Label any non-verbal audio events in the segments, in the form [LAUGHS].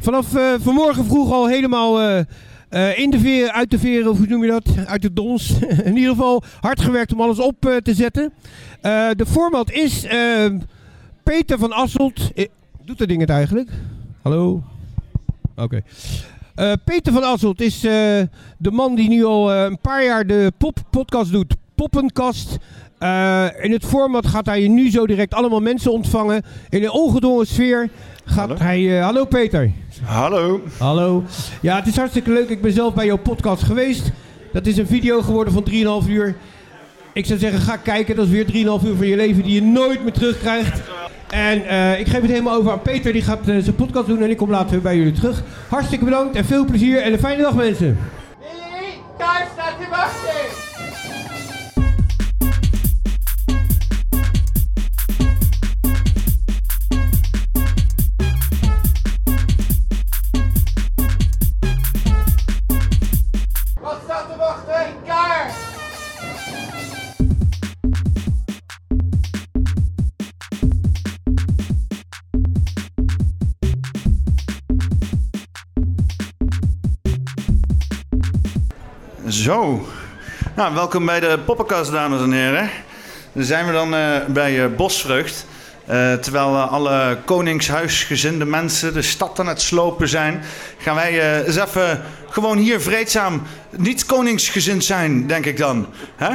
Vanaf uh, vanmorgen vroeg al helemaal uh, in de veren, uit de veren, hoe noem je dat? Uit de dons. [LAUGHS] in ieder geval hard gewerkt om alles op te zetten. de format is Peter van Asselt. doet dat ding het eigenlijk? Hallo? Oké. Peter van Asselt is de man die nu al een paar jaar de pop-podcast doet. Poppenkast. in het format gaat hij nu zo direct allemaal mensen ontvangen. In een ongedwongen sfeer gaat hallo. hij... Uh, hallo Peter. Hallo. Hallo. Ja, het is hartstikke leuk. Ik ben zelf bij jouw podcast geweest. Dat is een video geworden van 3,5 uur. Ik zou zeggen, ga kijken. Dat is weer 3,5 uur van je leven die je nooit meer terugkrijgt. En uh, ik geef het helemaal over aan Peter. Die gaat uh, zijn podcast doen en ik kom later weer bij jullie terug. Hartstikke bedankt en veel plezier en een fijne dag mensen. Willy, daar staat te wachten. Zo, nou, welkom bij de Poppenkast, dames en heren. Dan zijn we dan uh, bij uh, Bosvrucht. Uh, terwijl alle koningshuisgezinde mensen de stad aan het slopen zijn, gaan wij eens even gewoon hier vreedzaam niet koningsgezind zijn, denk ik dan. Hè?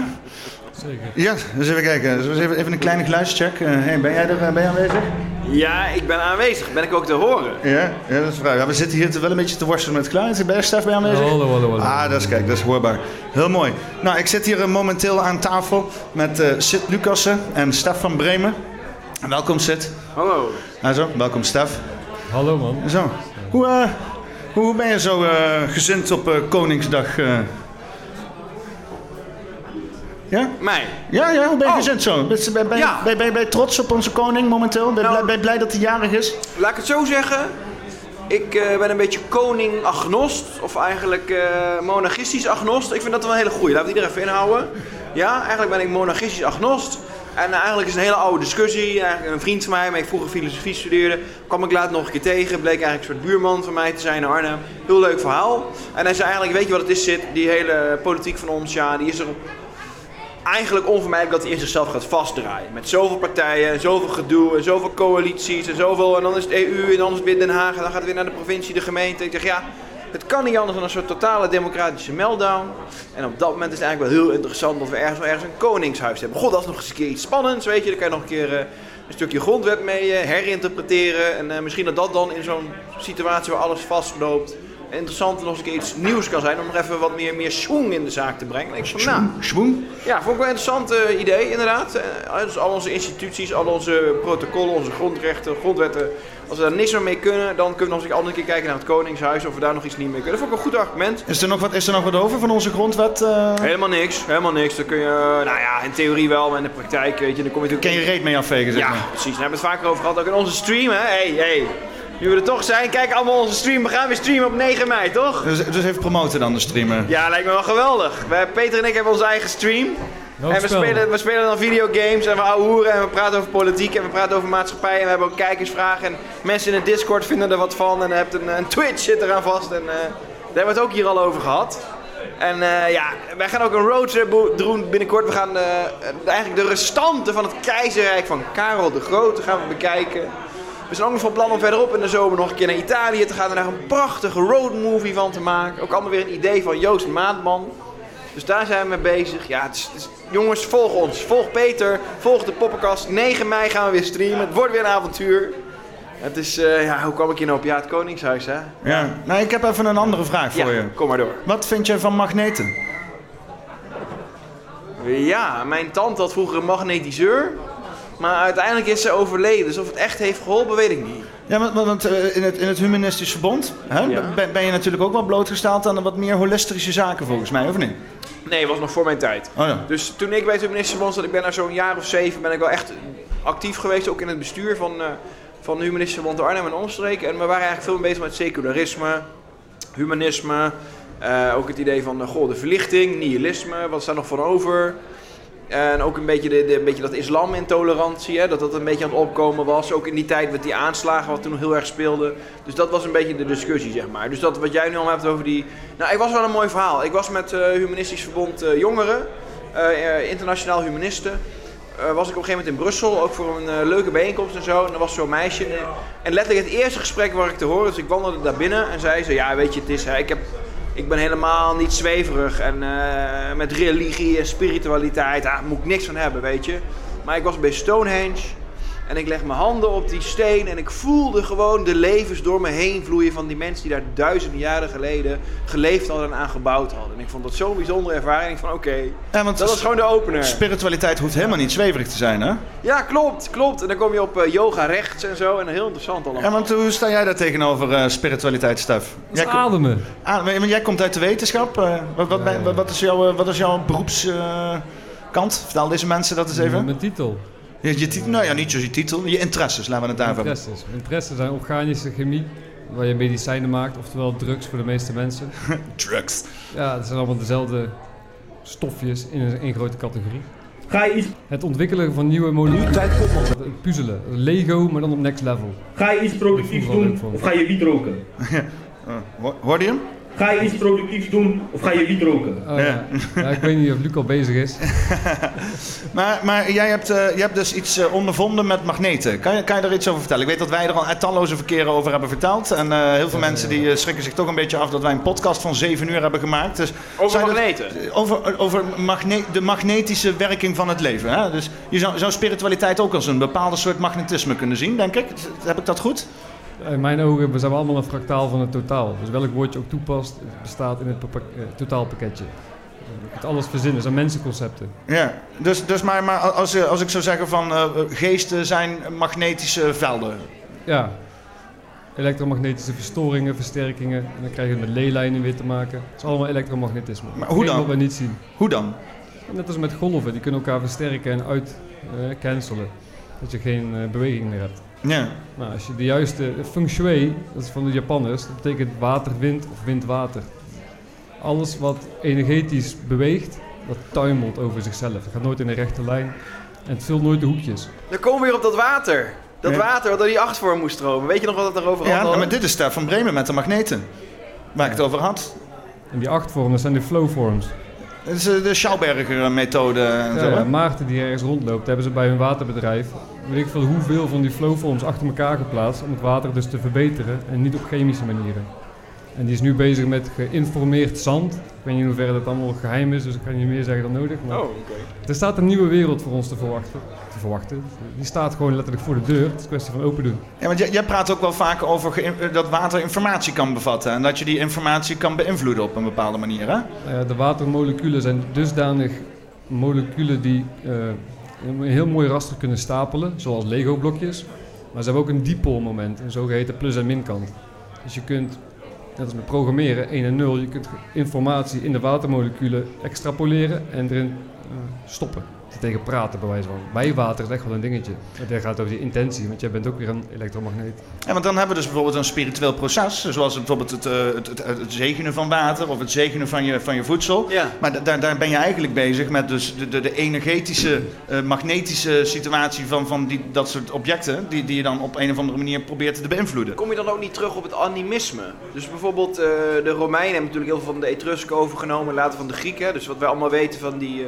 Zeker. Ja, dus even kijken. Dus even, even een kleine geluidscheck. hey, ben jij er ben je aanwezig? Ja, ik ben aanwezig. Ben ik ook te horen? Ja, ja dat is vraag. Ja, we zitten hier wel een beetje te worstelen met geluid. Ben je Stef bij aanwezig? Hallo, hallo, hallo. Ah, dat is, kijk, dat is hoorbaar. Heel mooi. Nou, ik zit hier eh, momenteel aan tafel met uh, Sid Lucassen en Stef van Bremen. Welkom Sid. Hallo. Nou zo, welkom Stef. Hallo man. Zo. Hoe, uh, hoe ben je zo gezind op Koningsdag? Ja? Mij? Ja, ja, hoe ben je oh. gezend zo? Ben, ben, ben, ja. ben, ben, ben, je trots op onze koning momenteel? Ben, nou, blij dat hij jarig is? Laat ik het zo zeggen. Ik uh, ben een beetje koning-agnost, of eigenlijk uh, monarchistisch agnost. Ik vind dat wel een hele goeie. Laten we die er even inhouden. Ja, eigenlijk ben ik monarchistisch agnost. En uh, eigenlijk is het een hele oude discussie. Eigenlijk een vriend van mij, waar ik vroeger filosofie studeerde, kwam ik later nog een keer tegen. Bleek eigenlijk een soort buurman van mij te zijn in Arnhem. Heel leuk verhaal. En hij zei eigenlijk, weet je wat het is, zit? Die hele politiek van ons, ja, die is er eigenlijk onvermijdelijk dat hij in zichzelf gaat vastdraaien. Met zoveel partijen en zoveel gedoe en zoveel coalities en zoveel. En dan is het EU en dan is het weer Den Haag en dan gaat het weer naar de provincie, de gemeente. Ik zeg ja, het kan niet anders dan een soort totale democratische meltdown. En op dat moment is het eigenlijk wel heel interessant dat we ergens, wel ergens een koningshuis hebben. God, dat is nog eens een keer iets spannends, weet je. Dan kan je nog een keer uh, een stukje grondwet mee uh, herinterpreteren. En uh, misschien dat dat dan in zo'n situatie waar alles vastloopt interessant en nog eens iets nieuws kan zijn om nog even wat meer, meer schwung in de zaak te brengen. Ik van, nou? Ja, vond ik wel een interessant uh, idee inderdaad. Uh, dus al onze instituties, al onze protocollen, onze grondrechten, grondwetten. Als we daar niks meer mee kunnen, dan kunnen we nog eens een andere keer kijken naar het Koningshuis of we daar nog iets niet mee kunnen. Dat vond ik een goed argument. Is er nog wat, is er nog wat over van onze grondwet? Uh... Helemaal niks, helemaal niks. Dan kun je, nou ja, in theorie wel, maar in de praktijk, weet je, dan kom je Ken je reet mee afvegen, zeg ja, maar. precies. Daar hebben we het vaker over gehad, ook in onze stream, hè. Hey, hey. Nu we er toch zijn, kijk allemaal onze stream. We gaan weer streamen op 9 mei, toch? Dus, dus even promoten dan de streamen. Ja, lijkt me wel geweldig. Wij, Peter en ik hebben onze eigen stream. en we spelen, we spelen dan videogames en we hoeren en we praten over politiek en we praten over maatschappij. En we hebben ook kijkersvragen en mensen in de Discord vinden er wat van. En je hebt een, een Twitch zit eraan vast en uh, daar hebben we het ook hier al over gehad. En uh, ja, wij gaan ook een roadtrip doen binnenkort. We gaan uh, eigenlijk de restanten van het keizerrijk van Karel de Grote gaan we bekijken. We zijn ook nog van plan om verderop in de zomer nog een keer naar Italië te gaan en daar een prachtige roadmovie van te maken. Ook allemaal weer een idee van Joost Maatman. Dus daar zijn we mee bezig. Ja, het is, jongens, volg ons. Volg Peter. Volg de poppenkast. 9 mei gaan we weer streamen. Het wordt weer een avontuur. Het is, uh, ja, hoe kwam ik hier nou op? Ja, het Koningshuis, hè? Ja. Nou, ik heb even een andere vraag voor ja, je. kom maar door. Wat vind je van magneten? Ja, mijn tante had vroeger een magnetiseur. Maar uiteindelijk is ze overleden. Dus of het echt heeft geholpen, weet ik niet. Ja, want, want uh, in, het, in het Humanistisch Verbond hè, ben, ben, je natuurlijk ook wel blootgesteld aan wat meer holistische zaken volgens mij, of niet? Nee, dat was nog voor mijn tijd. Oh, ja. Dus toen ik bij het Humanistisch Verbond zat, ik ben na zo'n jaar of zeven, ben ik wel echt actief geweest, ook in het bestuur van, uh, van het Humanistisch Verbond de Arnhem en omstreken. En we waren eigenlijk veel bezig met secularisme, humanisme, uh, ook het idee van goh, de verlichting, nihilisme, wat is daar nog van over? En ook een beetje, de, de, beetje dat islamintolerantie, hè, dat dat een beetje aan het opkomen was. Ook in die tijd met die aanslagen wat toen heel erg speelde. Dus dat was een beetje de discussie, zeg maar. Dus dat wat jij nu al hebt over die... Nou, ik was wel een mooi verhaal. Ik was met eh Humanistisch Verbond eh, Jongeren, eh, internationaal humanisten. was ik op een gegeven moment in Brussel, ook voor een leuke bijeenkomst en zo. En er was zo'n meisje. En, en letterlijk het eerste gesprek waar ik te horen, dus ik wandelde daar binnen en zei ze... Ja, weet je, het is, hè, ik, heb, ik ben helemaal niet zweverig en eh, met religie en spiritualiteit, daar moet ik niks van hebben, weet je. Maar ik was bij Stonehenge en ik leg mijn handen op die steen en ik voelde gewoon de levens door me heen vloeien van die mensen die daar duizenden jaren geleden geleefd hadden en aan gebouwd hadden. En ik vond dat zo'n bijzondere ervaring. Ik van oké, Ja, want dat was gewoon de opener. spiritualiteit hoeft helemaal niet zweverig te zijn, hè? Ja, klopt, klopt. En dan kom je op eh, yoga rechts en zo en heel interessant allemaal. Ja, want hoe sta jij daar tegenover eh, spiritualiteit, Stef? Jij, ko- ademen. ah, want jij komt uit de wetenschap. eh, wat, wat, ben- wat, wat is jouw, wat is jouw beroepskant? Vertel deze mensen dat eens even. Mijn titel. Je, je titel, nou ja, niet zoals je titel, je interesses, laten we het daarvan. Interesses. Interesses zijn organische chemie, waar je medicijnen maakt, oftewel drugs voor de meeste mensen. [LAUGHS] Drugs. Ja, het zijn allemaal dezelfde stofjes in een één grote categorie. Ga je iets, Het ontwikkelen van nieuwe moleculen. Puzzelen. Lego, maar dan op next level. ga je iets productiefs doen of ga je wiet roken? [LAUGHS] Ho- hoorde je hem? Ga je iets productiefs doen of ga je wiet roken? Oh, ja. Ja, ik weet niet of Luc al bezig is. [LAUGHS] Maar, maar jij hebt, eh, je hebt dus iets eh, ondervonden met magneten. Kan je, kan je daar iets over vertellen? Ik weet dat wij er al talloze verkeren over hebben verteld. En eh, heel veel mensen die schrikken zich toch een beetje af dat wij een podcast van 7 uur hebben gemaakt. Dus Over magneten. over over magne- de magnetische werking van het leven. Hè? Dus je zou, zou spiritualiteit ook als een bepaalde soort magnetisme kunnen zien, denk ik. Heb ik dat goed? In mijn ogen we zijn we allemaal een fractaal van het totaal. Dus welk woord je ook toepast, het bestaat in het eh, totaalpakketje. Je kunt alles verzinnen, het zijn mensenconcepten. Ja, dus, dus maar, maar als, je- als ik zou zeggen van eh, geesten zijn magnetische velden. Ja, elektromagnetische verstoringen, versterkingen. En dan krijg je het met leelijnen weer te maken. Het is allemaal elektromagnetisme. Maar hoe dan? wat we niet zien. Hoe dan? Net als met golven, die kunnen elkaar versterken en uit eh, cancelen. Dat je geen eh, beweging meer hebt. Ja. Nou, als je de juiste feng shui, dat is van de Japanners, dat betekent water-wind of wind-water. Alles wat energetisch beweegt, dat tuimelt over zichzelf. Het gaat nooit in een rechte lijn en het vult nooit de hoekjes. Dan komen we weer op dat water. Dat Ja. water wat door die achtvorm moest stromen. Weet je nog wat het daarover Ja, had? maar dit is Stef van Bremen met de magneten. Waar ik het over had. En die acht vormen, dat zijn de flow forms. Dat is eh, de Schauberger-methode en zo. Ja, hè? ja, Maarten die ergens rondloopt, hebben ze bij hun waterbedrijf, weet ik veel hoeveel van die flowforms achter elkaar geplaatst om het water dus te verbeteren en niet op chemische manieren. En die is nu bezig met geïnformeerd zand. Ik weet niet in hoeverre dat allemaal geheim is, dus ik kan niet meer zeggen dan nodig. Maar Oh, oké. er staat een nieuwe wereld voor ons te verwachten. Te verwachten. Die staat gewoon letterlijk voor de deur. Het is een kwestie van open doen. Ja, want jij, jij praat ook wel vaak over eh, dat water informatie kan bevatten. En dat je die informatie kan beïnvloeden op een bepaalde manier. Hè? Ja, de watermoleculen zijn dusdanig moleculen die eh, een heel mooi raster kunnen stapelen, zoals Lego-blokjes. Maar ze hebben ook een dipoolmoment, een zogeheten plus- en minkant. Dus je kunt, net als met programmeren, 1 en 0, je kunt informatie in de watermoleculen extrapoleren en erin eh, stoppen. Tegen praten, bij wijze van. Bij water is echt wel een dingetje. Dat gaat over die intentie, want jij bent ook weer een elektromagneet. Ja, want dan hebben we dus bijvoorbeeld een spiritueel proces. Zoals bijvoorbeeld het, eh, het, het, het zegenen van water of het zegenen van je, van je voedsel. Ja. Maar da- daar, daar ben je eigenlijk bezig met dus de, de, de energetische, eh, magnetische situatie van, van die, dat soort objecten. Die, die je dan op een of andere manier probeert te beïnvloeden. Kom je dan ook niet terug op het animisme? Dus bijvoorbeeld eh, de Romeinen hebben natuurlijk heel veel van de Etrusken overgenomen, later van de Grieken. Dus wat wij allemaal weten van die eh,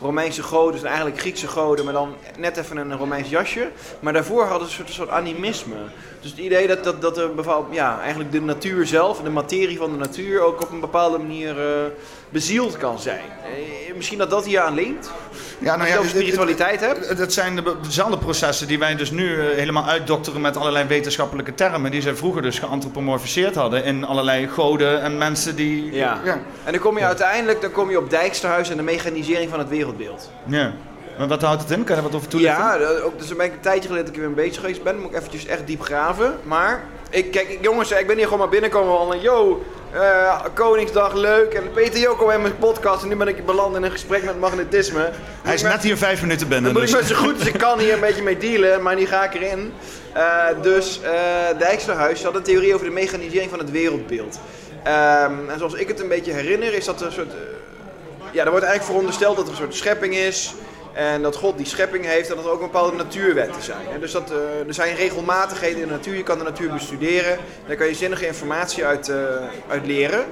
Romeinse goden zijn eigenlijk Griekse goden, maar dan net even een Romeins jasje. Maar daarvoor hadden ze een soort, animisme. Dus het idee dat, dat, dat er ja, eigenlijk de natuur zelf, de materie van de natuur, ook op een bepaalde manier eh, bezield kan zijn. Eh, misschien dat dat hier aan linkt? Ja, je over het- het- spiritualiteit hebt? Het zijn de, dezelfde processen die wij dus nu eh, helemaal uitdokteren met allerlei wetenschappelijke termen. Die zij vroeger dus geanthropomorfiseerd hadden in allerlei goden en mensen die... Ja. En dan kom je uiteindelijk dan kom je op Dijksterhuis en de mechanisering van het wereldbeeld. ja. Maar wat houdt het in? Kan je wat over toelichten? Ja, dat- ook, dus ben ik een tijdje geleden dat ik er weer mee bezig geweest ben. Moet ik eventjes echt diep graven. Maar, ik, kijk, jongens, ik ben hier gewoon maar binnenkomen van... Yo, eh, Koningsdag, leuk. En Peter Joko in mijn podcast. En nu ben ik beland in een gesprek met magnetisme. Hij is net hier vijf minuten binnen. dan moet ik dus- met zo goed als ik kan hier een beetje mee dealen, maar nu ga ik erin. Eh, dus eh Dijksterhuis had een theorie over de mechanisering van het wereldbeeld. Ehm, en zoals ik het een beetje herinner, is dat er een soort. eh, ja, er wordt eigenlijk verondersteld dat er een soort schepping is En dat God die schepping heeft, dat het ook bepaalde natuurwetten zijn. Dus dat, eh, er zijn regelmatigheden in de natuur. Je kan de natuur bestuderen. Daar kan je zinnige informatie uit, eh, uit leren.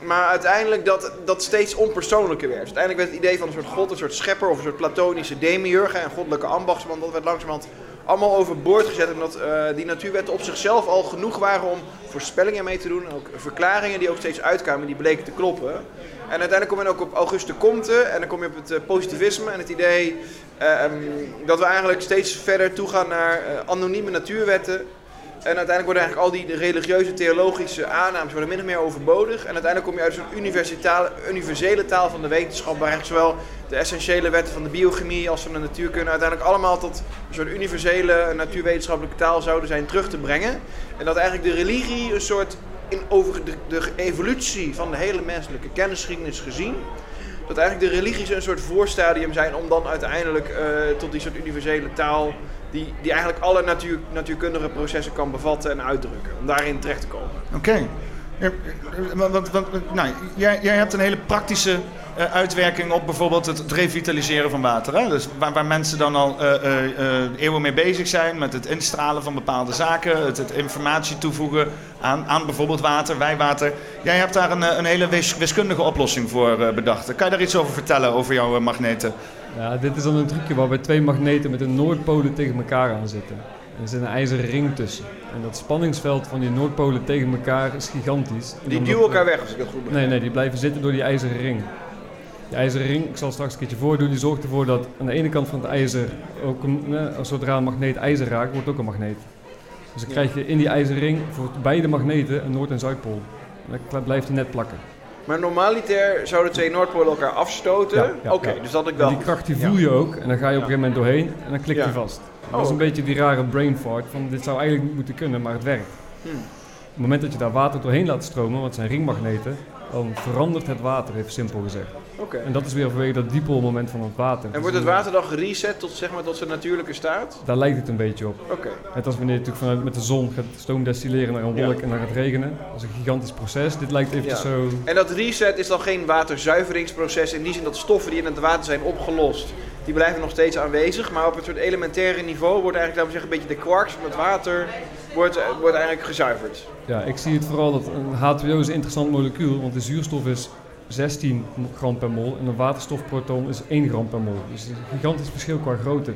Maar uiteindelijk dat dat steeds onpersoonlijker werd. Uiteindelijk werd het idee van een soort god, een soort schepper of een soort platonische demiurge en goddelijke ambachtsman, dat werd langzamerhand allemaal overboord gezet. Omdat eh, die natuurwetten op zichzelf al genoeg waren om voorspellingen mee te doen. En ook verklaringen die ook steeds uitkwamen, die bleken te kloppen. En uiteindelijk kom je ook op Auguste Comte en dan kom je op het eh, positivisme en het idee eh, ehm, dat we eigenlijk steeds verder toegaan naar eh, anonieme natuurwetten. En uiteindelijk worden eigenlijk al die religieuze, theologische aannames worden min of meer overbodig. En uiteindelijk kom je uit zo'n universele taal van de wetenschap, waar eigenlijk zowel de essentiële wetten van de biochemie als van de natuurkunde uiteindelijk allemaal tot een soort universele natuurwetenschappelijke taal zouden zijn terug te brengen. En dat eigenlijk de religie een soort, in over de, de evolutie van de hele menselijke kennisgeschiedenis gezien, dat eigenlijk de religies een soort voorstadium zijn om dan uiteindelijk eh, tot die soort universele taal, die, die eigenlijk alle natuur, natuurkundige processen kan bevatten en uitdrukken, om daarin terecht te komen. Oké. Want, want, want, nou, jij, jij hebt een hele praktische eh, uitwerking op bijvoorbeeld het, revitaliseren van water. Hè? Dus waar, waar mensen dan al eh, eh, eh, eeuwen mee bezig zijn met het instralen van bepaalde zaken, het, het informatie toevoegen aan, aan bijvoorbeeld water, wijwater. Jij hebt daar een, eh, een hele wis- wiskundige oplossing voor eh, bedacht. Kan je daar iets over vertellen, over jouw eh, magneten? Ja, dit is dan een trucje waarbij twee magneten met een noordpolen tegen elkaar aan zitten. Er zit een ijzeren ring tussen. En dat spanningsveld van die noordpolen tegen elkaar is gigantisch. Die duwen elkaar weg als ik dat goed begrijp. Nee, nee, die blijven zitten door die ijzeren ring. Die ijzeren ring, ik zal straks een keertje voordoen, die zorgt ervoor dat aan de ene kant van het ijzer, ook een, eh, zodra een magneet ijzer raakt, wordt ook een magneet. Dus dan krijg je in die ijzeren ring voor beide magneten een noord- en zuidpool. En dan blijft net plakken. Maar normaliter zouden twee Noordpolen elkaar afstoten. Ja, ja, Oké, dus dat ik En wel. die kracht die voel je ook en dan ga je op een gegeven moment doorheen en dan klikt hij vast. Oh, dat is een oké. beetje die rare brain fart van dit zou eigenlijk niet moeten kunnen, maar het werkt. Hmm. Op het moment dat je daar water doorheen laat stromen, want het zijn ringmagneten, dan verandert het water, even simpel gezegd. Oké. En dat is weer vanwege dat diepolmoment van het water. En wordt het water dan gereset tot, zeg maar, tot zijn natuurlijke staat? Daar lijkt het een beetje op. Oké. Net als wanneer je natuurlijk vanuit met de zon gaat stoom destilleren naar een Ja. wolk en dan gaat regenen. Dat is een gigantisch proces. Dit lijkt eventjes Ja. zo... En dat reset is dan geen waterzuiveringsproces in die zin dat stoffen die in het water zijn opgelost, die blijven nog steeds aanwezig. Maar op een soort elementaire niveau wordt eigenlijk, laten we zeggen, een beetje de quarks van het water wordt, eh, wordt eigenlijk gezuiverd. Ja, ik zie het vooral dat een H2O is een interessant molecuul, want de zuurstof is 16 gram per mol en een waterstofproton is 1 gram per mol. Dus een gigantisch verschil qua grootte.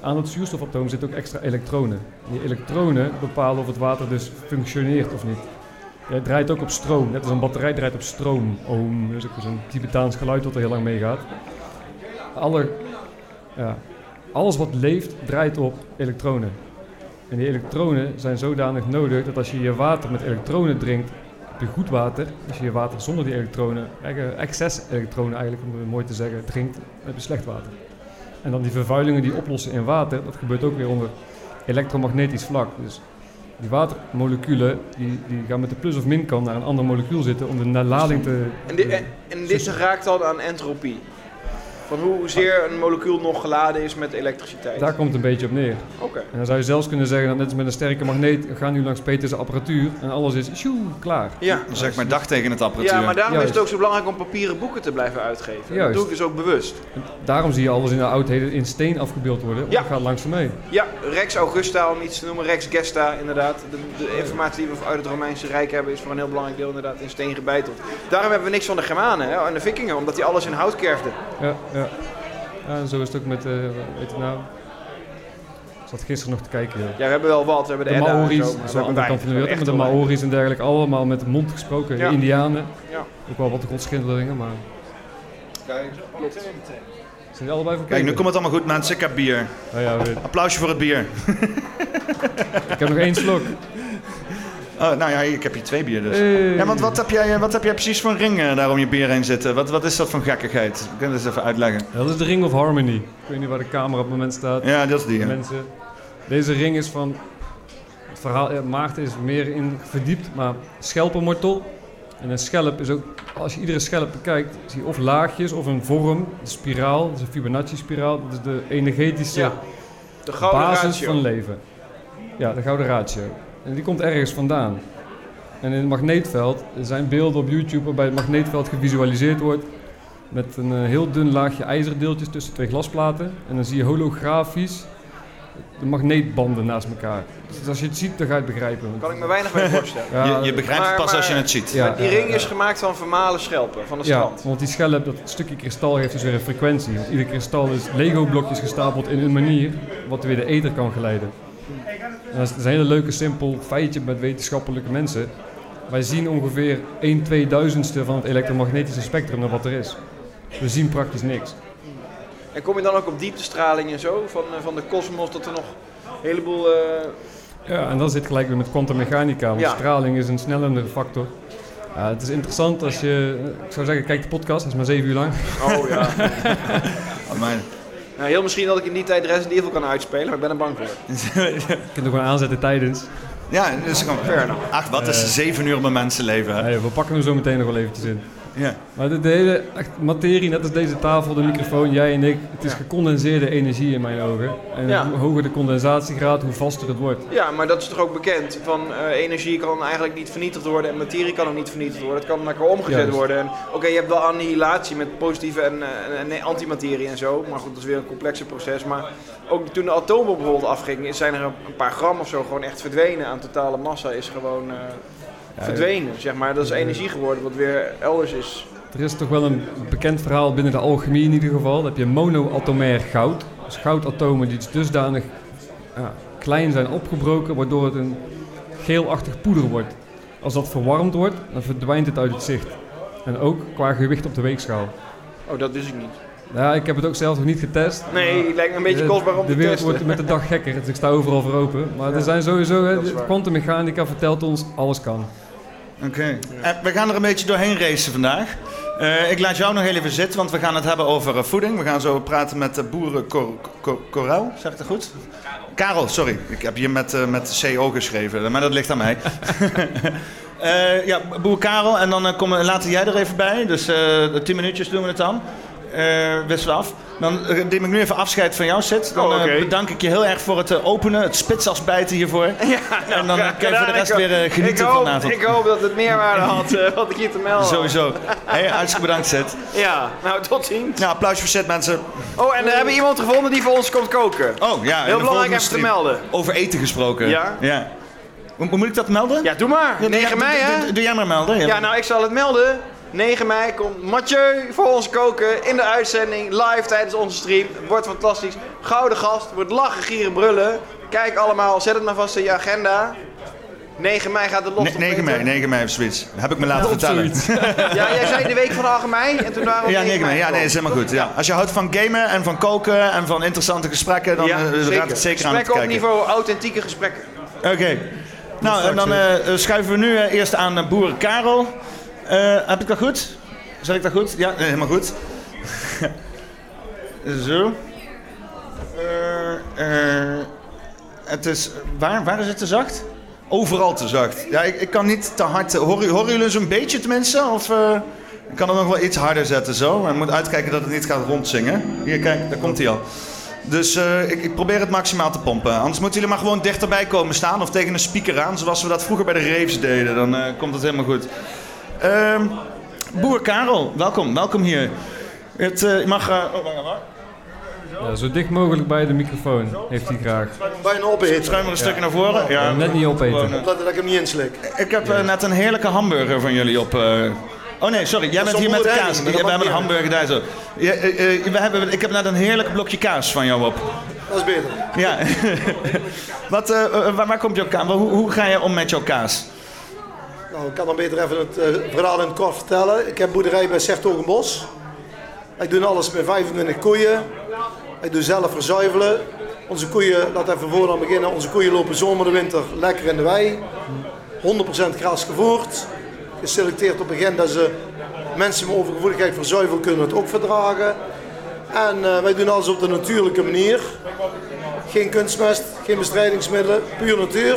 Aan het zuurstofatoom zitten ook extra elektronen. Die elektronen bepalen of het water dus functioneert of niet. Het draait ook op stroom, net als een batterij draait op stroom. Dat is ook zo'n Tibetaans geluid wat er heel lang meegaat. Alle, ja, alles wat leeft draait op elektronen. En die elektronen zijn zodanig nodig dat als je je water met elektronen drinkt, heb je goed water. Als je je water zonder die elektronen, excess elektronen eigenlijk, om het mooi te zeggen, drinkt, dan heb je slecht water. En dan die vervuilingen die oplossen in water, dat gebeurt ook weer onder elektromagnetisch vlak. Dus die watermoleculen die, die gaan met de plus- of minkant naar een ander molecuul zitten om de lading te... En, dit, en, en dit raakt dan aan entropie. Van hoezeer een molecuul nog geladen is met elektriciteit. Daar komt het een beetje op neer. Oké. En dan zou je zelfs kunnen zeggen, dat net als met een sterke magneet, we gaan nu langs Peters apparatuur en alles is sjoe, klaar. Ja. Zeg maar dag tegen het apparatuur. ja, maar daarom is het ook zo belangrijk om papieren boeken te blijven uitgeven. Dat Juist. doe ik dus ook bewust. En Daarom zie je alles in de oudheden in steen afgebeeld worden, Ja. dat gaat langzaam mee. Ja, Rex Augusta om iets te noemen, Rex Gesta inderdaad. De, de informatie die we uit het Romeinse Rijk hebben is voor een heel belangrijk deel inderdaad in steen gebeiteld. Daarom hebben we niks van de Germanen hè, en de Vikingen, omdat die alles in hout kerfden. Ja, ja. Ja en zo is het ook met, eh weet je nou, ik zat gisteren nog te kijken. joh. Ja, we hebben wel wat, we hebben de, De Edda en Maori's, zo, we wel aan de hebben kant van de wereld, de Maori's en dergelijke allemaal met de mond gesproken. Ja. De Indianen, Ja. ook wel wat de godschilderingen, maar Klopt. zijn die allebei van Kijk, nu komt het allemaal goed mensen. Ik heb bier. Oh ja, weet- Applausje voor het bier. ik heb nog één slok. Oh, nou ja, ik heb hier twee bier dus. Hey. Ja, want wat heb jij, wat heb jij precies voor een ring eh, daar om je bier heen zitten? Wat, wat is dat voor gekkigheid? Kun je dat eens even uitleggen? Dat is de Ring of Harmony. Ik weet niet waar de camera op het moment staat. Ja, dat is die. ja. mensen. Deze ring is van. Het verhaal, ja, Maarten is er meer in verdiept, maar schelpenmortel. En een schelp is ook, als je iedere schelp bekijkt, zie je of laagjes of een vorm, een spiraal, dat is een Fibonacci-spiraal. Dat is de energetische Ja, de gouden basis ratio. van leven. Ja, de gouden ratio. En die komt ergens vandaan. En in het magneetveld zijn beelden op YouTube waarbij het magneetveld gevisualiseerd wordt. met een eh, heel dun laagje ijzerdeeltjes tussen twee glasplaten. En dan zie je holografisch de magneetbanden naast elkaar. Dus als je het ziet, dan ga je het begrijpen. Kan ik me weinig bij voorstellen. Ja, je, je begrijpt maar- het pas als je het ziet. Ja, Die ring is gemaakt van vermalen schelpen van de Ja, strand. want die schelp, dat stukje kristal heeft dus weer een frequentie. Want ieder kristal is Lego-blokjes gestapeld in een manier wat weer de ether kan geleiden. En dat is een hele leuke, simpel feitje met wetenschappelijke mensen. Wij zien ongeveer 1 tweeduizendste van het elektromagnetische spectrum naar wat er is. We zien praktisch niks. En kom je dan ook op dieptestraling en zo van, eh, van de kosmos dat er nog een heleboel... eh, Ja, en dan zit gelijk weer met kwantummechanica, want Ja. straling is een snellende factor. Ja, het is interessant als je, ik zou zeggen, kijk de podcast, dat is maar 7 uur lang. Oh ja. [LAUGHS] Maar- nou, heel misschien dat ik in die tijd Resident Evil kan uitspelen, maar ik ben er bang voor. [LAUGHS] Je kunt er gewoon aanzetten tijdens. ja, dus gewoon, Fair enough. Ach, wat is zeven uur bij mensenleven? Hè? We pakken hem zo meteen nog wel eventjes in. Ja. Maar de, de hele echt materie, net als deze tafel, de microfoon, jij en ik, het is gecondenseerde energie in mijn ogen. En Ja. hoe hoger de condensatiegraad, hoe vaster het wordt. Ja, maar dat is toch ook bekend. Van eh, energie kan eigenlijk niet vernietigd worden en materie kan ook niet vernietigd worden. Het kan naar elkaar omgezet Juist. worden. En Oké, je hebt wel annihilatie met positieve en, eh, en, en antimaterie en zo. Maar goed, dat is weer een complexer proces. Maar ook toen de atoombom bijvoorbeeld afging, zijn er een een paar gram of zo gewoon echt verdwenen aan totale massa. Is gewoon eh, verdwenen, zeg maar. Dat is energie geworden wat weer elders is. Er is toch wel een bekend verhaal binnen de alchemie in ieder geval. Dan heb je monoatomair goud. Dus goudatomen die dus dusdanig ja, klein zijn opgebroken, waardoor het een geelachtig poeder wordt. Als dat verwarmd wordt, dan verdwijnt het uit het zicht. En ook qua gewicht op de weegschaal. Oh, dat wist ik niet. Ja, ik heb het ook zelf nog niet getest. Nee, het lijkt me een beetje De- kostbaar om De te wereld testen. wordt met de dag gekker, dus ik sta overal voor open. Maar er zijn sowieso, hè, de kwantummechanica vertelt ons, alles kan. Oké. Eh, we gaan er een beetje doorheen racen vandaag. Eh, ik laat jou nog heel even zitten, want we gaan het hebben over eh, voeding. We gaan zo praten met de boeren Cor Cor Corau, zeg ik dat goed? Karel, sorry. Ik heb hier met, met CO geschreven, maar dat ligt aan mij. [LAUGHS] Ja, boer Karel, en dan kom, later jij er even bij. Dus tien minuutjes doen we het dan. Wisselen af. Dan eh, neem ik nu even afscheid van jou, Sid. Dan Oh, eh, bedank ik je heel erg voor het openen, het spitsasbijten hiervoor. [LAUGHS] en dan kan je voor de rest weer genieten hoop, vanavond. Ik hoop dat het meerwaarde had wat ik hier te melden. Sowieso. Hey, hartstikke bedankt, Sid. Ja, nou tot ziens. Nou, applausje voor Sid, mensen. Oh, en we hebben iemand gevonden die voor ons komt koken. Oh, ja. Heel belangrijk even te melden. Over eten gesproken. Ja? ja. Moet ik dat melden? Ja, doe maar. Ja, doe 9 jij- mei, hè? Doe, doe jij maar melden. Ja, nou, ik zal het melden. 9 mei komt Mathieu voor ons koken in de uitzending, live tijdens onze stream. Het wordt fantastisch. Gouden gast, wordt lachen, gieren, brullen. Kijk allemaal, zet het maar vast in je agenda. 9 mei gaat de los. Ne- 9 mei, 9 mei of zoiets. Heb ik me laten vertellen. [LAUGHS] Ja, jij zei de week van de 8 mei en toen waren we op Ja, 9 9 mei. Ja, nee, dat is helemaal goed. Ja. Als je houdt van gamen en van koken en van interessante gesprekken, dan Ja, eh, het zeker aan het Gesprekken op kijken. niveau authentieke gesprekken. Oké. Nou, en dan eh, eh, schuiven we nu eerst aan boer Karel. Eh, heb ik dat goed? Zeg ik dat goed? Ja, helemaal goed. [LAUGHS] Zo. Eh, eh, het is... Waar, waar is het te zacht? Overal te zacht. Ja, ik, ik kan niet te hard... Horen, horen jullie zo'n beetje tenminste? Of... ik kan het nog wel iets harder zetten zo. Maar moet uitkijken dat het niet gaat rondzingen. Hier, kijk, daar komt hij al. Dus ik, ik probeer het maximaal te pompen. Anders moeten jullie maar gewoon dichterbij komen staan of tegen een speaker aan, zoals we dat vroeger bij de raves deden. Dan komt het helemaal goed. Ehm, boer Karel, welkom, welkom hier. Het, eh, mag. eh, oh. Ja, zo dicht mogelijk bij de microfoon heeft hij graag. Bijna opeten, Schuim er een stukje naar voren. Ja, Net niet opeten. gewoon, eh, omdat ik hem niet inslik. ik heb eh, net een heerlijke hamburger van jullie op. eh, Oh nee, sorry, jij Dat bent hier met kaas. we maar hebben een dat hamburger daar zo. Ja, we hebben, ik heb net een heerlijk blokje kaas van jou op. Dat is beter. Ja. [LAUGHS] Wat, waar, waar komt jouw kaas? Hoe, hoe ga je om met jouw kaas? Nou, ik kan dan beter even het eh, verhaal in het kort vertellen. Ik heb boerderij bij Sertogenbos. Ik doe alles met 25 koeien. Ik doe zelf verzuivelen. Onze koeien, laat even voor dan beginnen. Onze koeien lopen zomer en winter lekker in de wei. 100% gras gevoerd. Geselecteerd op begin dat ze mensen met overgevoeligheid voor kunnen het ook verdragen. En eh, wij doen alles op de natuurlijke manier. Geen kunstmest, geen bestrijdingsmiddelen, puur natuur.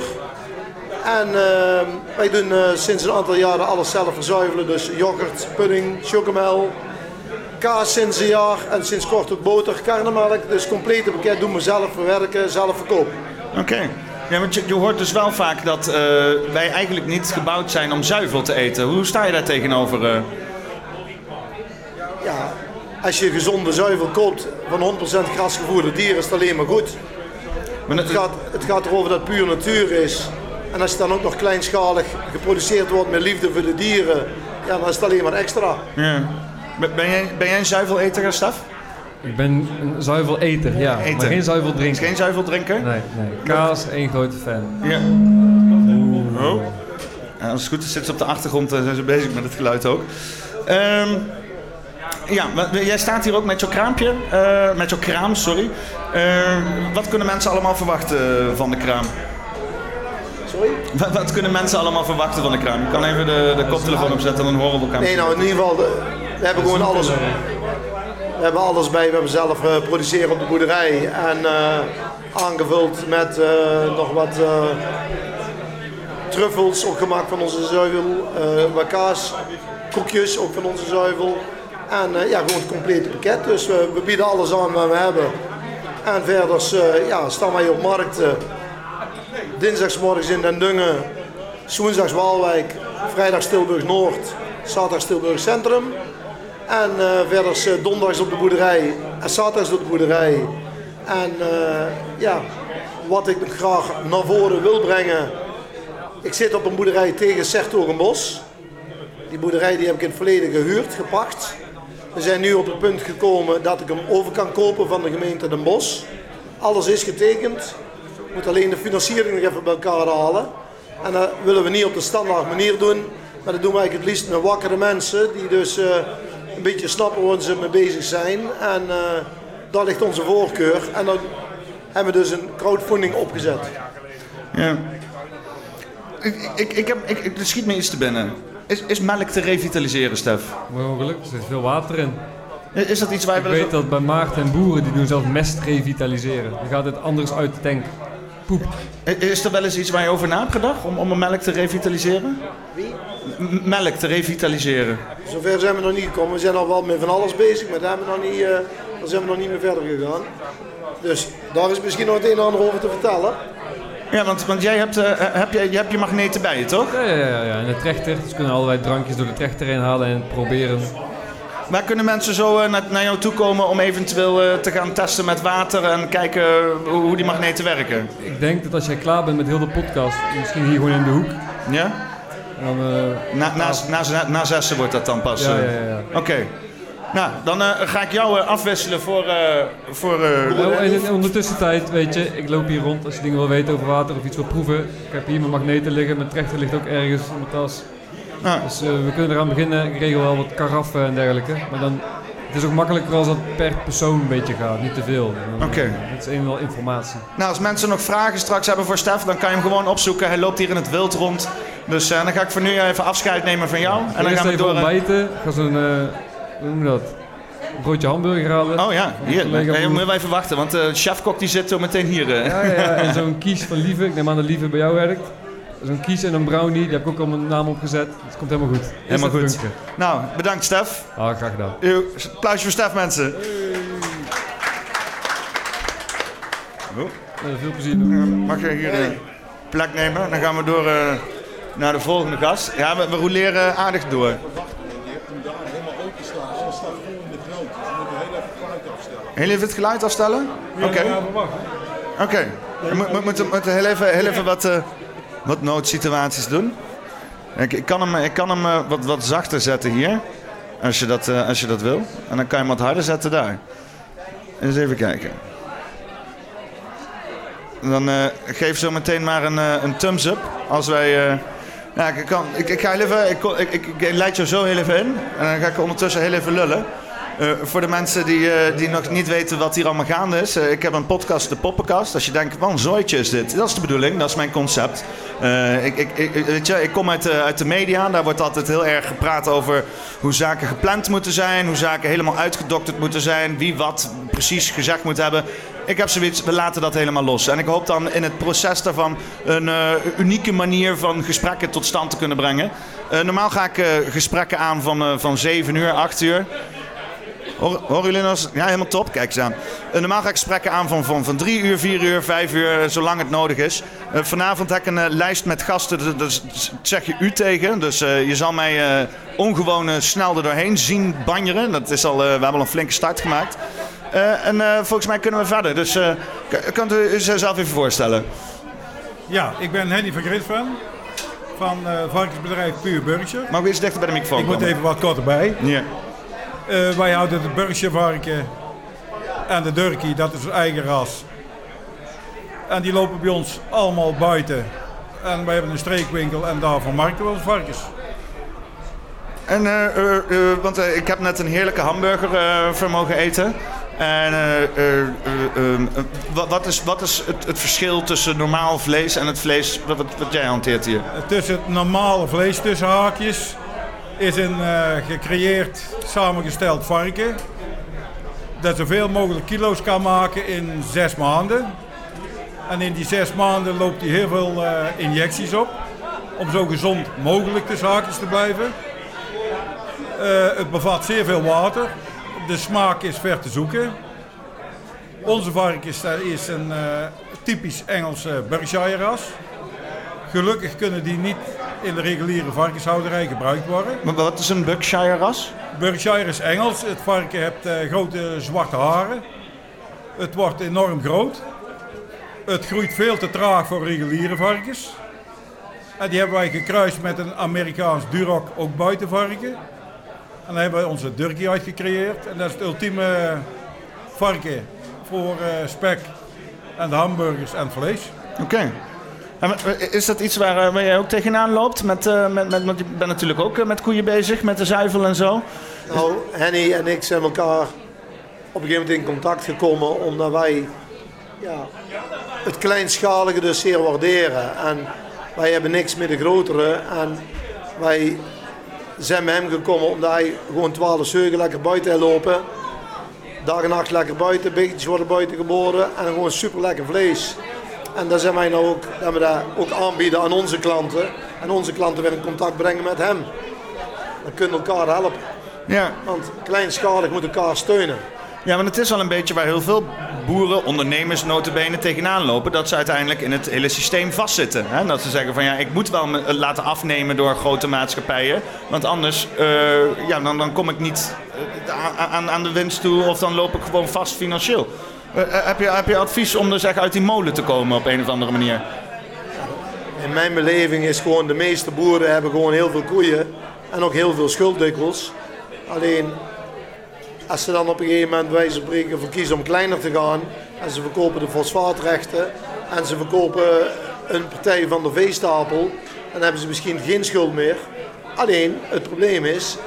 En eh, wij doen eh, sinds een aantal jaren alles zelf verzuivelen. Dus yoghurt, pudding, chocomel, kaas sinds een jaar en sinds kort ook boter, karnemelk. Dus complete pakket doen we zelf verwerken, zelf verkopen. Oké. Ja, want je, je hoort dus wel vaak dat eh, wij eigenlijk niet gebouwd zijn om zuivel te eten. Hoe sta je daar tegenover? eh? Ja, Als je gezonde zuivel koopt van 100% grasgevoerde dieren, is het alleen maar goed. Maar Het gaat, het gaat erover dat het puur natuur is. En als het dan ook nog kleinschalig geproduceerd wordt met liefde voor de dieren, ja, dan is het alleen maar extra. Ja. Ben, jij, ben jij een zuiveleter, Stef? Ik ben een zuiveleter, ja. Eten. Maar geen zuiveldrinker. geen zuiveldrinker? Nee, nee. Kaas, één grote fan. Ja. Oh. Ja, als het goed is, zitten ze op de achtergrond en zijn ze bezig met het geluid ook. Ehm, ja, jij staat hier ook met jouw kraampje, eh, met jouw kraam, sorry. Eh, wat kunnen mensen allemaal verwachten van de kraam? Sorry? Wat, wat kunnen mensen allemaal verwachten van de kraam? Je kan even de, de koptelefoon opzetten en dan horen we elkaar. Nee, nou in ieder geval, de- we hebben gewoon alles. We hebben alles bij, we hebben zelf eh, produceren op de boerderij. En eh, aangevuld met eh, nog wat eh, truffels, ook gemaakt van onze zuivel. eh wat kaas, koekjes, ook van onze zuivel. En eh, ja, gewoon het complete pakket. Dus we, we bieden alles aan wat we hebben. En verder eh, ja, staan wij op markten. Dinsdagsmorgens in Den Dungen, woensdags Waalwijk, vrijdag Stilburg Noord, zaterdag Stilburg Centrum. En eh verder eh, donderdags op de boerderij en zaterdags op de boerderij. En eh, ja, wat ik graag naar voren wil brengen. Ik zit op een boerderij tegen Sertogenbos. Die boerderij die heb ik in het verleden gehuurd, gepakt. We zijn nu op het punt gekomen dat ik hem over kan kopen van de gemeente Den Bosch. Alles is getekend. Moet alleen de financiering nog even bij elkaar halen. En dat willen we niet op de standaard manier doen. Maar dat doen we eigenlijk het liefst met wakkere mensen. Die dus eh, een beetje snappen waar ze mee bezig zijn. En eh, daar ligt onze voorkeur. En dan hebben we dus een crowdfunding opgezet. Ja. Ik, ik, ik heb, ik, ik, er schiet me iets te binnen. Is, is melk te revitaliseren, Stef? Mogelijk, er zit veel water in. Is dat iets waar je Ik weet dat bij Maarten en boeren, die doen zelf mest revitaliseren. Die gaat het anders uit de tank. Poep. Is er wel eens iets waar je over na hebt gedacht om, om een melk te revitaliseren? Wie? M- melk te revitaliseren. Zover zijn we nog niet gekomen. We zijn al wel met van alles bezig, maar daar, hebben we nog niet, eh, daar zijn we nog niet meer verder gegaan. Dus daar is misschien nog het een en ander over te vertellen. Ja, want, want jij hebt, eh, heb, je, je hebt je magneten bij je, toch? Ja, ja, ja, ja. En de trechter, dus kunnen allerlei drankjes door de trechter heen halen en proberen. Waar kunnen mensen zo eh, naar, naar jou toe komen om eventueel eh, te gaan testen met water en kijken hoe, hoe die magneten werken? Ik denk dat als jij klaar bent met heel de podcast, misschien hier gewoon in de hoek. Ja? Dan, eh, Na, na, na, na zessen wordt dat dan pas. ja, eh. ja, ja. Oké. Nou, dan eh, ga ik jou eh, afwisselen voor... eh voor eh, Nou, en in de ondertussentijd, weet je, ik loop hier rond als je dingen wil weten over water of iets wil proeven. Ik heb hier mijn magneten liggen, mijn trechter ligt ook ergens in mijn tas. Ah. Dus eh, we kunnen eraan beginnen. Ik regel wel wat karaffen en dergelijke. Maar dan, het is ook makkelijker als dat per persoon een beetje gaat, niet te veel. Dan, Oké. eh, Het is een wel informatie. Nou, als mensen nog vragen straks hebben voor Stef, dan kan je hem gewoon opzoeken. Hij loopt hier in het wild rond. Dus eh, dan ga ik voor nu even afscheid nemen van jou. En dan gaan we even door. eh, ontbijten. Ik ga zo'n, eh, hoe noem je dat? Een broodje hamburger halen. Oh ja, hier. Nee, moet even wachten, want de chefkok die zit zo meteen hier. eh. Ja, ja, en zo'n [LAUGHS] kies van Lieve. Ik neem aan dat Lieve bij jou werkt. Zo'n kies en een brownie, die heb ik ook al mijn naam opgezet. Dus het komt helemaal goed. Helemaal goed. Nou, bedankt Stef. Ah, graag gedaan. Applausje voor Stef, mensen. Eh, veel plezier doen. Mag je hier een plek nemen? Dan gaan we door eh, naar de volgende gast. Ja, we, we roleren aardig door. Heel even het geluid afstellen? Oké. Oké. We mo- mo- moeten, moeten heel even, heel even wat, eh, wat noodsituaties doen. Ik, ik kan hem, ik kan hem eh, wat, wat zachter zetten hier. Als je, dat, eh, als je dat wil. En dan kan je hem wat harder zetten daar. Eens even kijken. Dan eh, geef zo meteen maar een, een thumbs up. Als wij. eh, ja, ik, kan, ik, ik ga even. Ik, ik, ik, leid jou zo heel even in. En dan ga ik ondertussen heel even lullen. Eh, voor de mensen die, eh, die nog niet weten wat hier allemaal gaande is. eh, ik heb een podcast, de Poppenkast. Als je denkt, wat een zooitje is dit. Dat is de bedoeling, dat is mijn concept. Ik, ik, ik, weet je, ik kom uit de, uit de media. Daar wordt altijd heel erg gepraat over hoe zaken gepland moeten zijn. Hoe zaken helemaal uitgedokterd moeten zijn. Wie wat precies gezegd moet hebben. Ik heb zoiets, we laten dat helemaal los. En ik hoop dan in het proces daarvan een unieke manier van gesprekken tot stand te kunnen brengen. Normaal ga ik gesprekken aan van, van 7 uur, 8 uur. Horen horen jullie eens- Ja, helemaal top. Kijk eens aan. Eh, normaal ga ik gesprekken aan van, van, van drie uur, vier uur, vijf uur, eh, zolang het nodig is. Eh, vanavond heb ik een lijst met gasten, dus, dus zeg je u tegen. Dus je zal mij ongewoon snel er doorheen zien banjeren. Dat is al, we hebben al een flinke start gemaakt. En volgens mij kunnen we verder. Dus kunt u zichzelf even voorstellen? Ja, ik ben Henny van Grinsven van varkensbedrijf Puur Burgje. Mag ik eens dichter bij de microfoon Ik moet even wat korter bij. Ja. Eh, wij houden de Burgje varken en de Durkie, dat is ons eigen ras. En die lopen bij ons allemaal buiten. En wij hebben een streekwinkel en daar vermarkten we onze varkens. En, eh, eh, want ik heb net een heerlijke hamburger eh voor mogen eten. En wat, wat is, wat is het, het verschil tussen normaal vlees en het vlees wat, wat, wat jij hanteert hier? Tussen het normale vlees tussen haakjes is een eh, gecreëerd, samengesteld varken. Dat zoveel mogelijk kilo's kan maken in zes maanden. En in die zes maanden loopt hij heel veel eh, injecties op. Om zo gezond mogelijk tussen haakjes te blijven. Eh, het bevat zeer veel water. De smaak is ver te zoeken. Onze varkens dat is een typisch Engelse Berkshire ras. Gelukkig kunnen die niet in de reguliere varkenshouderij gebruikt worden. Maar wat is een Berkshire ras? Berkshire is Engels. Het varken heeft eh, grote zwarte haren. Het wordt enorm groot. Het groeit veel te traag voor reguliere varkens. En die hebben wij gekruist met een Amerikaans Duroc, ook buitenvarken. En dan hebben we onze Durkie uitgecreëerd. En dat is het ultieme varken voor eh, spek en de hamburgers en vlees. Oké. Is dat iets waar, eh, waar jij ook tegenaan loopt? Met, eh, met, met, want je bent natuurlijk ook eh, met koeien bezig, met de zuivel en zo. Nou, Henny en ik zijn elkaar op een gegeven moment in contact gekomen omdat wij ja, het kleinschalige dus zeer waarderen. En wij hebben niks met de grotere. En wij zijn bij hem gekomen omdat hij gewoon 12 zeugen lekker buiten lopen. Dag en nacht lekker buiten, beetjes worden buiten geboren en gewoon super lekker vlees. En daar zijn wij nou ook, dat we dat ook aanbieden aan onze klanten. En onze klanten weer in contact brengen met hem. Dan kunnen elkaar helpen. Ja. Want kleinschalig moet elkaar steunen. Ja, want het is wel een beetje waar heel veel boeren, ondernemers, notabene tegenaan lopen. Dat ze uiteindelijk in het hele systeem vastzitten. Hè? Dat ze zeggen van ja, ik moet wel me eh, laten afnemen door grote maatschappijen. Want anders eh, ja, dan, dan kom ik niet eh, aan- aan, aan de winst toe of dan loop ik gewoon vast financieel. Eh, eh, heb, je, heb je advies om dus echt uit die molen te komen op een of andere manier? In mijn beleving is gewoon de meeste boeren hebben gewoon heel veel koeien en ook heel veel schuld dikwijls. Alleen als ze dan op een gegeven moment wijze spreken voor kiezen om kleiner te gaan en ze verkopen de fosfaatrechten en ze verkopen een partij van de veestapel, dan hebben ze misschien geen schuld meer. Alleen het probleem is,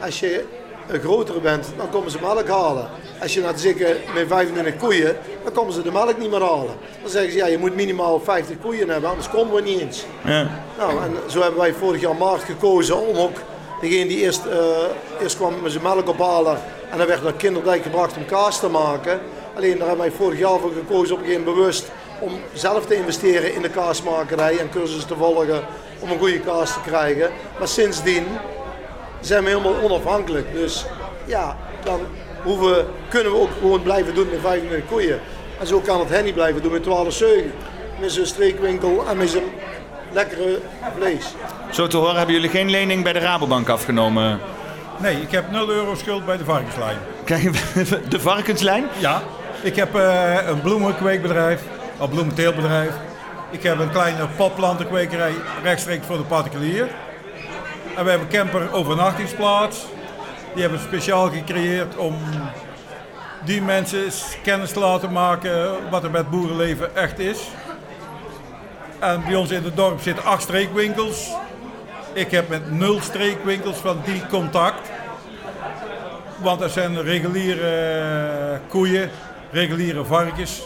als je een grotere bent, dan komen ze melk halen. Als je naar zeker met 25 koeien, dan komen ze de melk niet meer halen. Dan zeggen ze, ja, je moet minimaal 50 koeien hebben, anders komen we niet eens. Ja. Nou, en zo hebben wij vorig jaar maart gekozen om ook degene die eerst, eh, eerst kwam met zijn melk ophalen en dan werd naar Kinderdijk gebracht om kaas te maken. Alleen daar hebben wij vorig jaar voor gekozen op een gegeven bewust om zelf te investeren in de kaasmakerij en cursussen te volgen om een goede kaas te krijgen. Maar sindsdien zijn we helemaal onafhankelijk. Dus ja, dan hoeven, kunnen we ook gewoon blijven doen met 25 koeien. En zo kan het Henny blijven doen met 12 zeugen. Met zijn streekwinkel en met zijn lekkere vlees. Zo te horen hebben jullie geen lening bij de Rabobank afgenomen. Nee, ik heb 0 euro schuld bij de varkenslijn. Kijk, [LAUGHS] de varkenslijn? Ja, ik heb eh, een bloemenkweekbedrijf, een bloementeeltbedrijf. Ik heb een kleine popplantenkwekerij rechtstreeks voor de particulier. En we hebben een camper overnachtingsplaats. Die hebben speciaal gecreëerd om die mensen kennis te laten maken wat er met boerenleven echt is. En bij ons in het dorp zitten acht streekwinkels. Ik heb met nul streekwinkels van die contact. Want er zijn reguliere eh, koeien, reguliere varkens.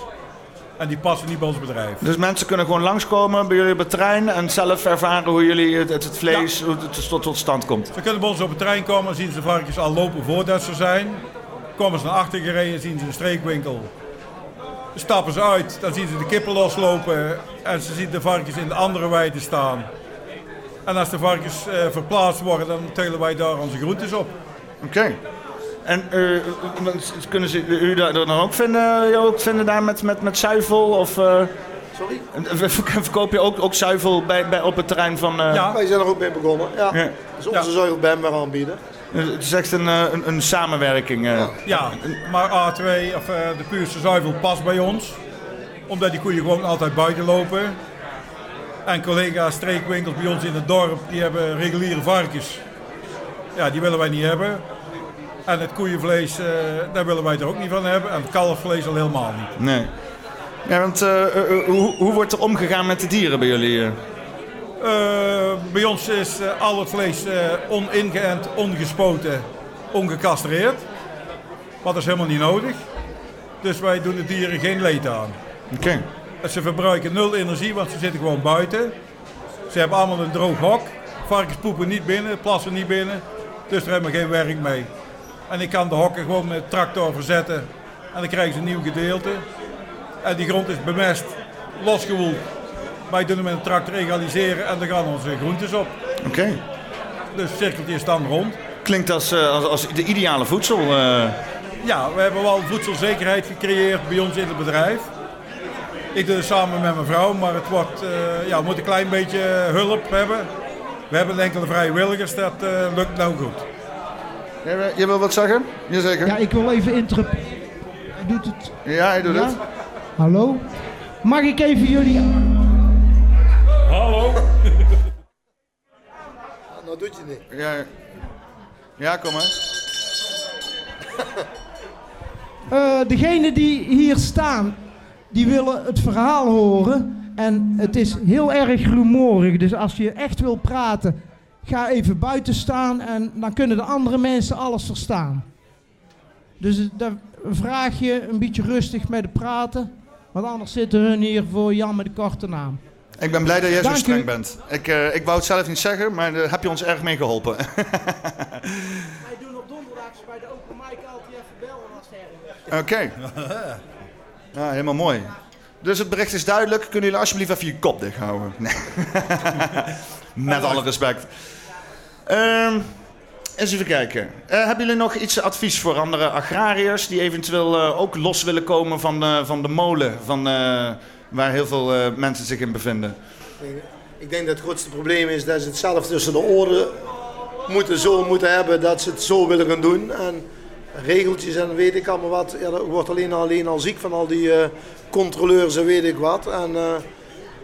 En die passen niet bij ons bedrijf. Dus mensen kunnen gewoon langskomen bij jullie op het terrein en zelf ervaren hoe jullie het, het, het vlees hoe het tot, tot stand komt. Ze kunnen bij ons op het trein komen, zien ze varkens al lopen voordat ze zijn. Komen ze naar achter gereden, zien ze een streekwinkel. Stappen ze uit, dan zien ze de kippen loslopen en ze zien de varkens in de andere weide staan. En als de varkens eh, verplaatst worden, dan telen wij daar onze groentes op. Oké. En eh, kunnen ze u daar dan ook vinden, jou ook vinden daar met, met, met zuivel? Of, eh, Sorry? [LAUGHS] verkoop je ook, ook zuivel bij, bij, op het terrein van... eh, Ja. Wij zijn er ook mee begonnen. Ja. Ja. Dus onze zuivelbem weer aanbieden. Het is echt een, eh, een, een samenwerking. eh. Ja, maar A2, of eh, de puurste zuivel past bij ons. Omdat die koeien gewoon altijd buiten lopen. En collega's streekwinkels bij ons in het dorp, die hebben reguliere varkens. Ja, die willen wij niet hebben. En het koeienvlees, eh, daar willen wij er ook niet van hebben. En het kalfvlees al helemaal niet. Nee. Ja, want eh, eh, hoe, hoe wordt er omgegaan met de dieren bij jullie? bij ons is al het vlees oningeënt, ongespoten, ongecastreerd. Wat is helemaal niet nodig. Dus wij doen de dieren geen leed aan. Oké. Ze verbruiken nul energie, want ze zitten gewoon buiten. Ze hebben allemaal een droog hok. Varkens poepen niet binnen, plassen niet binnen. Dus daar hebben we geen werk mee. En ik kan de hokken gewoon met tractor verzetten. En dan krijgen ze een nieuw gedeelte. En die grond is bemest, losgewoeld. Wij doen hem met een tractor egaliseren en dan gaan onze groentes op. Oké. Dus het cirkeltje is dan rond. Klinkt als, eh, als, als de ideale voedsel. eh. Ja, we hebben wel voedselzekerheid gecreëerd bij ons in het bedrijf. Ik doe het samen met mijn vrouw, maar het wordt, eh, ja, we moeten een klein beetje hulp hebben. We hebben enkele vrijwilligers, dat lukt nou goed. Jij, wil- jij wil wat zeggen? Jazeker. Ja, ik wil even interrumperen. Hij doet het. Ja, hij doet Ja? het. Hallo? Mag ik even jullie... Hallo? [LAUGHS] Nou doet je niet. Ja, ja kom maar. [LAUGHS] Eh degenen die hier staan, die willen het verhaal horen. En het is heel erg rumoerig. Dus als je echt wil praten, ga even buiten staan. En dan kunnen de andere mensen alles verstaan. Dus dan vraag je een beetje rustig met de praten. Want anders zitten hun hier voor Jan met de korte naam. Ik ben blij dat jij zo u. streng bent. Ik, eh, ik wou het zelf niet zeggen, maar daar heb je ons erg mee geholpen. [LAUGHS] Wij doen op donderdags bij de open mic altijd even bellen als er Oké. Ja, helemaal mooi. Dus het bericht is duidelijk. Kunnen jullie alsjeblieft even je kop dicht houden? Nee. [LAUGHS] Met alle respect. Ehm, eens even kijken. Eh, hebben jullie nog iets advies voor andere agrariërs die eventueel eh, ook los willen komen van, de- van de molen van, eh, waar heel veel mensen zich in bevinden? Ik denk dat het grootste probleem is dat ze het zelf tussen de oren moeten zo moeten hebben dat ze het zo willen gaan doen. En regeltjes en weet ik allemaal wat. Ja, dat wordt alleen, al ziek van al die controleurs en weet ik wat. En,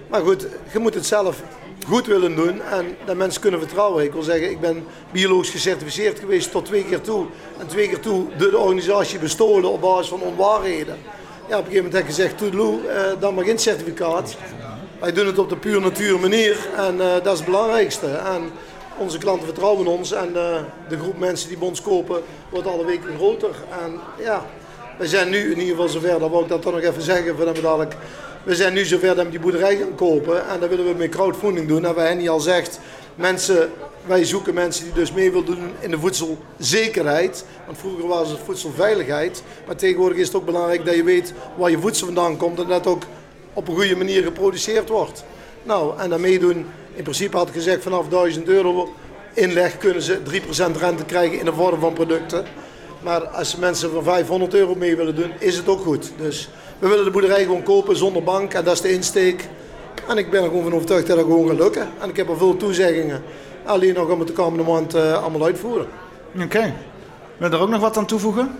maar goed, je moet het zelf goed willen doen en dat mensen kunnen vertrouwen. Ik wil zeggen, ik ben biologisch gecertificeerd geweest tot twee keer toe. En twee keer toe door de organisatie bestolen op basis van onwaarheden. Ja, op een gegeven moment heb ik gezegd, toedeloe, eh, dan maar geen certificaat. Wij doen het op de puur natuur manier en eh, dat is het belangrijkste. En onze klanten vertrouwen ons en eh, de groep mensen die bij ons kopen wordt alle weken groter. En ja, we zijn nu in ieder geval zover, dat wil ik dat toch nog even zeggen, voordat we dadelijk... We zijn nu zover dat we die boerderij gaan kopen en dat willen we met crowdfunding doen. En wij Henny al zegt, mensen, wij zoeken mensen die dus mee willen doen in de voedselzekerheid. Want vroeger was het voedselveiligheid. Maar tegenwoordig is het ook belangrijk dat je weet waar je voedsel vandaan komt en dat ook op een goede manier geproduceerd wordt. Nou, en daarmee doen, in principe had ik gezegd vanaf 1000 euro inleg kunnen ze 3% rente krijgen in de vorm van producten. Maar als mensen van 500 euro mee willen doen, is het ook goed. Dus we willen de boerderij gewoon kopen zonder bank en dat is de insteek. En ik ben er gewoon van overtuigd dat dat gewoon gaat lukken. En ik heb al veel toezeggingen. Alleen nog om het de komende maand eh, allemaal uitvoeren. Oké. Wil je er ook nog wat aan toevoegen?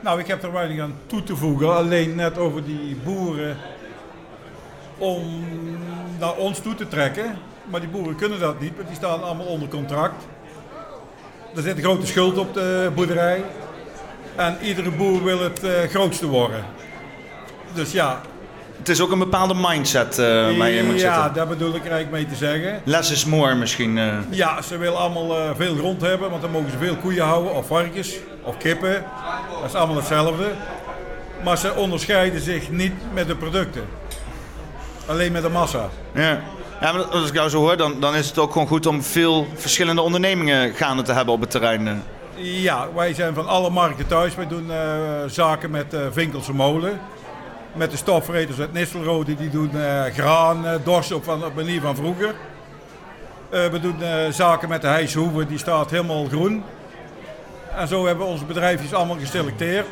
Nou, ik heb er weinig aan toe te voegen. Alleen net over die boeren om naar ons toe te trekken. Maar die boeren kunnen dat niet, want die staan allemaal onder contract. Er zit een grote schuld op de boerderij. En iedere boer wil het eh, grootste worden. Dus ja, Het is ook een bepaalde mindset eh waar je in moet ja zitten. daar bedoel ik eigenlijk mee te zeggen. Less is more misschien. eh. Ja, ze willen allemaal eh, veel grond hebben, want dan mogen ze veel koeien houden, of varkens, of kippen. Dat is allemaal hetzelfde. Maar ze onderscheiden zich niet met de producten. Alleen met de massa. Ja. ja, maar als ik jou zo hoor, dan, dan is het ook gewoon goed om veel verschillende ondernemingen gaande te hebben op het terrein. Ja, wij zijn van alle markten thuis. Wij doen zaken met uh, Vinkelse Molen. Met de stofvreters uit Nistelrode, die doen eh, graan, eh, dorst op, van, op manier van vroeger. Eh, we doen zaken met de Heijshoeven, die staat helemaal groen. En zo hebben we onze bedrijfjes allemaal geselecteerd.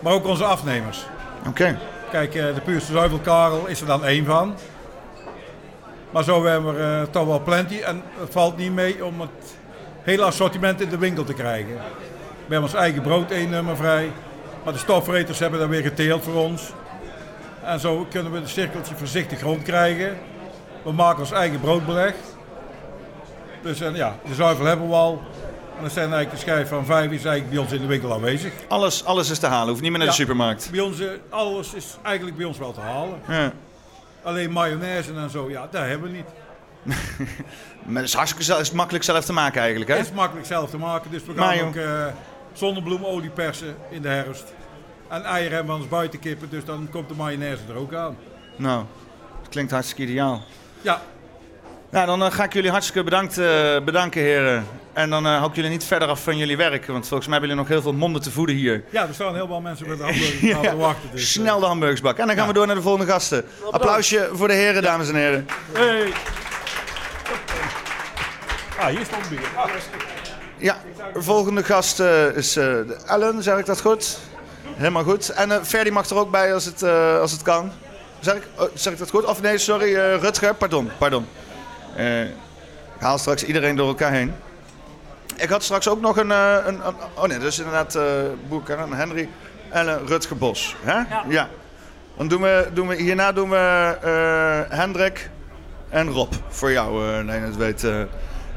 Maar ook onze afnemers. Oké. Kijk, de puurste zuivelkarel is er dan één van. Maar zo hebben we er toch wel plenty. En het valt niet mee om het hele assortiment in de winkel te krijgen. We hebben ons eigen brood één nummer vrij. Maar de stofvreters hebben dan weer geteeld voor ons. En zo kunnen we het cirkeltje voorzichtig rondkrijgen. We maken ons eigen broodbeleg. Dus en ja, de zuivel hebben we al. En dan zijn eigenlijk de schijf van vijf is eigenlijk bij ons in de winkel aanwezig. Alles, alles is te halen, hoeft niet meer naar de supermarkt. Bij ons, eh, alles is eigenlijk bij ons wel te halen. Ja. Alleen mayonaise en zo, ja, dat hebben we niet. [LAUGHS] Maar het is hartstikke zel- is makkelijk zelf te maken eigenlijk, hè? Het is makkelijk zelf te maken, dus we gaan Mayo. ook eh, zonnebloemolie persen in de herfst. En eieren hebben we ons buiten kippen, dus dan komt de mayonaise er ook aan. Nou, dat klinkt hartstikke ideaal. Ja. Nou, dan eh, ga ik jullie hartstikke bedankt, eh, bedanken, heren. En dan eh hou ik jullie niet verder af van jullie werk, want volgens mij hebben jullie nog heel veel monden te voeden hier. Ja, er staan heel veel mensen bij de [LAUGHS] hamburgers Ja. te wachten. Dus, Snel de hamburgersbak. En dan gaan we door naar de volgende gasten. Applausje voor de heren, dames en heren. Hey. Ah, hier stond bier. Ah. Ja, de volgende gast eh, is eh, Ellen, zeg ik dat goed? Helemaal goed. En eh Ferdi mag er ook bij als het, als het kan. Zeg ik, oh, zeg ik dat goed? Of nee, sorry, Rutger, pardon, pardon. Ik haal straks iedereen door elkaar heen. Ik had straks ook nog een... een, een- oh nee, dus inderdaad uh, Boer Karen, Henry, Ellen, Rutger Bos. Hè? Ja. Dan doen we, doen we, hierna doen we Hendrik en Rob. Voor jou, nee, het weet.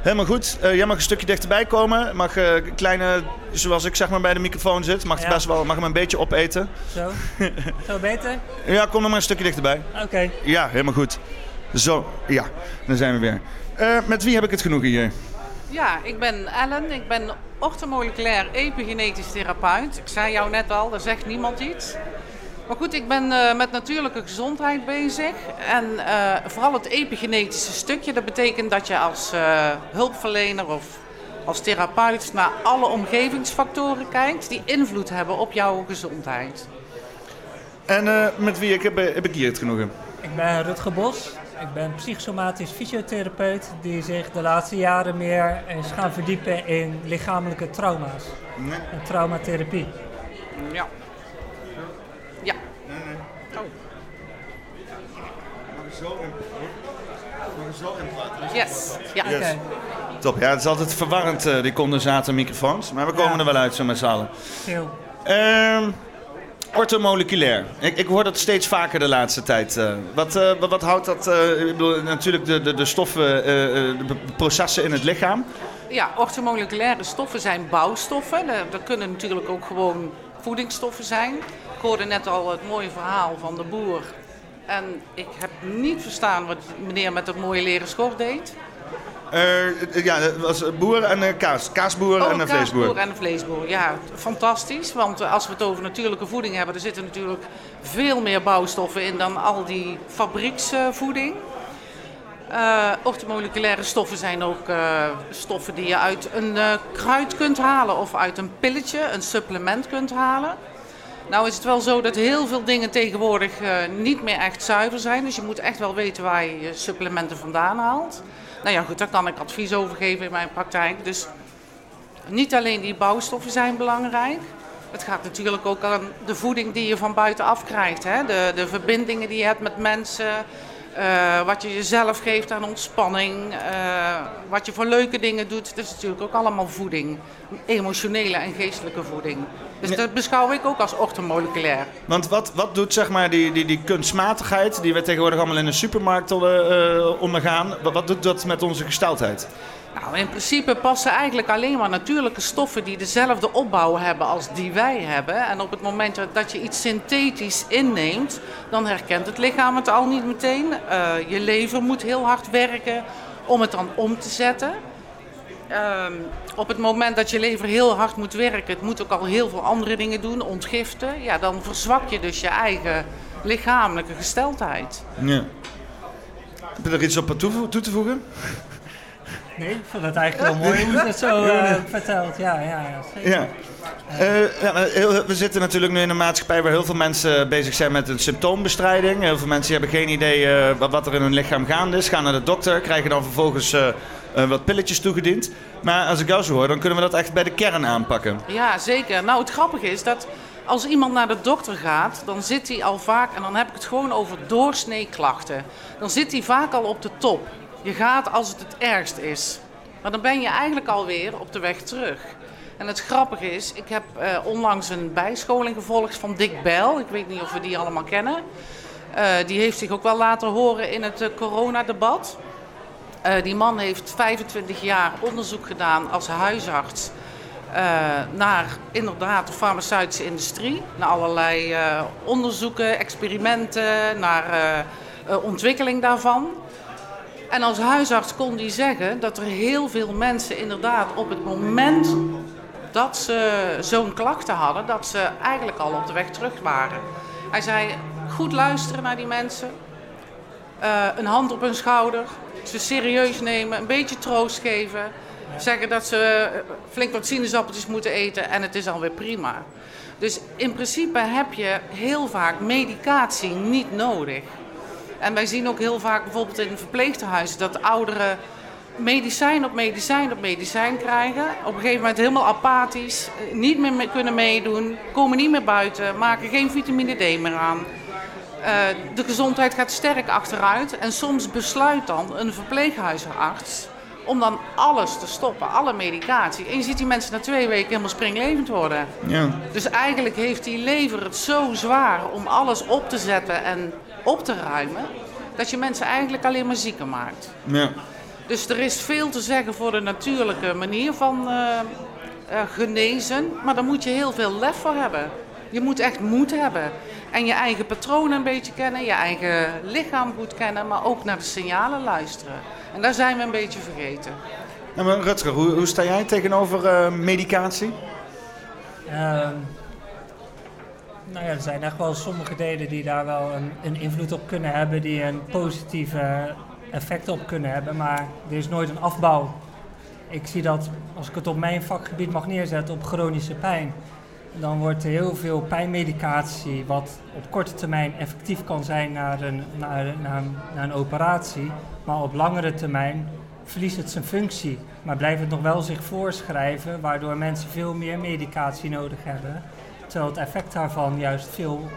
Helemaal goed. Eh, jij mag een stukje dichterbij komen. Mag eh, een kleine, zoals ik zeg maar bij de microfoon zit, mag, het Ja. best wel, mag hem een beetje opeten. Zo. [LAUGHS] Zo beter? Ja, kom nog maar een stukje dichterbij. Oké. Ja, helemaal goed. Zo, ja, dan zijn we weer. Eh, met wie heb ik het genoegen hier? Ja, ik ben Ellen. Ik ben orthomoleculair epigenetisch therapeut. Ik zei jou net al, daar zegt niemand iets. Maar goed, ik ben eh, met natuurlijke gezondheid bezig. En eh, vooral het epigenetische stukje. Dat betekent dat je als eh, hulpverlener of als therapeut naar alle omgevingsfactoren kijkt die invloed hebben op jouw gezondheid. En eh, met wie ik heb, heb ik hier het genoegen? Ik ben Rutger Bos. Ik ben psychosomatisch fysiotherapeut die zich de laatste jaren meer is gaan verdiepen in lichamelijke trauma's. En traumatherapie. Ja. Yes. Ja. Yes. Top, ja, het is altijd verwarrend, eh, die condensatormicrofoons. Maar we komen er wel uit zo met z'n allen. Heel. Ehm orthomoleculair. Ik, ik hoor dat steeds vaker de laatste tijd. eh. wat, eh, wat, wat houdt dat? eh, ik bedoel, natuurlijk de, de, de stoffen, eh, eh, de processen in het lichaam. Ja, orthomoleculaire stoffen zijn bouwstoffen. Dat, dat kunnen natuurlijk ook gewoon voedingsstoffen zijn. Ik hoorde net al het mooie verhaal van de boer. En ik heb niet verstaan wat meneer met dat mooie leren schort deed. Eh, ja, het was boer en eh, kaas. Kaasboer Oh, en een kaasboer vleesboer. en een vleesboer. Ja, fantastisch. Want als we het over natuurlijke voeding hebben, er zitten natuurlijk veel meer bouwstoffen in dan al die fabrieksvoeding. Orthomoleculaire stoffen zijn ook stoffen die je uit een kruid kunt halen of uit een pilletje, een supplement kunt halen. Nou is het wel zo dat heel veel dingen tegenwoordig eh, niet meer echt zuiver zijn. Dus je moet echt wel weten waar je je supplementen vandaan haalt. Nou ja, goed, daar kan ik advies over geven in mijn praktijk. Dus niet alleen die bouwstoffen zijn belangrijk. Het gaat natuurlijk ook aan de voeding die je van buitenaf krijgt. Hè? De, de verbindingen die je hebt met mensen. Eh, wat je jezelf geeft aan ontspanning. eh, wat je voor leuke dingen doet. Dat is natuurlijk ook allemaal voeding. Emotionele en geestelijke voeding. Dus dat beschouw ik ook als orthomoleculair. Want wat, wat doet zeg maar die, die, die kunstmatigheid die we tegenwoordig allemaal in de supermarkt eh, ondergaan, wat, wat doet dat met onze gesteldheid? Nou, in principe passen eigenlijk alleen maar natuurlijke stoffen die dezelfde opbouw hebben als die wij hebben. En op het moment dat- je iets synthetisch inneemt, dan herkent het lichaam het al niet meteen. Eh, je lever moet heel hard werken om het dan om te zetten. Ehm, op het moment dat je lever heel hard moet werken, het moet ook al heel veel andere dingen doen, ontgiften, ja, dan verzwak je dus je eigen lichamelijke gesteldheid. Ja. Heb je er iets op toe te voegen? Nee, ik vond het eigenlijk wel mooi hoe je het zo eh, vertelt. Ja, ja, ja. zeker. Ja. Eh, ja, heel- we zitten natuurlijk nu in een maatschappij waar heel veel mensen bezig zijn met een symptoombestrijding. Heel veel mensen hebben geen idee eh, wat, wat er in hun lichaam gaande is. Gaan naar de dokter, krijgen dan vervolgens wat pilletjes toegediend. Maar als ik jou zo hoor, dan kunnen we dat echt bij de kern aanpakken. Ja, zeker. Nou, het grappige is dat als iemand naar de dokter gaat, dan zit hij al vaak, en dan heb ik het gewoon over doorsneeklachten, dan zit hij vaak al op de top. Je gaat als het het ergst is. Maar dan ben je eigenlijk alweer op de weg terug. En het grappige is, ik heb eh, onlangs een bijscholing gevolgd van Dick Bel. Ik weet niet of we die allemaal kennen. Eh, die heeft zich ook wel laten horen in het uh, coronadebat. Die man heeft 25 jaar onderzoek gedaan als huisarts naar inderdaad de farmaceutische industrie. Naar allerlei onderzoeken, experimenten, naar ontwikkeling daarvan. En als huisarts kon hij zeggen dat er heel veel mensen inderdaad op het moment dat ze zo'n klachten hadden, dat ze eigenlijk al op de weg terug waren. Hij zei, goed luisteren naar die mensen, uh, een hand op hun schouder, ze serieus nemen, een beetje troost geven. Zeggen dat ze flink wat sinaasappeltjes moeten eten en het is alweer prima. Dus in principe heb je heel vaak medicatie niet nodig. En wij zien ook heel vaak bijvoorbeeld in verpleeghuizen dat ouderen medicijn op medicijn op medicijn krijgen. Op een gegeven moment helemaal apathisch, eh, niet meer kunnen meedoen, komen niet meer buiten, maken geen vitamine D meer aan. Uh, de gezondheid gaat sterk achteruit en soms besluit dan een verpleeghuisarts om dan alles te stoppen, alle medicatie. En je ziet die mensen na twee weken helemaal springlevend worden. Ja. Dus eigenlijk heeft die lever het zo zwaar om alles op te zetten en op te ruimen, dat je mensen eigenlijk alleen maar zieker maakt. Ja. Dus er is veel te zeggen voor de natuurlijke manier van uh, uh, genezen. Maar daar moet je heel veel lef voor hebben. Je moet echt moed hebben. En je eigen patronen een beetje kennen, je eigen lichaam goed kennen, maar ook naar de signalen luisteren. En daar zijn we een beetje vergeten. Ja, maar Rutger, hoe, hoe sta jij tegenover uh, medicatie? Nou ja, er zijn echt wel sommige delen die daar wel een, een invloed op kunnen hebben, die een positieve effect op kunnen hebben, maar er is nooit een afbouw. Ik zie dat, als ik het op mijn vakgebied mag neerzetten, op chronische pijn, dan wordt er heel veel pijnmedicatie, wat op korte termijn effectief kan zijn naar een, naar, naar een operatie, maar op langere termijn verliest het zijn functie, maar blijft het nog wel zich voorschrijven, waardoor mensen veel meer medicatie nodig hebben, terwijl het effect daarvan juist veel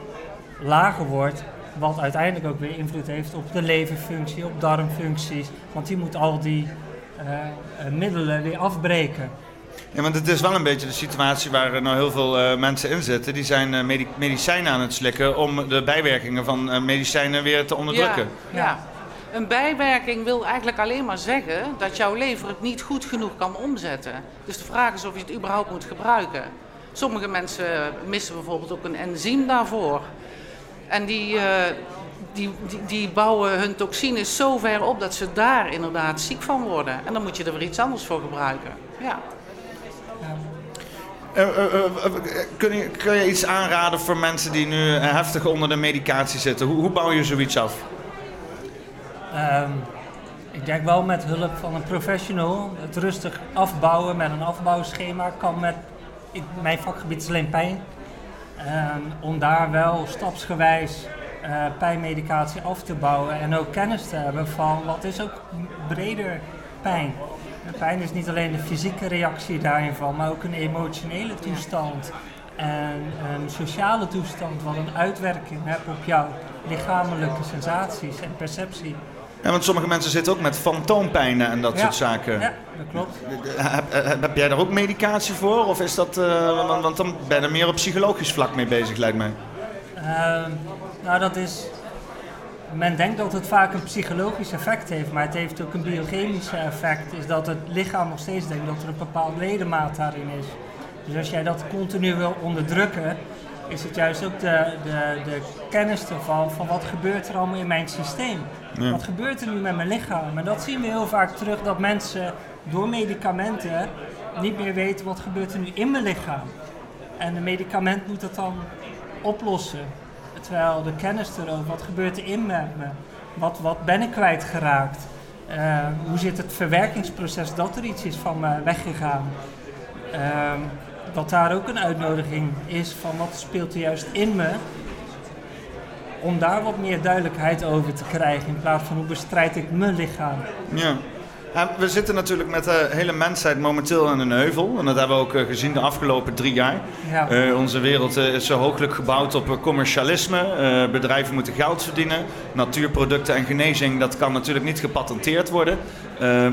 lager wordt wat uiteindelijk ook weer invloed heeft op de leverfunctie, op darmfuncties. Want die moet al die uh, middelen weer afbreken. Ja, want het is wel een beetje de situatie waar er nou heel veel uh, mensen in zitten. Die zijn medic medicijnen aan het slikken om de bijwerkingen van medicijnen weer te onderdrukken. Ja, ja. Een bijwerking wil eigenlijk alleen maar zeggen dat jouw lever het niet goed genoeg kan omzetten. Dus de vraag is of je het überhaupt moet gebruiken. Sommige mensen missen bijvoorbeeld ook een enzym daarvoor. En die, uh, die, die, die, bouwen hun toxines zo ver op dat ze daar inderdaad ziek van worden. En dan moet je er weer iets anders voor gebruiken. Ja. Uh, uh, kun, je, kun je iets aanraden voor mensen die nu heftig onder de medicatie zitten? Hoe, hoe bouw je zoiets af? Um, ik denk wel met hulp van een professional. Het rustig afbouwen met een afbouwschema kan met. Ik, mijn vakgebied is alleen pijn. Um, om daar wel stapsgewijs uh, pijnmedicatie af te bouwen en ook kennis te hebben van wat is ook breder pijn. En pijn is niet alleen de fysieke reactie daarin van, maar ook een emotionele toestand en een sociale toestand wat een uitwerking heeft op jouw lichamelijke sensaties en perceptie. Ja, want sommige mensen zitten ook met fantoompijnen en dat ja. soort zaken. Ja, dat klopt. Heb, heb, jij daar ook medicatie voor? Of is dat, uh, want, want, dan ben je er meer op psychologisch vlak mee bezig, lijkt mij. Uh, nou, dat is... Men denkt dat het vaak een psychologisch effect heeft, maar het heeft ook een biochemisch effect. Is dat het lichaam nog steeds denkt dat er een bepaald ledemaat daarin is. Dus als jij dat continu wil onderdrukken, is het juist ook de, de, de kennis ervan van wat gebeurt er allemaal in mijn systeem. Ja. Wat gebeurt er nu met mijn lichaam? En dat zien we heel vaak terug dat mensen door medicamenten niet meer weten wat gebeurt er nu in mijn lichaam. En een medicament moet dat dan oplossen. Terwijl de kennis erover, wat gebeurt er in me? Wat, wat ben ik kwijtgeraakt? Uh, hoe zit het verwerkingsproces dat er iets is van me weggegaan? Uh, dat daar ook een uitnodiging is van wat speelt er juist in me. Om daar wat meer duidelijkheid over te krijgen in plaats van hoe bestrijd ik mijn lichaam. Ja. Ja, we zitten natuurlijk met de hele mensheid momenteel aan een heuvel. En dat hebben we ook eh, gezien de afgelopen drie jaar. Ja. Eh, onze wereld eh, is zo hooglijk gebouwd op eh, commercialisme. Eh, bedrijven moeten geld verdienen. Natuurproducten en genezing, dat kan natuurlijk niet gepatenteerd worden. Eh, eh,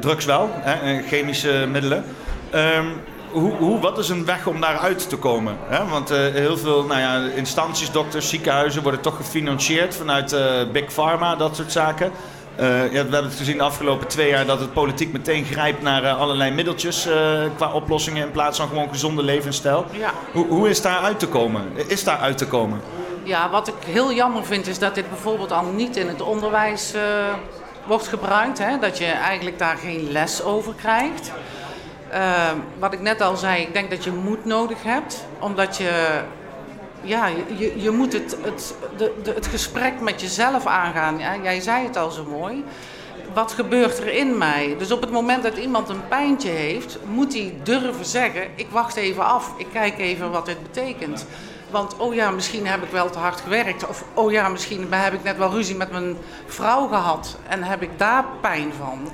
drugs wel, hè, eh, chemische middelen. Ehm, hoe, hoe, wat is een weg om daaruit te komen? Hè? Want eh, heel veel nou ja, instanties, dokters, ziekenhuizen worden toch gefinancierd vanuit eh, Big Pharma, dat soort zaken. Eh, ja, we hebben het gezien de afgelopen twee jaar dat het politiek meteen grijpt naar allerlei middeltjes qua oplossingen in plaats van gewoon gezonde levensstijl. Ja. Hoe, hoe is daar uit te komen? Is daar uit te komen? Ja, wat ik heel jammer vind is dat dit bijvoorbeeld al niet in het onderwijs wordt gebruikt. Hè? Dat je eigenlijk daar geen les over krijgt. Eh, wat ik net al zei, ik denk dat je moed nodig hebt. Omdat je, ja, je, je moet het, het, de, de, het gesprek met jezelf aangaan. Ja, jij zei het al zo mooi. Wat gebeurt er in mij? Dus op het moment dat iemand een pijntje heeft, moet hij durven zeggen: Ik wacht even af, ik kijk even wat dit betekent. Want oh ja, misschien heb ik wel te hard gewerkt. Of oh ja, misschien heb ik net wel ruzie met mijn vrouw gehad en heb ik daar pijn van.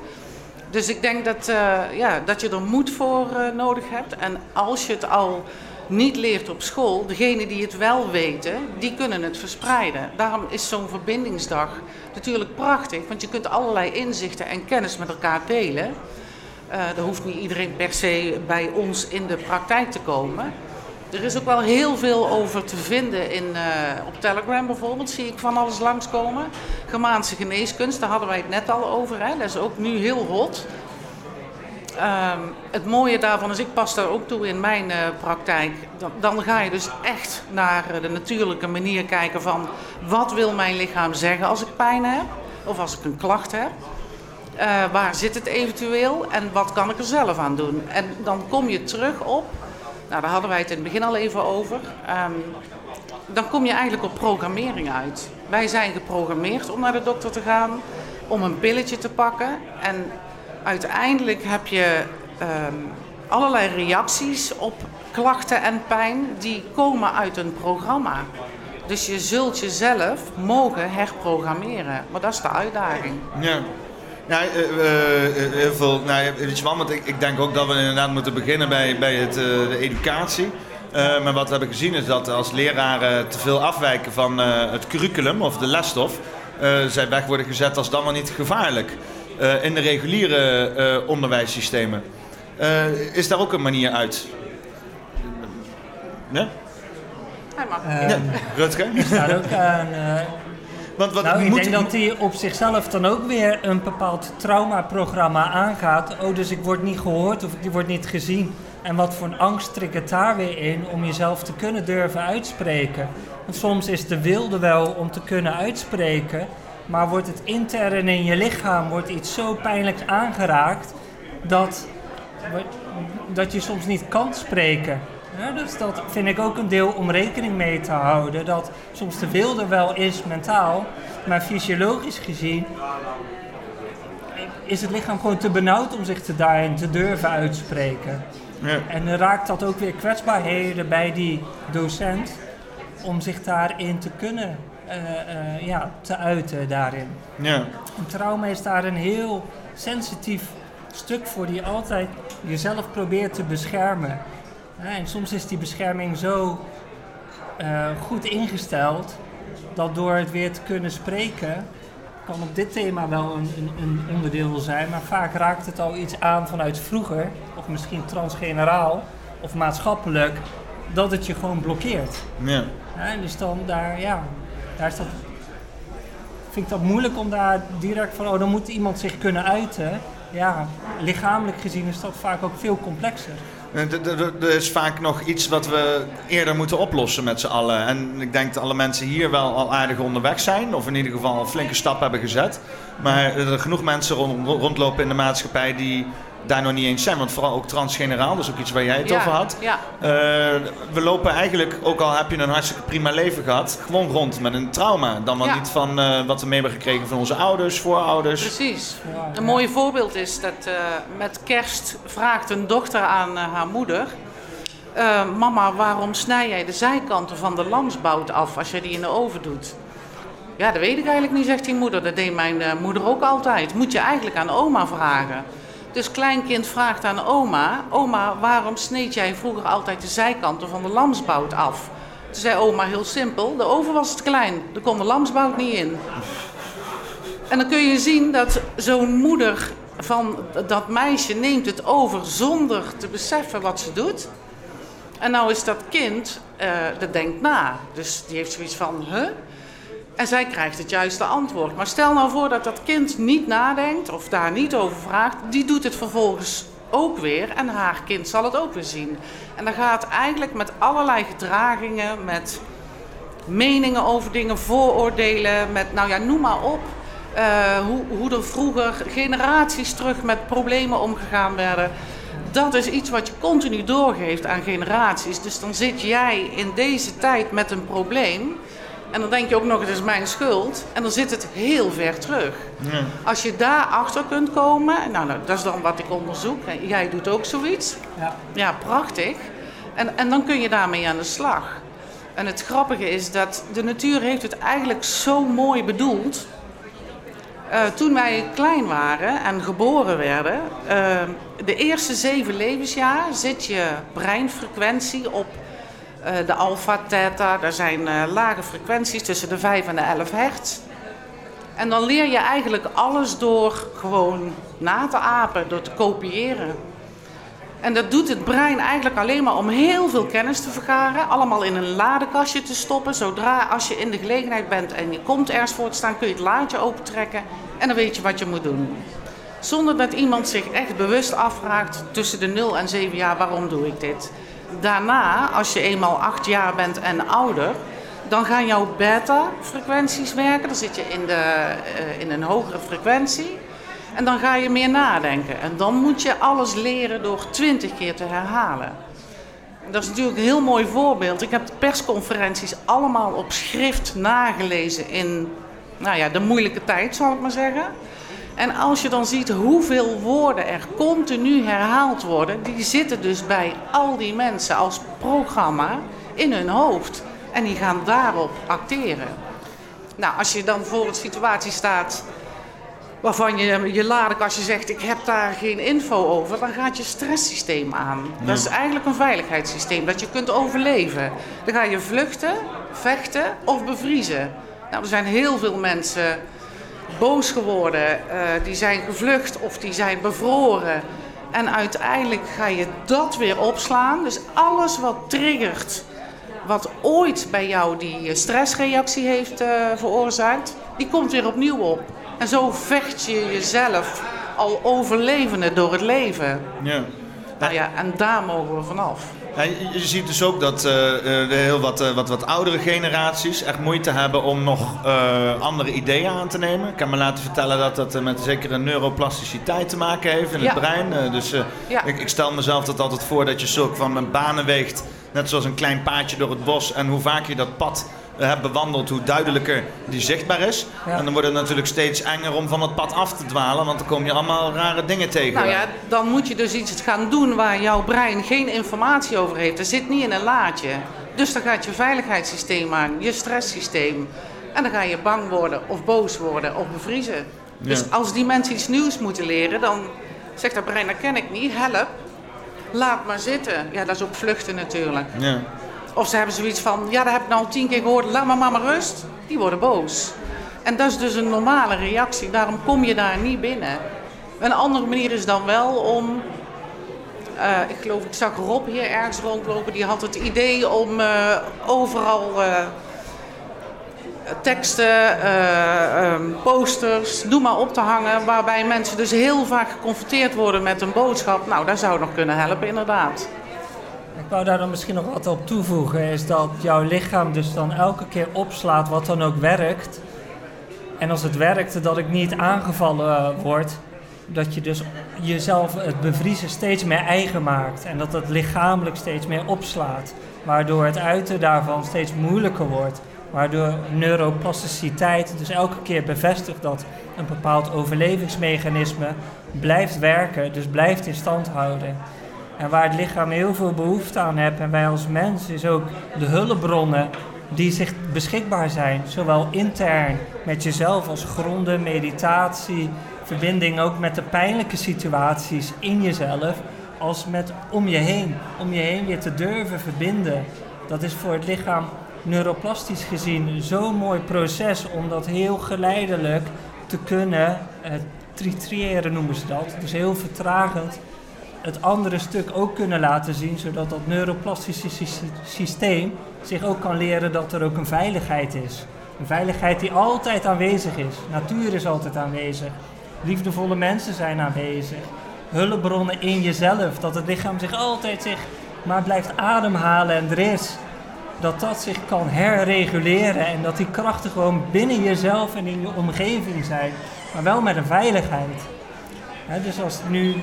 Dus ik denk dat, eh, ja, dat je er moed voor eh, nodig hebt. En als je het al niet leert op school, degenen die het wel weten, die kunnen het verspreiden. Daarom is zo'n verbindingsdag natuurlijk prachtig, want je kunt allerlei inzichten en kennis met elkaar delen. Uh, er hoeft niet iedereen per se bij ons in de praktijk te komen. Er is ook wel heel veel over te vinden in, uh, op Telegram bijvoorbeeld, zie ik van alles langskomen. Germaanse geneeskunst, daar hadden wij het net al over, hè? dat is ook nu heel hot. Um, het mooie daarvan is, ik pas daar ook toe in mijn uh, praktijk. Dan, dan, ga je dus echt naar de natuurlijke manier kijken van wat wil mijn lichaam zeggen als ik pijn heb of als ik een klacht heb. Waar zit het eventueel en wat kan ik er zelf aan doen? En dan kom je terug op, nou daar hadden wij het in het begin al even over. Um, dan kom je eigenlijk op programmering uit. Wij zijn geprogrammeerd om naar de dokter te gaan, om een pilletje te pakken. En uiteindelijk heb je um, allerlei reacties op klachten en pijn die komen uit een programma. Dus je zult jezelf mogen herprogrammeren. Maar dat is de uitdaging. Ja. Ja, uh, uh, heel veel. Nou, weet je wel, want ik, ik, denk ook dat we inderdaad moeten beginnen bij, bij het, uh, de educatie. maar wat we hebben gezien is dat als leraren te veel afwijken van het curriculum of de lesstof, zij weg worden gezet als dan wel niet gevaarlijk. Uh, in de reguliere uh, onderwijssystemen. Uh, is daar ook een manier uit? Ja? Hij mag. ja, Rutger? Is daar ook aan... Want wat nou, ik moet... denk dat hij op zichzelf dan ook weer een bepaald traumaprogramma aangaat. Oh, dus ik word niet gehoord of ik word niet gezien. En wat voor een angst triggert daar weer in om jezelf te kunnen durven uitspreken? Want soms is de wilde wel om te kunnen uitspreken, maar wordt het intern in je lichaam wordt iets zo pijnlijks aangeraakt dat, dat je soms niet kan spreken. Ja, dus dat vind ik ook een deel om rekening mee te houden. Dat soms de wilde wel is mentaal, maar fysiologisch gezien is het lichaam gewoon te benauwd om zich te daarin te durven uitspreken. Ja. En dan raakt dat ook weer kwetsbaarheden bij die docent om zich daarin te kunnen uh, uh, ja, te uiten daarin. Ja. En trauma is daar een heel sensitief stuk voor die altijd jezelf probeert te beschermen. En soms is die bescherming zo uh, goed ingesteld dat door het weer te kunnen spreken, kan op dit thema wel een, een, een, onderdeel zijn, maar vaak raakt het al iets aan vanuit vroeger, of misschien transgeneraal of maatschappelijk, dat het je gewoon blokkeert. Ja. ja dus dan daar, ja, daar is dat, vind ik dat moeilijk om daar direct van, oh, dan moet iemand zich kunnen uiten. Ja, lichamelijk gezien is dat vaak ook veel complexer. Er is vaak nog iets wat we eerder moeten oplossen met z'n allen. En ik denk dat alle mensen hier wel al aardig onderweg zijn. Of in ieder geval een flinke stap hebben gezet. Maar er genoeg mensen rond, rondlopen in de maatschappij die daar nog niet eens zijn. Want vooral ook transgeneraal, dat is ook iets waar jij het ja, over had. Ja. Uh, we lopen eigenlijk, ook al heb je een hartstikke prima leven gehad, gewoon rond met een trauma. Dan wel Ja. niet van uh, wat we mee hebben gekregen van onze ouders, voorouders. Precies. Een mooi voorbeeld is dat uh, met kerst vraagt een dochter aan haar moeder... Mama, waarom snij jij de zijkanten van de lamsbout af als je die in de oven doet? Ja, dat weet ik eigenlijk niet, zegt die moeder. Dat deed mijn eh, moeder ook altijd. Moet je eigenlijk aan oma vragen. Dus kleinkind vraagt aan oma: Oma, waarom sneed jij vroeger altijd de zijkanten van de lamsbout af? Toen zei oma heel simpel: De oven was te klein, er kon de lamsbout niet in. En dan kun je zien dat zo'n moeder van dat meisje neemt het over zonder te beseffen wat ze doet. En nou is dat kind, eh, dat denkt na. Dus die heeft zoiets van, huh? En zij krijgt het juiste antwoord. Maar stel nou voor dat dat kind niet nadenkt of daar niet over vraagt. Die doet het vervolgens ook weer en haar kind zal het ook weer zien. En dan gaat eigenlijk met allerlei gedragingen, met meningen over dingen, vooroordelen, met nou ja, noem maar op. eh, hoe, hoe er vroeger generaties terug met problemen omgegaan werden. Dat is iets wat je continu doorgeeft aan generaties. Dus dan zit jij in deze tijd met een probleem. En dan denk je ook nog, het is mijn schuld. En dan zit het heel ver terug. Als je daar achter kunt komen, nou, nou, dat is dan wat ik onderzoek. Jij doet ook zoiets. Ja. Ja, prachtig. En, en dan kun je daarmee aan de slag. En het grappige is dat de natuur heeft het eigenlijk zo mooi bedoeld. Eh, toen wij klein waren en geboren werden, eh, de eerste zeven levensjaar zit je breinfrequentie op de alpha, theta. Er zijn eh, lage frequenties tussen de 5 en de 11 hertz. En dan leer je eigenlijk alles door gewoon na te apen, door te kopiëren. En dat doet het brein eigenlijk alleen maar om heel veel kennis te vergaren. Allemaal in een ladekastje te stoppen. Zodra als je in de gelegenheid bent en je komt ergens voor te staan, kun je het laadje opentrekken. En dan weet je wat je moet doen. Zonder dat iemand zich echt bewust afvraagt tussen de 0 en 7 jaar waarom doe ik dit. Daarna, als je eenmaal 8 jaar bent en ouder, dan gaan jouw beta-frequenties werken. Dan zit je in, de, eh, in een hogere frequentie. En dan ga je meer nadenken. En dan moet je alles leren door 20 keer te herhalen. Dat is natuurlijk een heel mooi voorbeeld. Ik heb de persconferenties allemaal op schrift nagelezen in nou ja, de moeilijke tijd, zal ik maar zeggen. En als je dan ziet hoeveel woorden er continu herhaald worden, die zitten dus bij al die mensen als programma in hun hoofd. En die gaan daarop acteren. Nou, als je dan voor een situatie staat waarvan je je ladekastje zegt, ik heb daar geen info over, dan gaat je stresssysteem aan. Dat is eigenlijk een veiligheidssysteem, dat je kunt overleven. Dan ga je vluchten, vechten of bevriezen. Nou, er zijn heel veel mensen boos geworden, eh, die zijn gevlucht of die zijn bevroren. En uiteindelijk ga je dat weer opslaan. Dus alles wat triggert, wat ooit bij jou die stressreactie heeft eh, veroorzaakt, die komt weer opnieuw op. En zo vecht je jezelf al overlevende door het leven. Ja. Nou ja, en daar mogen we vanaf. Ja, je, ziet dus ook dat eh, eh, de heel wat, eh, wat, wat oudere generaties echt moeite hebben om nog andere ideeën aan te nemen. Ik kan me laten vertellen dat dat met zekere neuroplasticiteit te maken heeft in Ja. het brein. Dus Ja. ik, ik stel mezelf dat altijd voor dat je zulk van een banen weegt, net zoals een klein paadje door het bos. En hoe vaak je dat pad hebt bewandeld, hoe duidelijker die zichtbaar is. Ja. En dan wordt het natuurlijk steeds enger om van het pad af te dwalen, want dan kom je allemaal rare dingen tegen. Nou ja, dan moet je dus iets gaan doen waar jouw brein geen informatie over heeft. Dat zit niet in een laadje. Dus dan gaat je veiligheidssysteem aan, je stresssysteem. En dan ga je bang worden of boos worden of bevriezen. Dus als die mensen iets nieuws moeten leren, dan zegt dat brein, dat ken ik niet, help. Laat maar zitten. Ja, dat is ook vluchten natuurlijk. Ja. Of ze hebben zoiets van, ja, dat heb ik nou tien keer gehoord, laat maar mama rust. Die worden boos. En dat is dus een normale reactie, daarom kom je daar niet binnen. Een andere manier is dan wel om, eh, ik geloof, ik zag Rob hier ergens rondlopen, die had het idee om eh, overal eh, teksten, eh, ehm, posters, noem maar op te hangen, waarbij mensen dus heel vaak geconfronteerd worden met een boodschap. Nou, dat zou nog kunnen helpen, inderdaad. Wou daar dan misschien nog wat op toevoegen, is dat jouw lichaam dus dan elke keer opslaat wat dan ook werkt. En als het werkt, dat ik niet aangevallen eh, word, dat je dus jezelf het bevriezen steeds meer eigen maakt. En dat het lichamelijk steeds meer opslaat. Waardoor het uiten daarvan steeds moeilijker wordt. Waardoor neuroplasticiteit dus elke keer bevestigt dat een bepaald overlevingsmechanisme blijft werken, dus blijft in stand houden. En waar het lichaam heel veel behoefte aan heeft en wij als mens, is ook de hulpbronnen die zich beschikbaar zijn, zowel intern met jezelf als gronden, meditatie, verbinding ook met de pijnlijke situaties in jezelf, als met om je heen. Om je heen weer te durven verbinden. Dat is voor het lichaam neuroplastisch gezien zo'n mooi proces om dat heel geleidelijk te kunnen tritriëren noemen ze dat. Dus heel vertragend het andere stuk ook kunnen laten zien, zodat dat neuroplastische systeem zich ook kan leren dat er ook een veiligheid is. Een veiligheid die altijd aanwezig is. Natuur is altijd aanwezig. Liefdevolle mensen zijn aanwezig. Hulpbronnen in jezelf. Dat het lichaam zich altijd zich maar blijft ademhalen en er is. Dat dat zich kan herreguleren en dat die krachten gewoon binnen jezelf en in je omgeving zijn. Maar wel met een veiligheid. dus als nu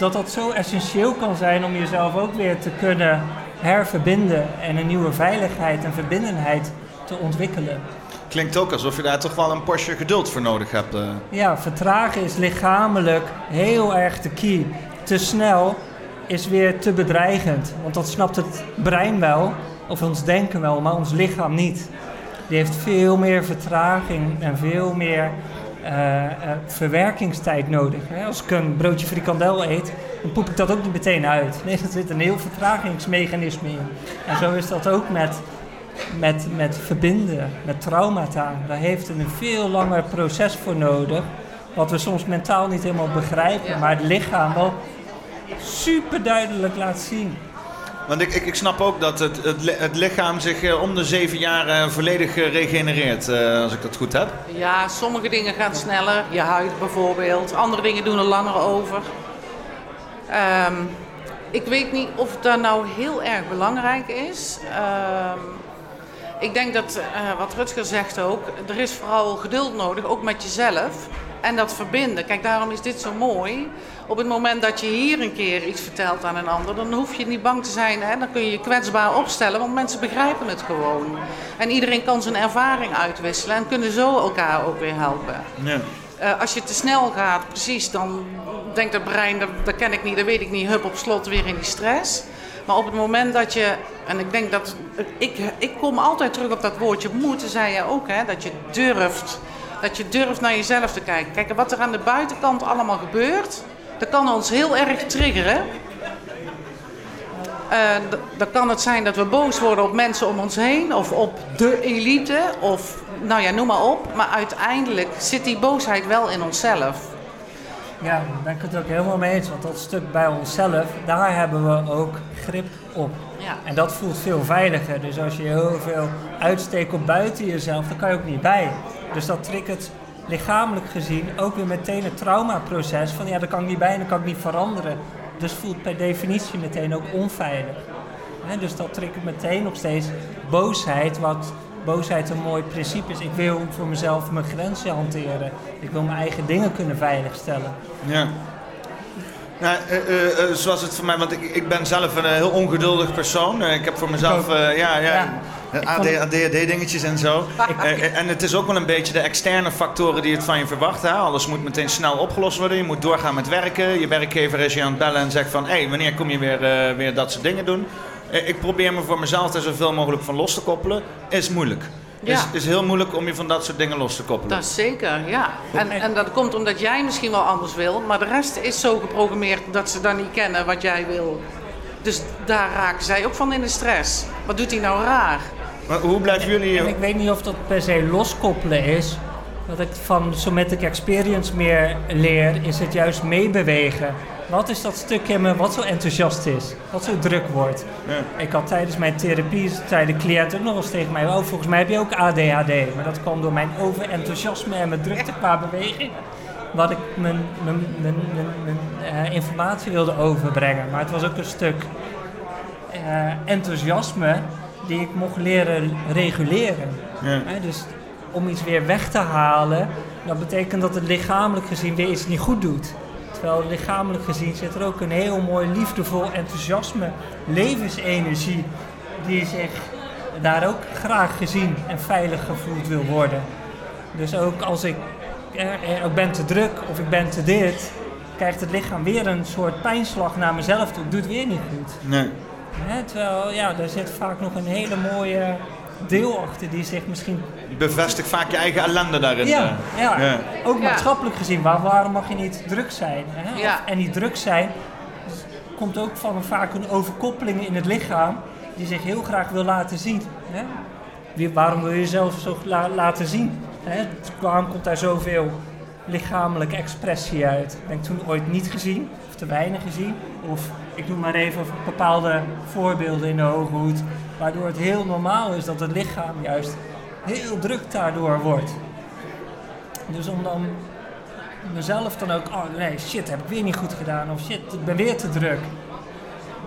dat dat zo essentieel kan zijn om jezelf ook weer te kunnen herverbinden en een nieuwe veiligheid en verbindenheid te ontwikkelen. Klinkt ook alsof je daar toch wel een portie geduld voor nodig hebt. Uh. Ja, vertragen is lichamelijk heel erg de key. Te snel is weer te bedreigend, want dat snapt het brein wel, of ons denken wel, maar ons lichaam niet. Die heeft veel meer vertraging en veel meer verwerkingstijd nodig. Hè? Als ik een broodje frikandel eet, dan poep ik dat ook niet meteen uit. Nee, er zit een heel vertragingsmechanisme in. En zo is dat ook met, met, met verbinden, met traumata. Daar heeft een veel langer proces voor nodig, wat we soms mentaal niet helemaal begrijpen, maar het lichaam wel super duidelijk laat zien. Want ik, ik, ik snap ook dat het, het, het lichaam zich eh, om de zeven jaar eh, volledig eh, regenereert, als ik dat goed heb. Ja, sommige dingen gaan sneller. Je huid bijvoorbeeld. Andere dingen doen er langer over. Ehm, ik weet niet of dat nou heel erg belangrijk is. Ehm, ik denk dat, wat Rutger zegt ook, er is vooral geduld nodig, ook met jezelf. En dat verbinden. Kijk, daarom is dit zo mooi. Op het moment dat je hier een keer iets vertelt aan een ander, dan hoef je niet bang te zijn. Hè? Dan kun je je kwetsbaar opstellen, want mensen begrijpen het gewoon. En iedereen kan zijn ervaring uitwisselen en kunnen zo elkaar ook weer helpen. Ja. Uh, als je te snel gaat, precies, dan denkt het brein, dat, dat ken ik niet, dat weet ik niet, hup op slot weer in die stress. Maar op het moment dat je, en ik denk dat, ik, ik kom altijd terug op dat woordje moeten, zei je ook, hè, dat je durft dat je durft naar jezelf te kijken. Kijk, wat er aan de buitenkant allemaal gebeurt, dat kan ons heel erg triggeren. Uh, dan kan het zijn dat we boos worden op mensen om ons heen of op de elite of nou ja, noem maar op. Maar uiteindelijk zit die boosheid wel in onszelf. Ja, daar ben ik het ook helemaal mee eens. Want dat stuk bij onszelf, daar hebben we ook grip op. Ja. En dat voelt veel veiliger. Dus als je heel veel uitsteekt op buiten jezelf, dan kan je ook niet bij. Dus dat triggert lichamelijk gezien ook weer meteen het traumaproces. Van ja, daar kan ik niet bij en dat kan ik niet veranderen. Dus voelt per definitie meteen ook onveilig. dus dat triggert meteen nog steeds boosheid, wat boosheid een mooi principe is. Ik wil voor mezelf mijn grenzen hanteren. Ik wil mijn eigen dingen kunnen veiligstellen. Ja. Nou, uh, zoals het voor mij, want ik, ik ben zelf een heel ongeduldig persoon. ik heb voor mezelf, ja, ja, ADHD-dingetjes en zo. en het is ook wel een beetje de externe factoren die het van je verwachten. Alles moet meteen snel opgelost worden. Je moet doorgaan met werken. Je werkgever is je aan het bellen en zegt van... hé, hey, wanneer kom je weer, weer dat soort dingen doen? Ik probeer me voor mezelf er zoveel mogelijk van los te koppelen. Is moeilijk. Het is, is heel moeilijk om je van dat soort dingen los te koppelen. Dat is zeker, ja. En, en dat komt omdat jij misschien wel anders wil, maar de rest is zo geprogrammeerd dat ze dan niet kennen wat jij wil. Dus daar raken zij ook van in de stress. Wat doet hij nou raar? Maar hoe blijven jullie... En ik weet niet of dat per se loskoppelen is. Wat ik van Somatic Experience meer leer, is het juist meebewegen. Wat is dat stukje in me wat zo enthousiast is? Wat zo druk wordt? Ja. Ik had tijdens mijn therapie, zei de cliënt ook nog eens tegen mij... Oh, volgens mij heb je ook ADHD. Maar dat kwam door mijn overenthousiasme en mijn drukte qua beweging. Wat ik mijn, mijn, mijn, mijn uh, informatie wilde overbrengen. Maar het was ook een stuk uh, enthousiasme die ik mocht leren reguleren. Ja. dus om iets weer weg te halen, dat betekent dat het lichamelijk gezien weer iets niet goed doet. Terwijl lichamelijk gezien zit er ook een heel mooi, liefdevol enthousiasme, levensenergie, die zich daar ook graag gezien en veilig gevoeld wil worden. Dus ook als ik, eh, ik ben te druk of ik ben te dit, krijgt het lichaam weer een soort pijnslag naar mezelf toe. Ik doe het weer niet goed. Nee. terwijl, ja, er zit vaak nog een hele mooie deel achter die zich misschien... Bevestigt vaak je eigen ellende daarin. Ja, eh. ja. ook Ja. maatschappelijk gezien. Waar, waarom mag je niet druk zijn? Hè? Of- en die druk zijn komt ook van een, vaak een overkoppeling in het lichaam die zich heel graag wil laten zien. Hè? Wie- waarom wil je jezelf zo la- laten zien? Hè? Waarom komt daar zoveel lichamelijke expressie uit? Ben ik toen ooit niet gezien of te weinig gezien? Of ik noem maar even bepaalde voorbeelden in de hoge hoed, waardoor het heel normaal is dat het lichaam juist heel druk daardoor wordt. Dus om dan mezelf dan ook, oh nee, shit, heb ik weer niet goed gedaan. Of shit, ik ben weer te druk.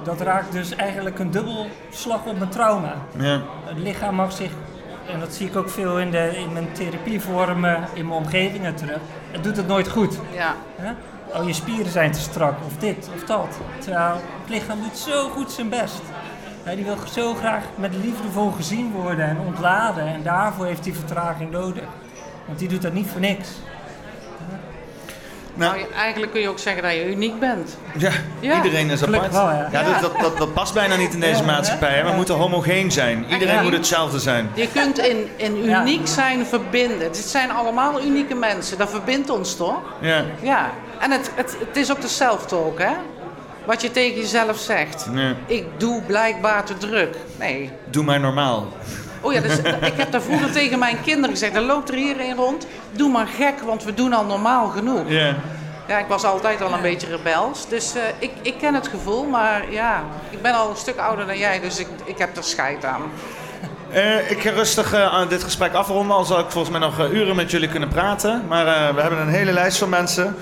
Dat raakt dus eigenlijk een dubbel slag op mijn trauma. Ja. Het lichaam mag zich, en dat zie ik ook veel in, de, in mijn therapievormen, in mijn omgevingen terug. Het doet het nooit goed. Ja. Hè? Oh, je spieren zijn te strak, of dit, of dat. Terwijl het lichaam doet zo goed zijn best. Hè, die wil zo graag met liefdevol gezien worden en ontladen. En daarvoor heeft hij vertraging nodig. Want die doet dat niet voor niks. Nou, je- eigenlijk kun je ook zeggen dat je uniek bent. Ja, Ja. iedereen is apart. wel, ja. ja, dat, dat, dat, dat past bijna niet in deze Ja, maatschappij. Hè? We ja. moeten homogeen zijn. Iedereen Ja. moet hetzelfde zijn. Je kunt in, in Ja. uniek zijn verbinden. Dit zijn allemaal unieke mensen. Dat verbindt ons toch? Ja. Ja. En het, het, het is ook de self-talk, hè? Wat je tegen jezelf zegt. Ja. Ik doe blijkbaar te druk. Nee. Doe maar normaal. Oh ja, dus, [LAUGHS] ik heb daar vroeger tegen mijn kinderen gezegd. Dan loopt er hierin rond. Doe maar gek, want we doen al normaal genoeg. Ja. Ja, ik was altijd al een beetje rebels. Dus eh, ik, ik ken het gevoel, maar ja, ik ben al een stuk ouder dan jij, dus ik, ik heb er scheid aan. Eh, ik ga rustig eh, aan dit gesprek afronden, al zal ik volgens mij nog uren met jullie kunnen praten. Maar we hebben een hele lijst van mensen.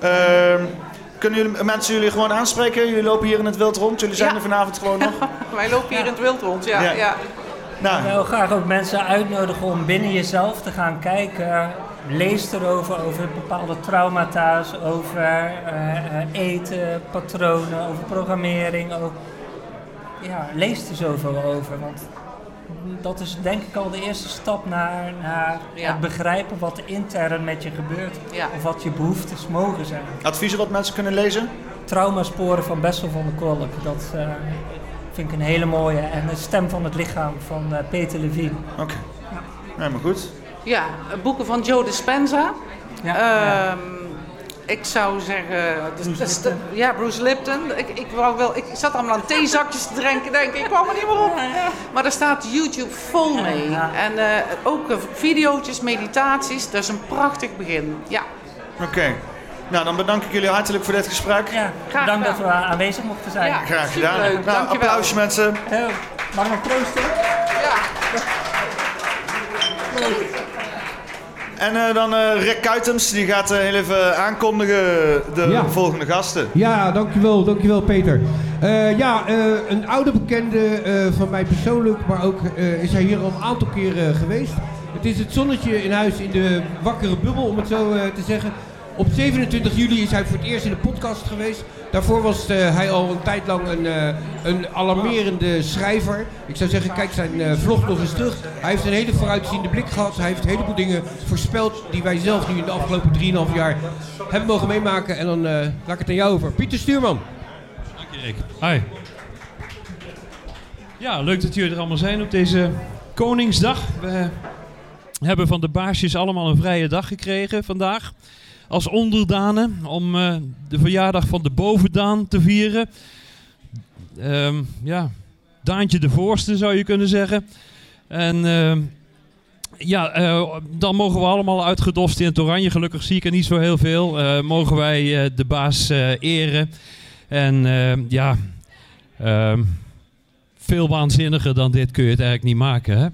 Ehm, kunnen jullie, mensen jullie gewoon aanspreken? Jullie lopen hier in het wild rond. Jullie zijn Ja. er vanavond gewoon nog. [LAUGHS] Wij lopen hier in het wild rond, ja. Ja. ja. Nou, Ik wil graag ook mensen uitnodigen om binnen jezelf te gaan kijken. Lees erover, over bepaalde traumata's, over eh, eh, eten, patronen, over programmering. Ook. Ja, lees er zoveel over. Want dat is denk ik al de eerste stap naar, naar Ja. het begrijpen wat er intern met je gebeurt. Ja. Of wat je behoeftes mogen zijn. adviezen wat mensen kunnen lezen? Traumasporen van Bessel van der Kolk. Dat eh, vind ik een hele mooie. En de stem van het lichaam van eh, Peter Levine. Oké. Nee, maar goed. Ja, boeken van Joe Dispenza. Ja, ja. Ik zou zeggen... dus- Bruce dus- ja, Bruce Lipton. Ik, ik, wou wel, ik zat allemaal aan theezakjes te drinken, denk ik. Ik kwam er niet meer op. Maar daar staat YouTube vol mee. En eh, ook eh, video's, meditaties. Dat is een prachtig begin. Ja. Oké. Nou, dan bedank ik jullie hartelijk voor dit gesprek. Ja, Graag bedankt dat we aanwezig mochten zijn. Ja. Graag gedaan. Superleuk, Nou, dankjewel. applausje mensen. Eh, mag ik nog proosten? ja. En eh, dan eh, Rick Kuitems, die gaat eh, heel even aankondigen de Ja. volgende gasten. Ja, dankjewel, dankjewel Peter. Ja, een oude bekende van mij persoonlijk, maar ook is hij hier al een aantal keren geweest. Het is het zonnetje in huis in de wakkere bubbel, om het zo te zeggen. Op 27 juli is hij voor het eerst in de podcast geweest. Daarvoor was eh, hij al een tijd lang een, eh, een alarmerende schrijver. Ik zou zeggen, kijk zijn eh, vlog nog eens terug. Hij heeft een hele vooruitziende blik gehad. Hij heeft een heleboel dingen voorspeld die wij zelf nu in de afgelopen 3,5 jaar hebben mogen meemaken. En dan laat ik het aan jou over. Pieter Stuurman. Rick. Hi. Ja, leuk dat jullie er allemaal zijn op deze Koningsdag. We hebben van de baasjes allemaal een vrije dag gekregen vandaag. Als onderdanen om eh, de verjaardag van de bovendaan te vieren. Ehm, ja, Daantje de Voorste zou je kunnen zeggen. En ehm, ja, eh, dan mogen we allemaal uitgedost in het oranje. Gelukkig zie ik er niet zo heel veel. Eh, mogen wij de baas eren. En eh, ja, ehm, veel waanzinniger dan dit kun je het eigenlijk niet maken. Hè?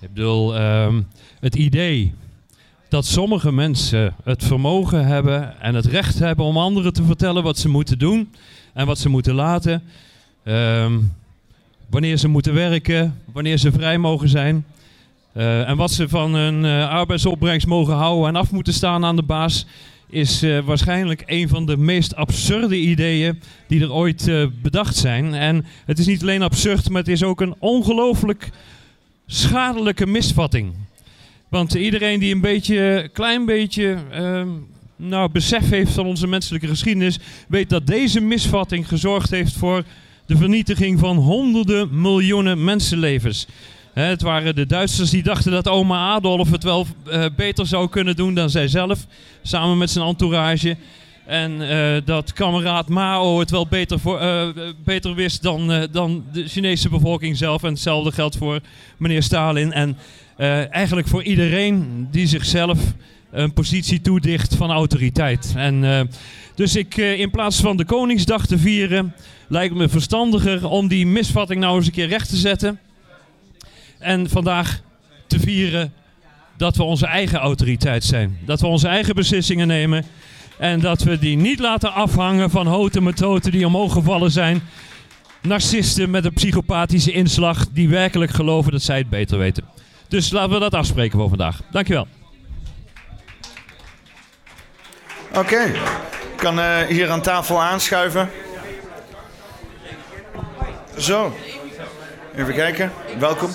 Ik bedoel, ehm, het idee dat sommige mensen het vermogen hebben en het recht hebben om anderen te vertellen wat ze moeten doen en wat ze moeten laten. Ehm, wanneer ze moeten werken, wanneer ze vrij mogen zijn. eh, en wat ze van hun eh, arbeidsopbrengst mogen houden en af moeten staan aan de baas, is eh, waarschijnlijk een van de meest absurde ideeën die er ooit bedacht zijn. En het is niet alleen absurd, maar het is ook een ongelooflijk schadelijke misvatting. Want iedereen die een beetje, klein beetje, ehm, nou, besef heeft van onze menselijke geschiedenis, weet dat deze misvatting gezorgd heeft voor de vernietiging van honderden miljoenen mensenlevens. Het waren de Duitsers die dachten dat oma Adolf het wel eh, beter zou kunnen doen dan zij zelf, samen met zijn entourage. En eh, dat kameraad Mao het wel beter, voor, eh, beter wist dan, dan de Chinese bevolking zelf. En hetzelfde geldt voor meneer Stalin. En eh, eigenlijk voor iedereen die zichzelf een positie toedicht van autoriteit. En, eh, dus ik, eh, in plaats van de Koningsdag te vieren, lijkt me verstandiger om die misvatting nou eens een keer recht te zetten. En vandaag te vieren dat we onze eigen autoriteit zijn. Dat we onze eigen beslissingen nemen. En dat we die niet laten afhangen van houten methoden die omhoog gevallen zijn. Narcisten met een psychopathische inslag die werkelijk geloven dat zij het beter weten. Dus laten we dat afspreken voor vandaag. Dankjewel. Oké, ik kan eh, hier aan tafel aanschuiven. Zo, even kijken. Welkom.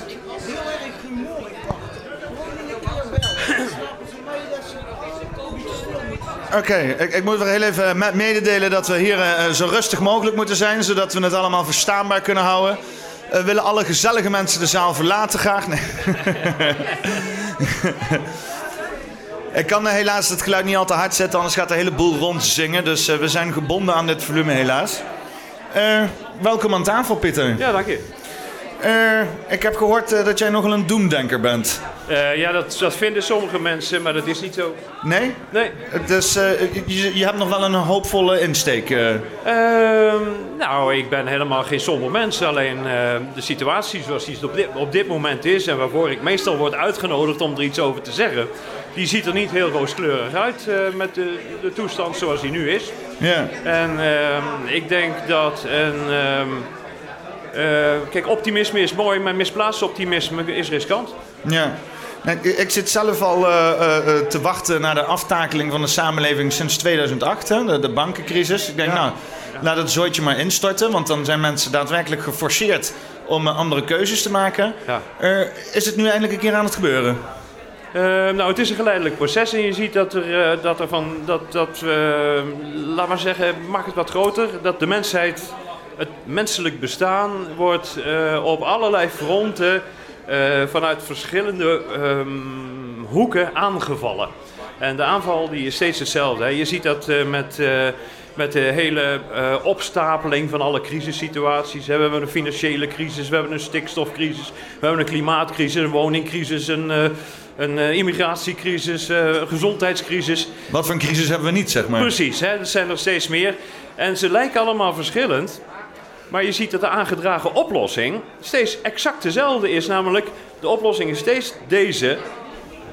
Oké, ik, ik moet weer heel even me- mededelen dat we hier eh, zo rustig mogelijk moeten zijn, zodat we het allemaal verstaanbaar kunnen houden. Eh, willen alle gezellige mensen de zaal verlaten graag? [LAUGHS] Ik kan eh, helaas het geluid niet al te hard zetten, anders gaat de hele boel rondzingen. Dus eh, we zijn gebonden aan dit volume helaas. Welkom aan tafel, Pieter. Ja, dank je. Eh, ik heb gehoord eh, dat jij nogal een doemdenker bent. Eh, ja, dat, dat vinden sommige mensen, maar dat is niet zo. Nee? Nee. Dus je, je hebt nog wel een hoopvolle insteek. eh. Ehm, nou, ik ben helemaal geen somber mens. Alleen de situatie zoals die op dit, op dit moment is... en waarvoor ik meestal word uitgenodigd om er iets over te zeggen... die ziet er niet heel rooskleurig uit met de, de toestand zoals die nu is. Ja. En ehm, ik denk dat een... ehm, eh, kijk, optimisme is mooi, maar misplaatst optimisme is riskant. Ja. Nee, ik- zit zelf al eh, eh, eh, te wachten naar de aftakeling van de samenleving sinds 2008, hè, de, de bankencrisis. Ik denk, nou, laat het zooitje maar instorten, want dan zijn mensen daadwerkelijk geforceerd om eh, andere keuzes te maken. Eh, is het nu eindelijk een keer aan het gebeuren? Eh, nou, het is een geleidelijk proces en je ziet dat er, eh, dat er van, dat, dat eh, laat maar zeggen, maak het wat groter, dat de mensheid, het menselijk bestaan wordt eh, op allerlei fronten eh, vanuit verschillende ehm, hoeken aangevallen. En de aanval die is steeds hetzelfde. Hè. Je ziet dat eh, met, met de hele opstapeling van alle crisissituaties. hè. We hebben een financiële crisis, we hebben een stikstofcrisis, we hebben een klimaatcrisis, een woningcrisis, een, een immigratiecrisis, een gezondheidscrisis. Wat voor een crisis hebben we niet, zeg maar? Precies, hè, er zijn er steeds meer. En ze lijken allemaal verschillend. Maar je ziet dat de aangedragen oplossing steeds exact dezelfde is. Namelijk, de oplossing is steeds deze.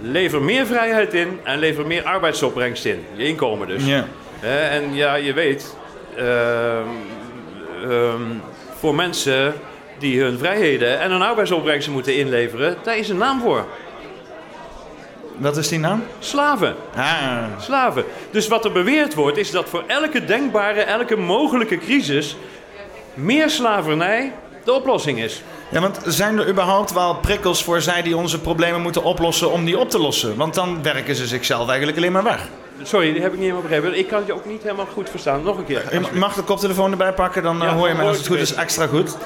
Lever meer vrijheid in en lever meer arbeidsopbrengst in. Je inkomen dus. Ja. En ja, je weet, ehm, ehm, voor mensen die hun vrijheden en hun arbeidsopbrengsten moeten inleveren, daar is een naam voor. Wat is die naam? Slaven. Ah. Slaven. Dus wat er beweerd wordt, is dat voor elke denkbare, elke mogelijke crisis meer slavernij de oplossing is. Ja, want zijn er überhaupt wel prikkels voor zij die onze problemen moeten oplossen om die op te lossen? Want dan werken ze zichzelf eigenlijk alleen maar weg. Sorry, die heb ik niet helemaal begrepen. Ik kan je ook niet helemaal goed verstaan. Nog een keer. Je mag de koptelefoon erbij pakken, dan eh, Ja, hoor je mij als het goed is extra goed.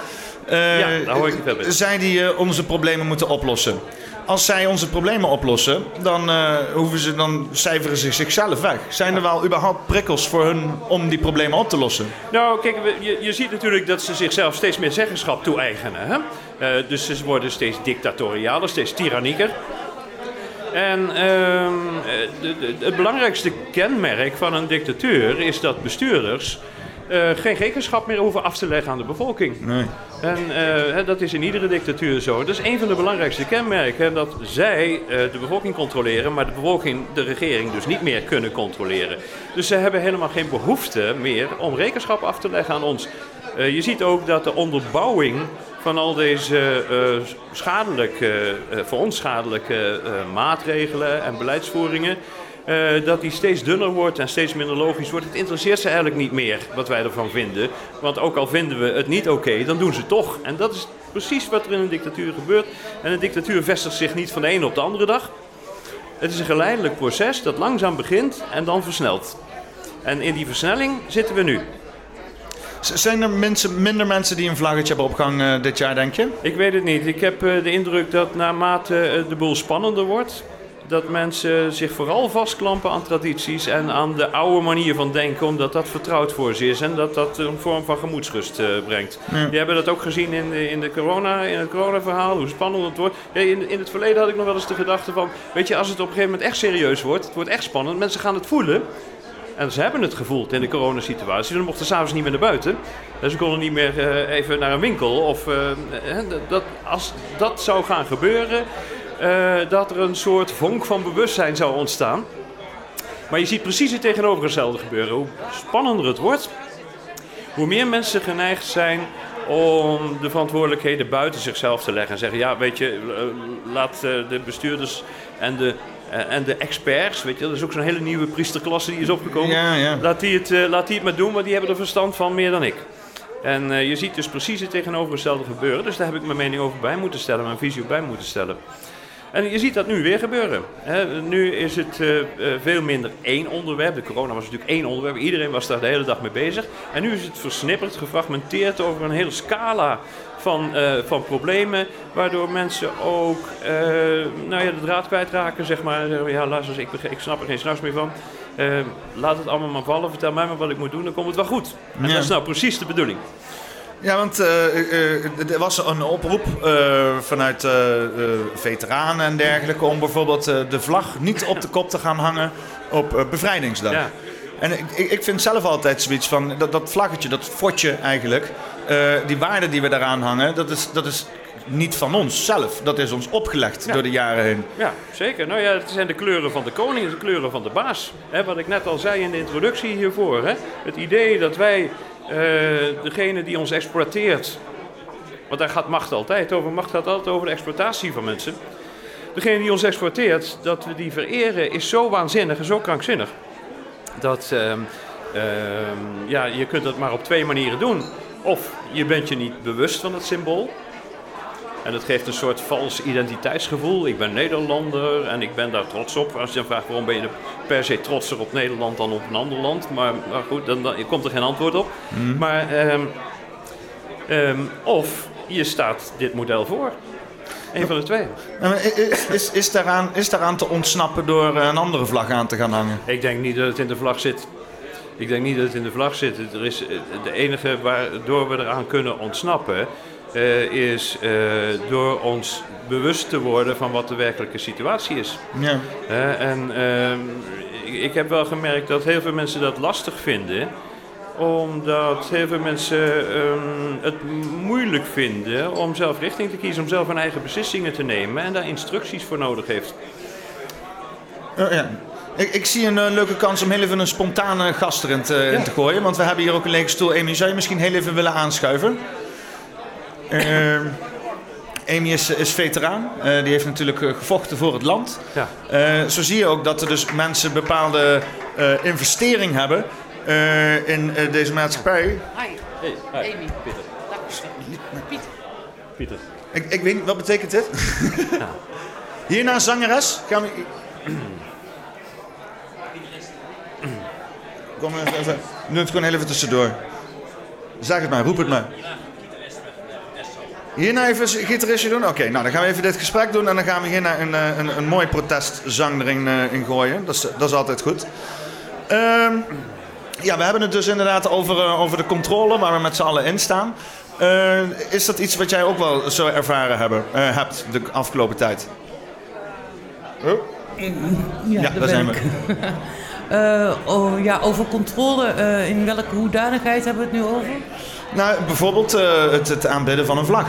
Eh, Ja, dan hoor ik het beter. Zij die eh, onze problemen moeten oplossen. Als zij onze problemen oplossen, dan, eh, hoeven ze, dan cijferen ze zichzelf weg. Zijn er wel überhaupt prikkels voor hun om die problemen op te lossen? Nou, kijk, je, je ziet natuurlijk dat ze zichzelf steeds meer zeggenschap toe-eigenen. Hè? Eh, dus ze worden steeds dictatorialer, steeds tyrannieker. En ehm, eh, de- de- het belangrijkste kenmerk van een dictatuur is dat bestuurders eh, geen rekenschap meer hoeven af te leggen aan de bevolking. Nee. En eh, dat is in iedere dictatuur zo. Dat is een van de belangrijkste kenmerken, dat zij eh, de bevolking controleren, maar de bevolking de regering dus niet meer kunnen controleren. Dus ze hebben helemaal geen behoefte meer om rekenschap af te leggen aan ons. Je ziet ook dat de onderbouwing van al deze schadelijke, voor ons schadelijke maatregelen en beleidsvoeringen, eh, dat die steeds dunner wordt en steeds minder logisch wordt. Het interesseert ze eigenlijk niet meer wat wij ervan vinden. Want ook al vinden we het niet oké, dan doen ze het toch. En dat is precies wat er in een dictatuur gebeurt. En een dictatuur vestigt zich niet van de ene op de andere dag. Het is een geleidelijk proces dat langzaam begint en dan versnelt. En in die versnelling zitten we nu. Zijn er mensen, minder mensen die een vlaggetje hebben opgehangen dit jaar, denk je? Ik weet het niet. Ik heb eh, de indruk dat naarmate eh, de boel spannender wordt, dat mensen zich vooral vastklampen aan tradities en aan de oude manier van denken, omdat dat vertrouwd voor ze is en dat dat een vorm van gemoedsrust eh, brengt. Ja. Die hebben dat ook gezien in, de, in, de corona, in het corona-verhaal, hoe spannend het wordt. Ja, in, in het verleden had ik nog wel eens de gedachte van, weet je, als het op een gegeven moment echt serieus wordt, het wordt echt spannend, mensen gaan het voelen. En ze hebben het gevoeld in de coronasituatie. Dan mochten ze s'avonds niet meer naar buiten. En ze konden niet meer eh, even naar een winkel. Of, eh, dat- als dat zou gaan gebeuren, dat er een soort vonk van bewustzijn zou ontstaan. Maar je ziet precies het tegenovergestelde gebeuren. Hoe spannender het wordt, hoe meer mensen geneigd zijn om de verantwoordelijkheden buiten zichzelf te leggen. En zeggen, ja, weet je, eh, laat eh, de bestuurders en de, eh, en de experts, weet je, dat is ook zo'n hele nieuwe priesterklasse die is opgekomen. Ja, ja. Laat, die het, eh, laat die het maar doen, want die hebben er verstand van meer dan ik. En eh, je ziet dus precies het tegenovergestelde gebeuren. Dus daar heb ik mijn mening over bij moeten stellen, mijn visie op bij moeten stellen. En je ziet dat nu weer gebeuren. Hè. Nu is het eh, eh, veel minder één onderwerp. De corona was natuurlijk één onderwerp. Iedereen was daar de hele dag mee bezig. En nu is het versnipperd, gefragmenteerd over een hele scala van, eh, van problemen. Waardoor mensen ook nou ja, de draad kwijtraken, zeg maar. En zeggen, ja, luister eens, ik, ik snap er geen s'nachts meer van. Laat het allemaal maar vallen. Vertel mij maar wat ik moet doen, dan komt het wel goed. En Ja. dat is nou precies de bedoeling. Ja, want eh, eh, er was een oproep eh, vanuit eh, eh, veteranen en dergelijke om bijvoorbeeld eh, de vlag niet op de kop te gaan hangen op eh, bevrijdingsdag. Ja. En ik, ik vind zelf altijd zoiets van dat, dat vlaggetje, dat fotje eigenlijk, eh, die waarde die we daaraan hangen, dat is, dat is niet van ons zelf. Dat is ons opgelegd Ja. door de jaren heen. Ja, zeker. Nou ja, het zijn de kleuren van de koning, de kleuren van de baas. Hè, wat ik net al zei in de introductie hiervoor. Hè. Het idee dat wij, eh, degene die ons exploiteert... Want daar gaat macht altijd over. Macht gaat altijd over de exploitatie van mensen. Degene die ons exploiteert, dat we die vereren, is zo waanzinnig en zo krankzinnig. Dat, ehm, ehm, ja, je kunt dat maar op twee manieren doen. Of je bent je niet bewust van het symbool. En dat geeft een soort vals identiteitsgevoel. Ik ben Nederlander en ik ben daar trots op. Als je dan vraagt waarom ben je er per se trotser op Nederland dan op een ander land. Maar, maar goed, dan, dan komt er geen antwoord op. Mhm. Maar, ehm, ehm, of je staat dit model voor. Een van de twee. En Is, is, is, daaraan, is daaraan te ontsnappen door eh, een andere vlag aan te gaan hangen? Ik denk niet dat het in de vlag zit. Ik denk niet dat het in de vlag zit. Er is, eh, de enige waardoor we eraan kunnen ontsnappen... eh, is eh, door ons bewust te worden van wat de werkelijke situatie is. Ja. En ehm, ik, ik heb wel gemerkt dat heel veel mensen dat lastig vinden omdat heel veel mensen ehm, het moeilijk vinden om zelf richting te kiezen, om zelf hun eigen beslissingen te nemen en daar instructies voor nodig heeft. Oh, ja. Ik, ik zie een eh, leuke kans om heel even een spontane gast erin te, in te gooien. Want we hebben hier ook een lege stoel. Amy, zou je misschien heel even willen aanschuiven? Ehm, Amy is, is veteraan. Eh, die heeft natuurlijk eh, gevochten voor het land. Ja. Eh, zo zie je ook dat er dus mensen bepaalde eh, investering hebben eh, in deze maatschappij. Hi. Hey, Amy. Pieter. Pieter. Pieter. Ik, ik weet niet, wat betekent dit? [LAUGHS] Hierna zangeres. Gaan we... Kom even, even. Doe het gewoon heel even tussendoor. Zeg het maar, roep het maar. Hierna even een gitaristje doen? Oké, nou dan gaan we even dit gesprek doen en dan gaan we hierna een, eh, een, een mooi protestzang erin eh, in gooien. Dat is, dat is altijd goed. Ehm, ja, we hebben het dus inderdaad over, eh, over de controle waar we met z'n allen in staan. Is dat iets wat jij ook wel zo ervaren hebben, hebt de afgelopen tijd? Oh? Ja, Ja, daar zijn. [LAUGHS] Eh, oh, ja, over controle, in welke hoedanigheid hebben we het nu over? Nou, bijvoorbeeld eh, het, het aanbidden van een vlag.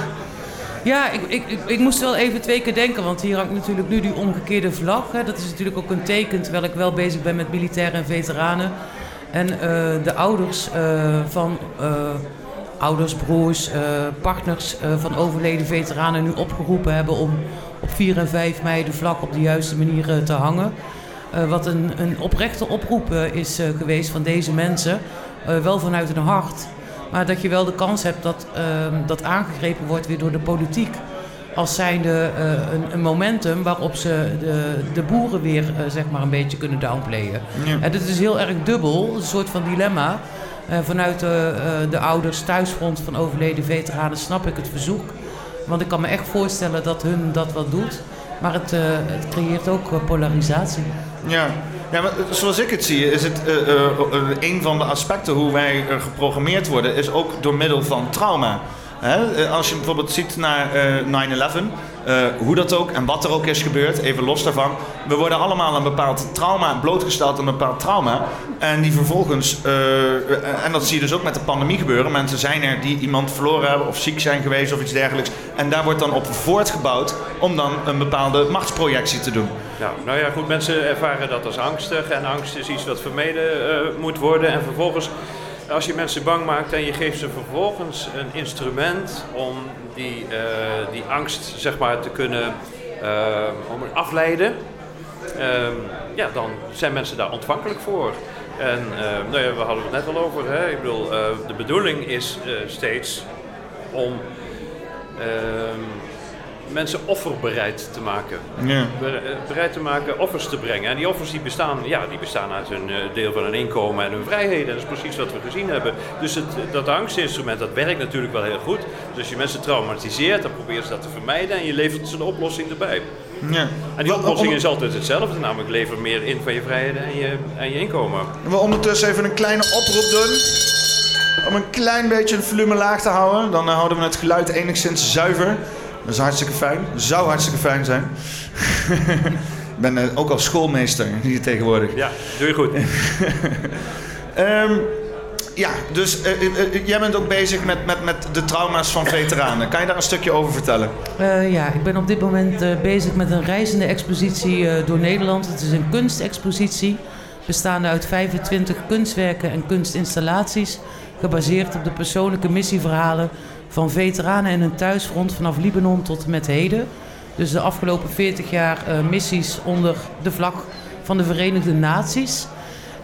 Ja, ik, ik, ik, moest wel even twee keer denken, want hier hangt natuurlijk nu die omgekeerde vlag. Hè. Dat is natuurlijk ook een teken, terwijl ik wel bezig ben met militairen en veteranen. En eh, de ouders eh, van ouders, broers, partners van overleden veteranen nu opgeroepen hebben om op 4 en 5 mei de vlag op de juiste manier te hangen. Wat een, een oprechte oproep is geweest van deze mensen, wel vanuit hun hart. Maar dat je wel de kans hebt dat ehm, dat aangegrepen wordt weer door de politiek. Als zijnde eh, een, een momentum waarop ze de, de boeren weer eh, zeg maar een beetje kunnen downplayen. Ja. En dit is heel erg dubbel, een soort van dilemma. Eh, vanuit de, de ouders thuisfront van overleden veteranen snap ik het verzoek. Want ik kan me echt voorstellen dat hun dat wat doet. Maar het, het creëert ook polarisatie. Ja. Ja, maar zoals ik het zie, is het eh, eh, eh, een van de aspecten hoe wij eh, geprogrammeerd worden, is ook door middel van trauma. Hè? Eh, Als je bijvoorbeeld ziet naar eh, 9-11, eh, hoe dat ook en wat er ook is gebeurd, even los daarvan. We worden allemaal een bepaald trauma, blootgesteld een bepaald trauma. En die vervolgens, eh, en dat zie je dus ook met de pandemie gebeuren. Mensen zijn er die iemand verloren hebben of ziek zijn geweest of iets dergelijks. En daar wordt dan op voortgebouwd om dan een bepaalde machtsprojectie te doen. Nou, nou ja, goed, mensen ervaren dat als angstig. En angst is iets wat vermeden eh, moet worden. En vervolgens, als je mensen bang maakt en je geeft ze vervolgens een instrument om die, eh, die angst zeg maar, te kunnen eh, om afleiden, ehm, ja, dan zijn mensen daar ontvankelijk voor. En eh, nou ja, we hadden het net al over. Hè? Ik bedoel, de bedoeling is steeds om ehm, mensen offerbereid te maken. Ja. Eh, Bereid te maken offers te brengen. En die offers die bestaan, ja, die bestaan uit een eh, deel van hun inkomen en hun vrijheden. Dat is precies wat we gezien hebben. Dus het, dat angstinstrument, dat werkt natuurlijk wel heel goed. Dus als je mensen traumatiseert, dan probeer je dat te vermijden en je levert ze een oplossing erbij. Ja. En die oplossing is altijd hetzelfde, namelijk lever meer in van je vrijheden en je, en je inkomen. We ondertussen even een kleine oproep doen. Om een klein beetje het volume laag te houden. Dan eh, houden we het geluid enigszins zuiver. Dat is hartstikke fijn. Zou hartstikke fijn zijn. Ik ben eh, ook al schoolmeester hier tegenwoordig. Ja, doe je goed. Ehm, ja, dus eh, eh, jij bent ook bezig met, met, met de trauma's van veteranen. Kan je daar een stukje over vertellen? Eh, ja, ik ben op dit moment eh, bezig met een reizende expositie eh, door Nederland. Het is een kunstexpositie, bestaande uit 25 kunstwerken en kunstinstallaties, gebaseerd op de persoonlijke missieverhalen van veteranen en hun thuisfront vanaf Libanon tot en met heden. Dus de afgelopen 40 jaar eh, missies onder de vlag van de Verenigde Naties.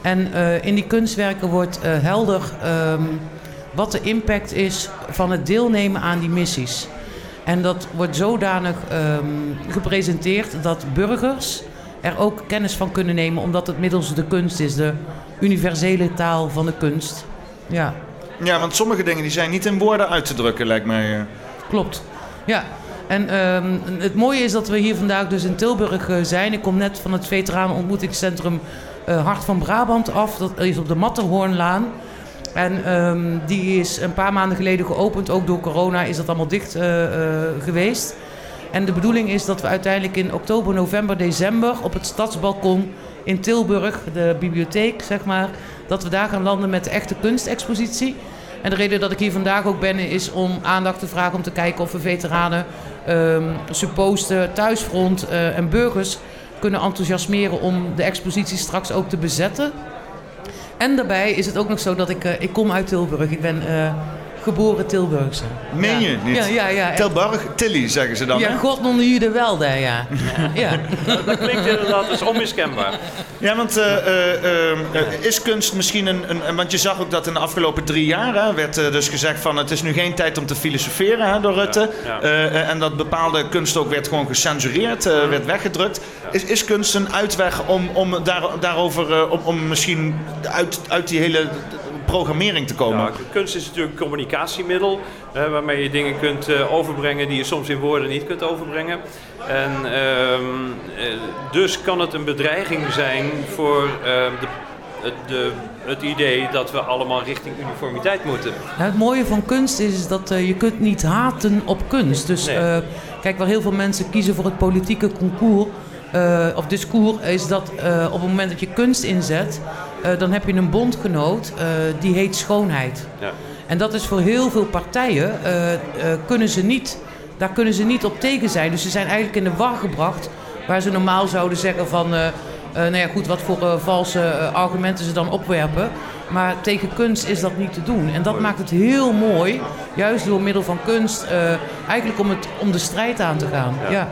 En eh, in die kunstwerken wordt eh, helder ehm, wat de impact is van het deelnemen aan die missies. En dat wordt zodanig ehm, gepresenteerd dat burgers er ook kennis van kunnen nemen, omdat het middels de kunst is, de universele taal van de kunst. Ja, Ja, want sommige dingen die zijn niet in woorden uit te drukken, lijkt mij. eh. klopt. Ja. En ehm, het mooie is dat we hier vandaag dus in Tilburg eh, zijn. Ik kom net van het Veteranenontmoetingscentrum eh, Hart van Brabant af. Dat is op de Matterhornlaan. En ehm, die is een paar maanden geleden geopend. Ook door corona is dat allemaal dicht geweest. En de bedoeling is dat we uiteindelijk in oktober, november, december op het stadsbalkon in Tilburg, de bibliotheek zeg maar, dat we daar gaan landen met de echte kunstexpositie. En de reden dat ik hier vandaag ook ben is om aandacht te vragen om te kijken of we veteranen, supposten, thuisfront eh, en burgers kunnen enthousiasmeren om de expositie straks ook te bezetten. En daarbij is het ook nog zo dat ik, eh, ik kom uit Tilburg. Ik ben eh, geboren Tilburgse. Meen je niet? Ja, ja, ja. Tilburg, Tilly zeggen ze dan. Ja, hè? God onder jullie wel daar, ja. ja. [LAUGHS] Dat klinkt inderdaad als onmiskenbaar. Ja, want eh, eh, eh, is kunst misschien een, een, Want je zag ook dat in de afgelopen drie jaar hè, werd dus gezegd van het is nu geen tijd om te filosoferen hè, door Rutte. ja. En dat bepaalde kunst ook werd gewoon gecensureerd, werd weggedrukt. Is, is kunst een uitweg om, om daar, daarover, om, om misschien uit, uit die hele programmering te komen? Ja, kunst is natuurlijk een communicatiemiddel waarmee je dingen kunt eh, overbrengen die je soms in woorden niet kunt overbrengen. En ehm, eh, dus kan het een bedreiging zijn voor ehm, de, het, de, het idee dat we allemaal richting uniformiteit moeten. Nou, het mooie van kunst is, is dat eh, je kunt niet haten op kunst. Dus Nee. eh, kijk, waar heel veel mensen kiezen voor het politieke concours eh, of discours, is dat eh, op het moment dat je kunst inzet, eh, dan heb je een bondgenoot die heet schoonheid. Ja. En dat is voor heel veel partijen, kunnen ze niet, daar kunnen ze niet op tegen zijn. Dus ze zijn eigenlijk in de war gebracht, waar ze normaal zouden zeggen van, nou ja goed, wat voor valse argumenten ze dan opwerpen. Maar tegen kunst is dat niet te doen. En dat maakt het heel mooi, juist door middel van kunst, eigenlijk om, het, om de strijd aan te gaan. ja.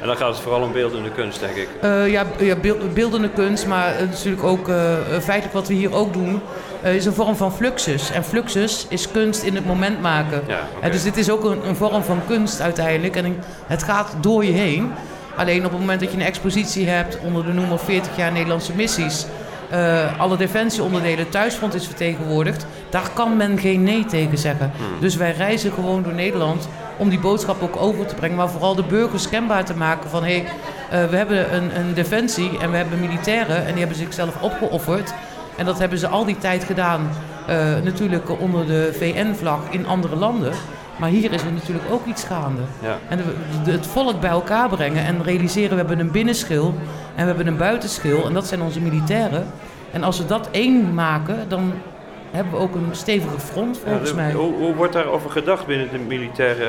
En dan gaat het vooral om beeldende kunst, denk ik. Eh, ja, ja beeld- beeldende kunst, maar natuurlijk ook eh, eh, feitelijk wat we hier ook doen, is een vorm van fluxus. En fluxus is kunst in het moment maken. Ja, dus dit is ook een, een vorm van kunst uiteindelijk. En het gaat door je heen. Alleen op het moment dat je een expositie hebt onder de noemer 40 jaar Nederlandse missies. Eh, alle defensieonderdelen, thuisfront is vertegenwoordigd. Daar kan men geen nee tegen zeggen. Dus wij reizen gewoon door Nederland om die boodschap ook over te brengen. Maar vooral de burgers kenbaar te maken van... hé, hey, uh, we hebben een, een defensie en we hebben militairen... en die hebben zichzelf opgeofferd. En dat hebben ze al die tijd gedaan... Uh, natuurlijk onder de VN-vlag in andere landen. Maar hier is er natuurlijk ook iets gaande. Ja. En de, het volk bij elkaar brengen en realiseren... we hebben een binnenschil en we hebben een buitenschil... en dat zijn onze militairen. En als we dat één maken, dan hebben we ook een stevige front volgens ja, de, mij. Hoe, hoe, wordt daarover gedacht binnen de militaire,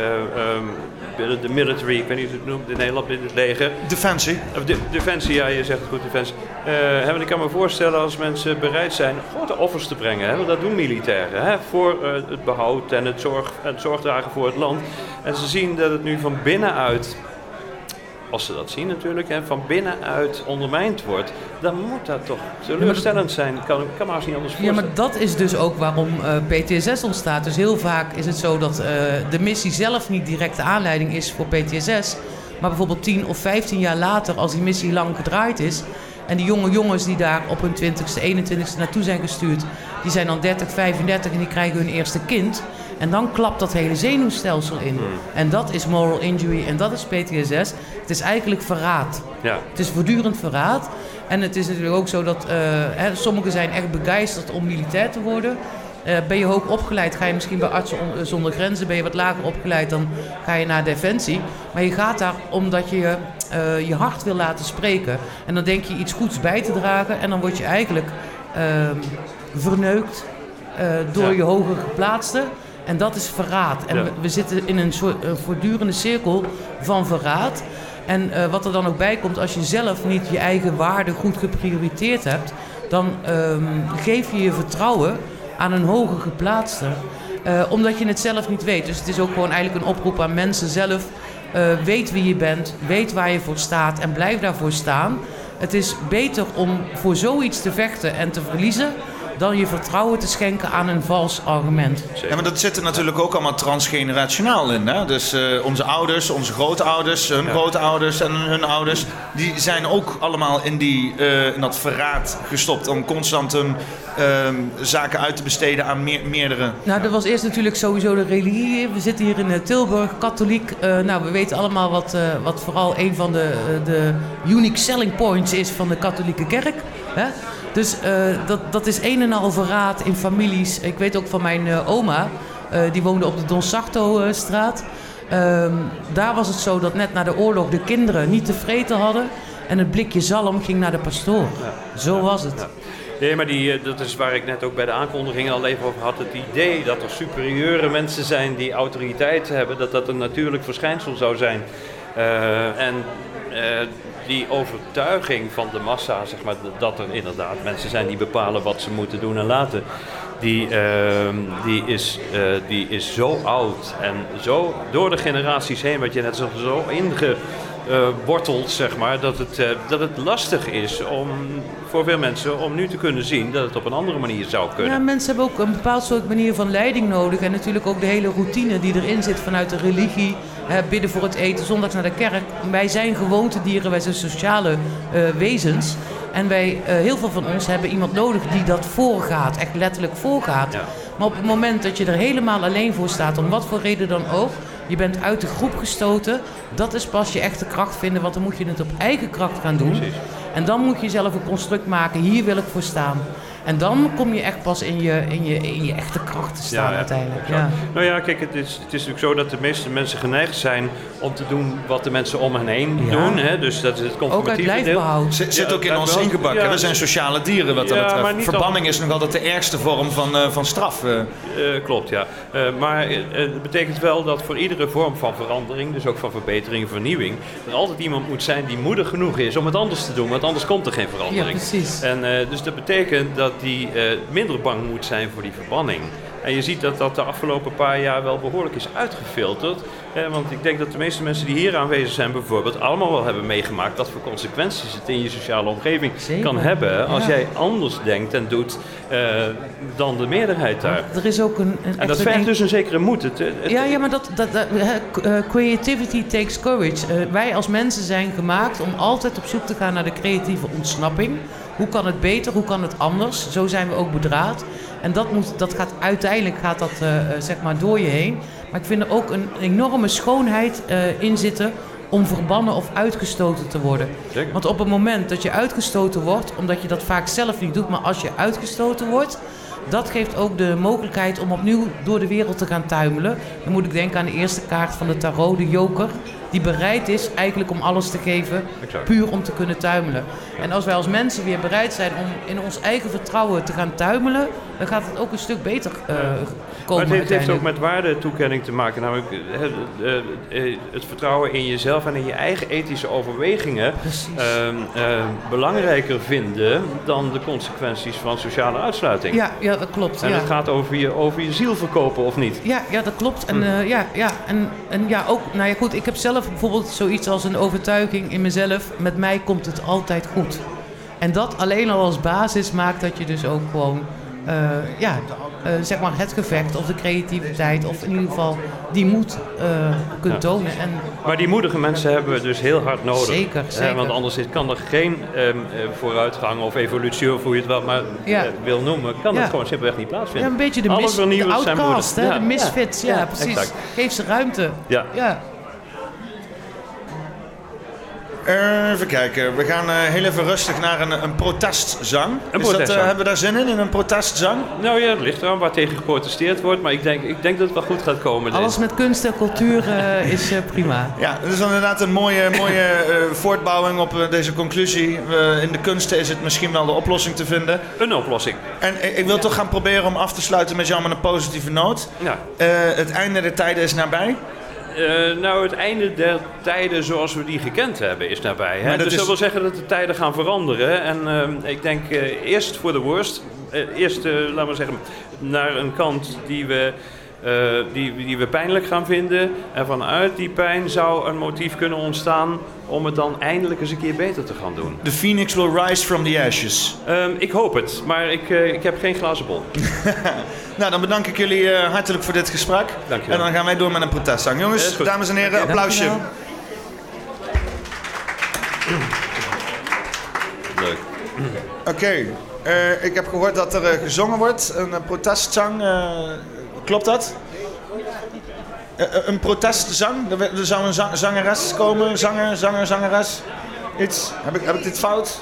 um, binnen de military, ik weet niet hoe je het noemt in Nederland, binnen het leger? Defensie. Of de, defensie, ja, je zegt het goed, defensie. Uh, ik kan me voorstellen als mensen bereid zijn grote offers te brengen, hè, want dat doen militairen, hè, voor uh, het behoud en het, zorg, het zorgdragen voor het land. En ze zien dat het nu van binnenuit als ze dat zien natuurlijk, en van binnenuit ondermijnd wordt, dan moet dat toch teleurstellend zijn. Kan, kan maar eens niet anders voorstellen. Ja, maar dat is dus ook waarom uh, PTSS ontstaat. Dus heel vaak is het zo dat uh, de missie zelf niet direct de aanleiding is voor PTSS. Maar bijvoorbeeld 10 of 15 jaar later, als die missie lang gedraaid is... en die jonge jongens die daar op hun 20ste, 21ste naartoe zijn gestuurd... die zijn dan 30, 35 en die krijgen hun eerste kind... En dan klapt dat hele zenuwstelsel in. En dat is moral injury en dat is PTSS. Het is eigenlijk verraad. Ja. Het is voortdurend verraad. En het is natuurlijk ook zo dat uh, hè, sommigen zijn echt begeisterd om militair te worden. Uh, ben je hoog opgeleid, ga je misschien bij Artsen Zonder Grenzen. Ben je wat lager opgeleid, dan ga je naar Defensie. Maar je gaat daar omdat je uh, je hart wil laten spreken. En dan denk je iets goeds bij te dragen. En dan word je eigenlijk verneukt door ja. je hoger geplaatste. En dat is verraad. En Ja. we, we zitten in een soort een voortdurende cirkel van verraad. En uh, wat er dan ook bij komt, als je zelf niet je eigen waarde goed geprioriteerd hebt, dan um, geef je je vertrouwen aan een hoger geplaatste. Uh, omdat je het zelf niet weet. Dus het is ook gewoon eigenlijk een oproep aan mensen zelf. Uh, weet wie je bent, weet waar je voor staat en blijf daarvoor staan. Het is beter om voor zoiets te vechten en te verliezen dan je vertrouwen te schenken aan een vals argument. Ja, maar dat zit er natuurlijk ook allemaal transgenerationaal in. Hè? Dus uh, onze ouders, onze grootouders, hun ja. grootouders en hun ouders... die zijn ook allemaal in, die, uh, in dat verraad gestopt... om constant hun uh, zaken uit te besteden aan meer, meerdere... Nou, dat was eerst natuurlijk sowieso de religie. We zitten hier in Tilburg, katholiek. Nou, we weten allemaal wat, wat vooral een van de, de unique selling points is van de katholieke kerk. Hè? Dus uh, dat, dat is een en al verraad in families. Ik weet ook van mijn uh, oma, uh, die woonde op de Don Sarto-straat. daar was het zo dat net na de oorlog de kinderen niet tevreden hadden. En het blikje zalm ging naar de pastoor. Ja. Zo was het. Ja. Nee, maar die, dat is waar ik net ook bij de aankondiging al even over had. Het idee dat er superieure mensen zijn die autoriteit hebben, dat dat een natuurlijk verschijnsel zou zijn. en die overtuiging van de massa, zeg maar, dat er inderdaad mensen zijn die bepalen wat ze moeten doen en laten, die, uh, die, is, uh, die is zo oud en zo door de generaties heen, wat je net zo, zo ingeworteld, zeg maar, dat het, uh, dat het lastig is om voor veel mensen om nu te kunnen zien dat het op een andere manier zou kunnen. Ja, mensen hebben ook een bepaald soort manier van leiding nodig en natuurlijk ook de hele routine die erin zit vanuit de religie. Hè, bidden voor het eten, zondags naar de kerk. Wij zijn gewoontedieren, wij zijn sociale uh, wezens. En wij, heel veel van ons hebben iemand nodig die dat voorgaat, echt letterlijk voorgaat. Ja. Maar op het moment dat je er helemaal alleen voor staat, om wat voor reden dan ook, je bent uit de groep gestoten, dat is pas je echte kracht vinden, want dan moet je het op eigen kracht gaan doen. Precies. En dan moet je zelf een construct maken, hier wil ik voor staan. En dan kom je echt pas in je, in je, in je echte kracht te staan Ja, uiteindelijk. Ja. Nou ja, kijk, het is, het is natuurlijk zo dat de meeste mensen geneigd zijn om te doen wat de mensen om hen heen Ja. doen. Hè? Dus dat is het conformatieve deel. lijfbehoud. Zit, zit Ja, ook in ons ingebakken. Ja. We zijn sociale dieren wat dat betreft. niet Verbanning is nog altijd de ergste vorm van, eh, van straf. eh. Eh, klopt, ja. Eh, maar het betekent wel dat voor iedere vorm van verandering, dus ook van verbetering en vernieuwing, er altijd iemand moet zijn die moedig genoeg is om het anders te doen, want anders komt er geen verandering. Ja, precies. En eh, dus dat betekent dat die eh, minder bang moet zijn voor die verbanning. En je ziet dat dat de afgelopen paar jaar wel behoorlijk is uitgefilterd. Eh, want ik denk dat de meeste mensen die hier aanwezig zijn bijvoorbeeld allemaal wel hebben meegemaakt wat voor consequenties het in je sociale omgeving Zeker. kan hebben als Ja. jij anders denkt en doet eh, dan de meerderheid daar. Er is ook een, een En dat vergt dus een zekere moed. Het, het- Ja, ja, maar dat, dat, dat, eh, creativity takes courage. Eh, wij als mensen zijn gemaakt om altijd op zoek te gaan naar de creatieve ontsnapping. Hoe kan het beter? Hoe kan het anders? Zo zijn we ook bedraad. En dat, moet, dat gaat uiteindelijk gaat dat, eh, eh, zeg maar door je heen. Maar ik vind er ook een enorme schoonheid eh, in zitten om verbannen of uitgestoten te worden. Zeker. Want op het moment dat je uitgestoten wordt, omdat je dat vaak zelf niet doet, maar als je uitgestoten wordt, dat geeft ook de mogelijkheid om opnieuw door de wereld te gaan tuimelen. Dan moet ik denken aan de eerste kaart van de tarot, de joker, die bereid is eigenlijk om alles te geven, Exact. puur om te kunnen tuimelen. En als wij als mensen weer bereid zijn om in ons eigen vertrouwen te gaan tuimelen, dan gaat het ook een stuk beter Maar komen het heeft, ook met waardetoekenning te maken. Namelijk eh, eh, eh, het vertrouwen in jezelf en in je eigen ethische overwegingen ehm, eh, belangrijker vinden dan de consequenties van sociale uitsluiting. Ja, ja, dat klopt. En ja. het gaat over je, over je ziel verkopen of niet. Ja, ja, dat klopt. En, eh, ja, ja, en, en ja, ook, nou ja, goed, ik heb zelf bijvoorbeeld zoiets als een overtuiging in mezelf. Met mij komt het altijd goed. En dat alleen al als basis maakt dat je dus ook gewoon, eh, ja, eh, zeg maar het gevecht of de creativiteit of in ieder geval die moed eh, kunt Ja. tonen. En Maar die moedige mensen hebben we dus heel hard nodig. Zeker, zeker. want anders kan er geen ehm, eh, vooruitgang of evolutie, of hoe je het wel maar Ja. wil noemen, kan Ja. het gewoon simpelweg niet plaatsvinden. ja, een beetje de, mis, de outcast, hè, de misfits. Ja, precies. exact. Geef ze ruimte. Ja. Eh, even kijken, we gaan eh, heel even rustig naar een, een protestzang. Een Is dat, protestzang. eh, hebben we daar zin in, in een protestzang? Nou ja, het ligt eraan waar tegen geprotesteerd wordt, maar ik denk, ik denk dat het wel goed gaat komen. Alles met kunst en cultuur eh, is eh, prima. Ja, dat is dan inderdaad een mooie, mooie eh, voortbouwing op eh, deze conclusie. We- in de kunsten is het misschien wel de oplossing te vinden. Een oplossing. En ik, ik wil toch gaan proberen om af te sluiten met jou met een positieve noot. Ja. Eh, het einde der tijden is nabij. Eh, nou, het einde der tijden zoals we die gekend hebben is nabij. Hè? Dat Dus is- dat wil zeggen dat de tijden gaan veranderen. En ehm, ik denk eh, eerst voor de worst. Eh, eerst, eh, laten we zeggen, naar een kant die we, eh, die, die we pijnlijk gaan vinden. En vanuit die pijn zou een motief kunnen ontstaan om het dan eindelijk eens een keer beter te gaan doen. The phoenix will rise from the ashes. Ehm, ik hoop het, maar ik, eh, ik heb geen glazen bol. [LAUGHS] Nou, dan bedank ik jullie eh, hartelijk voor dit gesprek. Dankjewel. En dan gaan wij door met een protestzang. Jongens, dames en heren, applausje. Leuk. Oké, eh, ik heb gehoord dat er gezongen wordt, een protestzang. eh, klopt dat? Eh, eh, een protestzang? Er, er zou een zang- zangeres komen, zanger, zanger, zangeres. Iets? Heb ik, heb ik dit fout?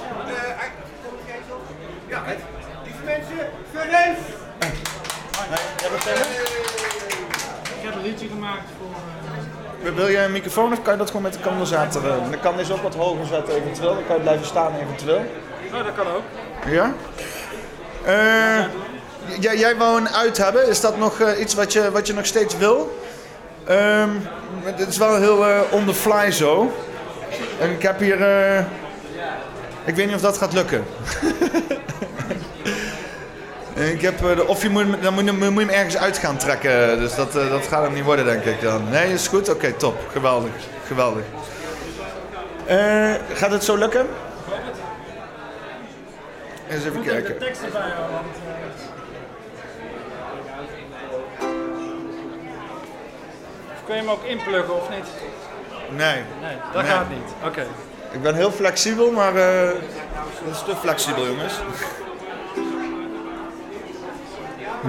Ja, lieve mensen, verrens! Ik heb een liedje gemaakt voor... Wil- Wil je een microfoon of kan je dat gewoon met de condensator? eh, Dan kan deze ook wat hoger zetten eventueel, dan kan je blijven staan eventueel. Oh, dat kan ook. Ja? Eh, jij, jij wou een uit hebben. Is dat nog eh, iets wat je, wat je nog steeds wil? Ehm het is wel heel eh, on the fly zo. En ik heb hier... eh, ik weet niet of dat gaat lukken. [LAUGHS] ik heb, eh, of je moet, dan moet, je, hem- moet je hem ergens uit gaan trekken. Dus dat, dat gaat hem niet worden, denk ik dan. Nee, is goed? Oké, top. Geweldig. Geweldig. Gaat het zo lukken? Eens even kijken. Kun je hem ook inpluggen of niet? Nee. Nee, dat Nee. gaat niet. Oké. Ik ben heel flexibel, maar eh dat is te flexibel, jongens.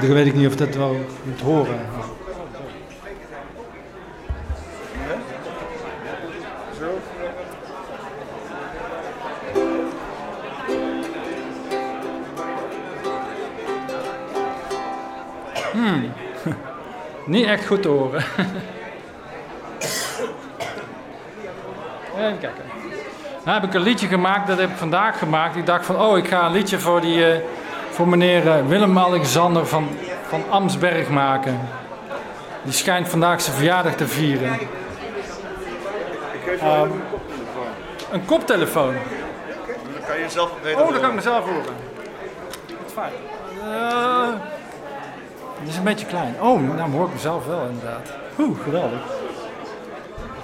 Dan weet ik niet of dat wel moet horen. Zo. Hmm. [LAUGHS] Niet echt goed te horen. [LAUGHS] Even kijken. Nou heb ik een liedje gemaakt, dat heb ik vandaag gemaakt. Ik dacht van, oh, ik ga een liedje voor, die, eh, voor meneer eh, Willem-Alexander van, van Amsberg maken. Die schijnt vandaag zijn verjaardag te vieren. Ik geef wel even een Een koptelefoon. Dan kan je zelf beter Oh, dan kan ik mezelf horen. Wat fijn. Eh, die is een beetje klein. Oh, nou hoor ik mezelf wel inderdaad. Oeh, geweldig.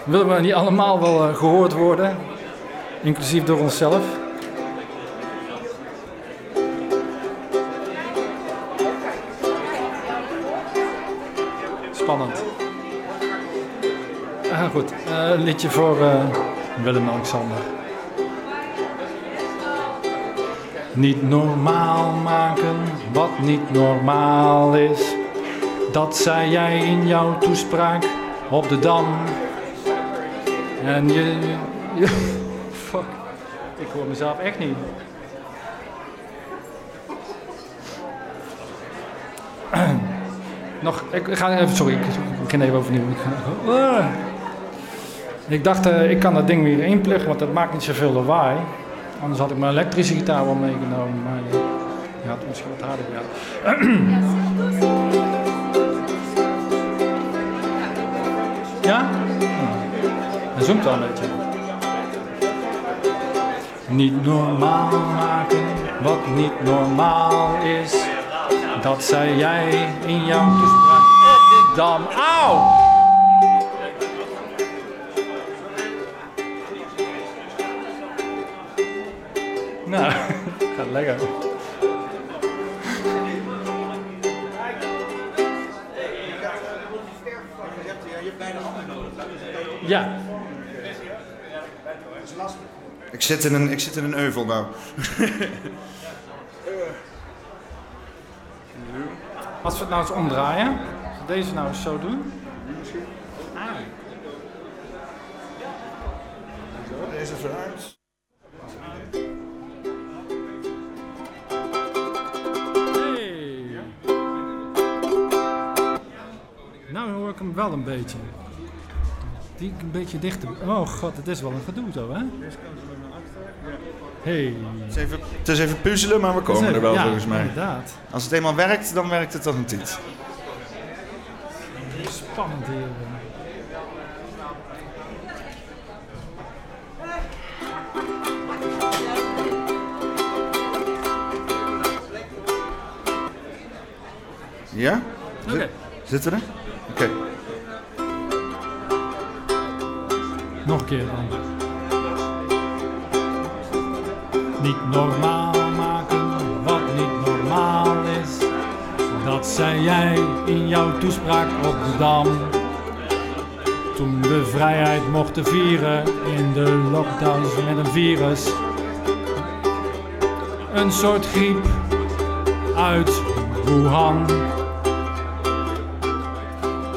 Willen we niet allemaal wel eh, gehoord worden? Inclusief door onszelf? Spannend. Ah, goed, Eh, een liedje voor eh, Willem-Alexander. Niet normaal maken wat niet normaal is. Dat zei jij in jouw toespraak op de dam. En je. [LAUGHS] fuck. Ik hoor mezelf echt niet. Nog, ik ga even, sorry, ik, ken even overnieuw. Ik, Ah. dacht, eh, ik kan dat ding weer inpluggen, want dat maakt niet zoveel lawaai. Anders had ik mijn elektrische gitaar wel meegenomen, maar eh, ja, het misschien wat harder. Ja? ja? Hij zoemt wel een beetje. Niet normaal maken wat niet normaal is. Dat zei jij in jouw toespraak dam. Auw! Nou, [LAUGHS] gaat lekker. Ja. Ik zit in een, ik zit in een euvel nou. Als we het nou eens omdraaien, als we deze nou eens zo doen. Deze vooruit. Hey. Nou hoor ik hem wel een beetje. Die een beetje dichter. Oh god, het is wel een gedoe zo, hè? Hey. Het is even, het is even puzzelen, maar we komen er wel ja, volgens mij. inderdaad. Als het eenmaal werkt, dan werkt het toch een tijd. Spannend hier. Ja? Zit- Oké. Zitten we er? Oké. Nog een keer dan. Niet normaal maken wat niet normaal is. Dat zei jij in jouw toespraak op de Dam. Toen we vrijheid mochten vieren in de lockdowns met een virus. Een soort griep uit Wuhan.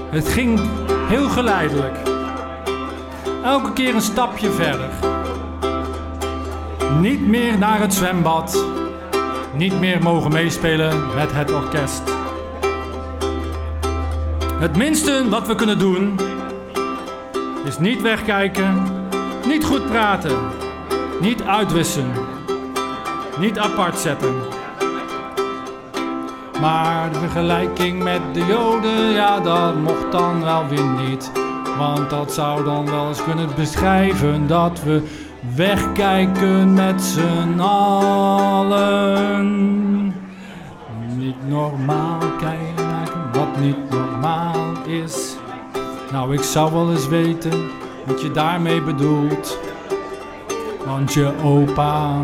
Het ging heel geleidelijk. Elke keer een stapje verder. Niet meer naar het zwembad. Niet meer mogen meespelen met het orkest. Het minste wat we kunnen doen is niet wegkijken, niet goed praten, niet uitwissen, niet apart zetten. Maar de vergelijking met de Joden, ja, dat mocht dan wel weer niet. Want dat zou dan wel eens kunnen beschrijven dat we wegkijken met z'n allen. Niet normaal kijken wat niet normaal is. Nou, ik zou wel eens weten wat je daarmee bedoelt. Want je opa,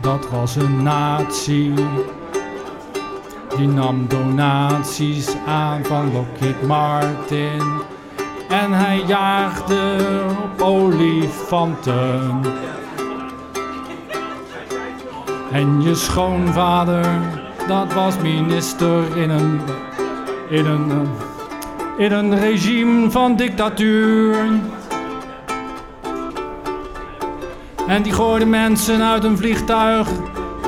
dat was een nazi. Die nam donaties aan van Lockheed Martin. En hij jaagde olifanten. En je schoonvader, dat was minister in een, in een, in een regime van dictatuur. En die gooide mensen uit een vliegtuig.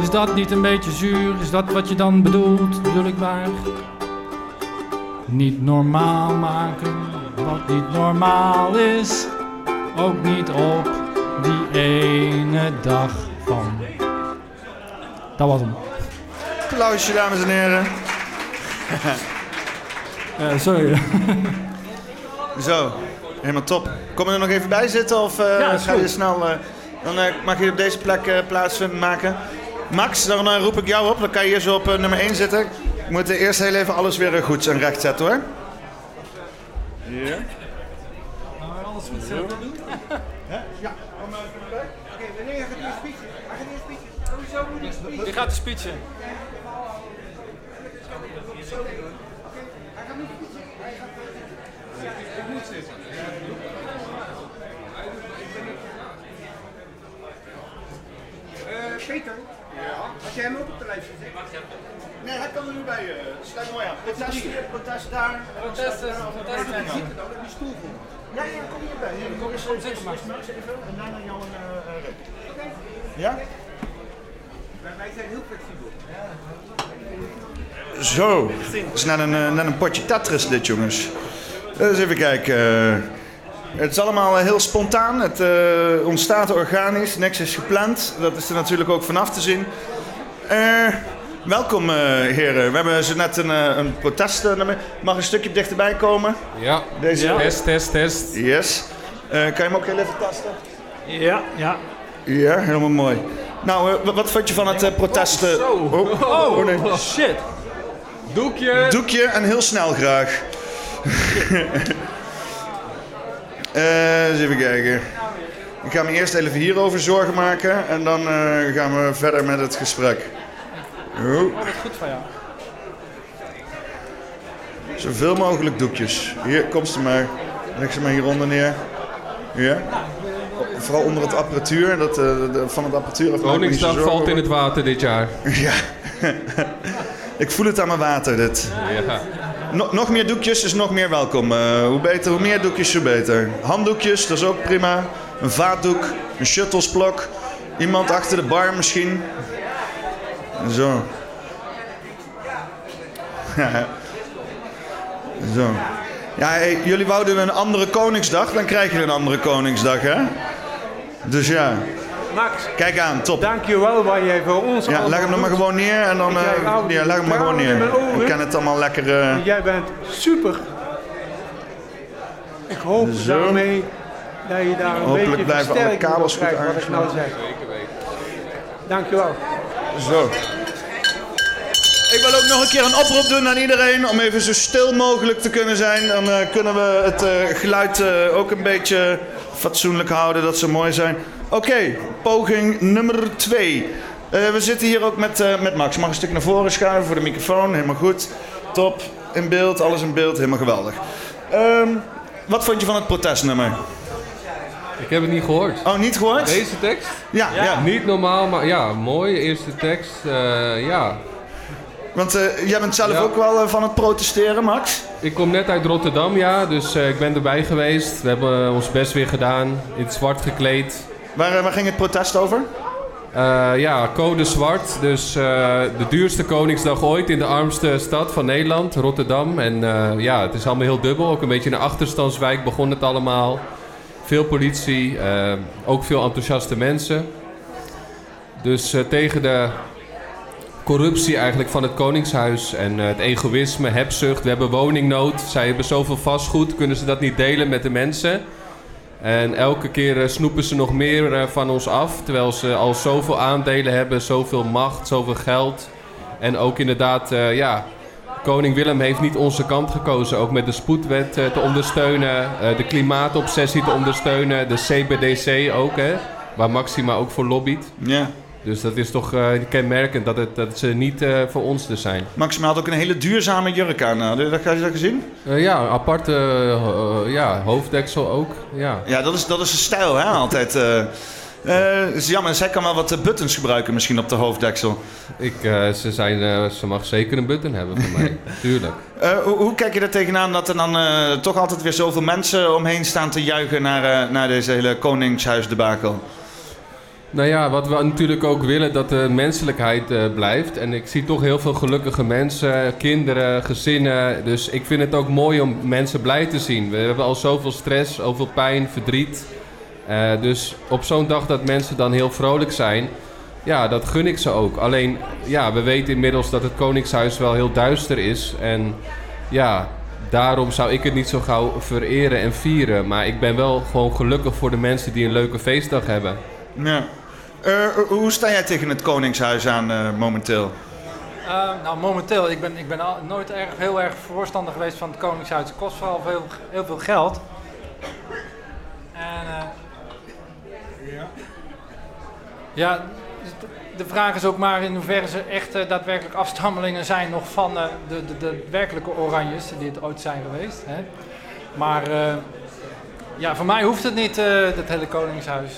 Is dat niet een beetje zuur? Is dat wat je dan bedoelt, bedoel ik maar? Niet normaal maken wat niet normaal is. Ook niet op die ene dag van. Dat was hem. Applausje, dames en heren. [LAUGHS] Eh, sorry. [LAUGHS] Zo, helemaal top. Kom je er nog even bij zitten of eh, Ja, ga je snel... eh, dan mag je op deze plek plaatsvinden maken. Max, dan roep ik jou op. Dan kan je hier zo op nummer 1 zitten. Ik moet eh, eerst heel even alles weer goed en recht zetten hoor. Ja. alles goed zo doen? Ja. Oké, wanneer gaat die speechen? Hij gaat eerst speechen. Sowieso moet ik speechen. Wie gaat de speechen? Hij gaat niet speechen. Hij gaat... Ik moet zitten. Eh, Peter. Ja? Had jij hem ook op de lijst gezet? Nee, hij kan er nu bij. eh, sluit mooi aan. Protest hier, protest daar. Protest, daar. eh, protest, Ja, eh, zie ik het ook, je stoel. Ja, ja, kom hierbij. Hier, kom eens zitten maar. even en daarna jou een uh, red. Ja? Wij zijn heel flexibel. Zo, dat is net een, net een potje Tetris dit jongens. Eens even kijken. Het is allemaal heel spontaan, het eh, ontstaat organisch, niks is gepland. Dat is er natuurlijk ook vanaf te zien. Eh, welkom eh, heren, we hebben zo net een, eh, een protest. eh. Mag een stukje dichterbij komen? Ja, Deze, Ja. test, test, test. Yes. Eh, kan je hem ook heel even testen? Ja, ja. Ja, helemaal mooi. Nou, wat- wat vond je van het protest? eh? oh, oh, nee. shit. Doekje. Doekje en heel snel graag. [LAUGHS] Eh, eens even kijken. Ik ga me eerst even hierover zorgen maken en dan eh, gaan we verder met het gesprek. Oh, Oh, wat goed van jou. zoveel mogelijk doekjes. Hier, kom ze maar. Leg ze maar hieronder neer. Ja. Vooral onder het apparatuur. Dat, eh, de- van het apparatuur. Koningsdag valt in het water dit jaar. [LAUGHS] Ja. Ik voel het aan mijn water, dit. Ja. No- nog meer doekjes is nog meer welkom. Eh, hoe, beter, hoe meer doekjes, hoe beter. Handdoekjes, dat is ook prima. Een vaatdoek, een shuttlesblok. Iemand achter de bar misschien. Zo. [LAUGHS] Zo. Ja, hey, jullie wouden een andere Koningsdag, dan krijg je een andere Koningsdag, hè? Dus ja. Max. Kijk aan, top. Dankjewel wat jij voor ons Ja, leg hem nog maar gewoon neer en dan... Oude ja, leg hem maar gewoon neer. Ik kan het allemaal lekker... eh, Jij bent super. Ik hoop Zo. daarmee dat je daar een Hopelijk beetje blijven alle kabels goed wat ik nou zeg. Dankjewel. Zo. Ik wil ook nog een keer een oproep doen aan iedereen om even zo stil mogelijk te kunnen zijn. Dan eh, kunnen we het eh, geluid eh, ook een beetje fatsoenlijk houden. Dat zou mooi zijn. Oké, poging nummer twee. Eh, we zitten hier ook met, met Max. Mag een stuk naar voren schuiven voor de microfoon. Helemaal goed. Top. In beeld, alles in beeld. Helemaal geweldig. Ehm, wat vond je van het protestnummer? Ik heb het niet gehoord. Oh, niet gehoord? Deze tekst? Ja, ja. Niet normaal, maar ja, mooi. Eerste tekst, eh, ja. Want eh, jij bent zelf ook wel eh, van het protesteren, Max? Ik kom net uit Rotterdam, ja, dus eh, ik ben erbij geweest. We hebben ons best weer gedaan, in het zwart gekleed. Waar, waar ging het protest over? Eh, ja, code zwart. Dus eh, de duurste Koningsdag ooit in de armste stad van Nederland, Rotterdam. En eh, ja, het is allemaal heel dubbel. Ook een beetje een achterstandswijk begon het allemaal. Veel politie, eh, ook veel enthousiaste mensen. Dus eh, tegen de corruptie eigenlijk van het Koningshuis en eh, het egoïsme, hebzucht. We hebben woningnood. Zij hebben zoveel vastgoed, kunnen ze dat niet delen met de mensen. En elke keer eh, snoepen ze nog meer van ons af. Terwijl ze al zoveel aandelen hebben, zoveel macht, zoveel geld. En ook inderdaad, ja, koning Willem heeft niet onze kant gekozen. Ook met de spoedwet eh, te ondersteunen, eh, de klimaatobsessie te ondersteunen, de CBDC ook, hè, waar Maxima ook voor lobbyt. Ja. Dus dat is toch eh, kenmerkend dat, het, dat ze niet voor ons er zijn. Maxima had ook een hele duurzame jurk aan. Had je dat, had je dat gezien? Ja, aparte ja, hoofddeksel ook. Ja. Ja, dat is, dat is een stijl, hè, altijd. Eh. Is jammer, zij kan wel wat eh, buttons gebruiken misschien op de hoofddeksel. Ik, eh, ze, zijn, ze mag zeker een button hebben voor mij, [LAUGHS] tuurlijk. Hoe, hoe kijk je er tegenaan dat er dan toch altijd weer zoveel mensen omheen staan te juichen naar, naar deze hele Koningshuisdebakel? Nou ja, wat we natuurlijk ook willen, dat de menselijkheid blijft. En ik zie toch heel veel gelukkige mensen, kinderen, gezinnen. Dus ik vind het ook mooi om mensen blij te zien. We hebben al zoveel stress, zoveel pijn, verdriet. Eh, dus op zo'n dag dat mensen dan heel vrolijk zijn, ja, dat gun ik ze ook. Alleen, ja, we weten inmiddels dat het Koningshuis wel heel duister is. En ja, daarom zou ik het niet zo gauw vereren en vieren. Maar ik ben wel gewoon gelukkig voor de mensen die een leuke feestdag hebben. Ja. Eh, hoe sta jij tegen het Koningshuis aan eh, momenteel? Eh, nou, momenteel, ik ben, ik ben al, nooit erg, heel erg voorstander geweest van het Koningshuis. Het kost vooral veel, heel veel geld. En, eh, ja, de- vraag is ook maar in hoeverre ze echt eh, daadwerkelijk afstammelingen zijn nog van eh, de, de, de werkelijke Oranjes die het ooit zijn geweest. Hè. Maar eh, ja, voor mij hoeft het niet, eh dat hele Koningshuis.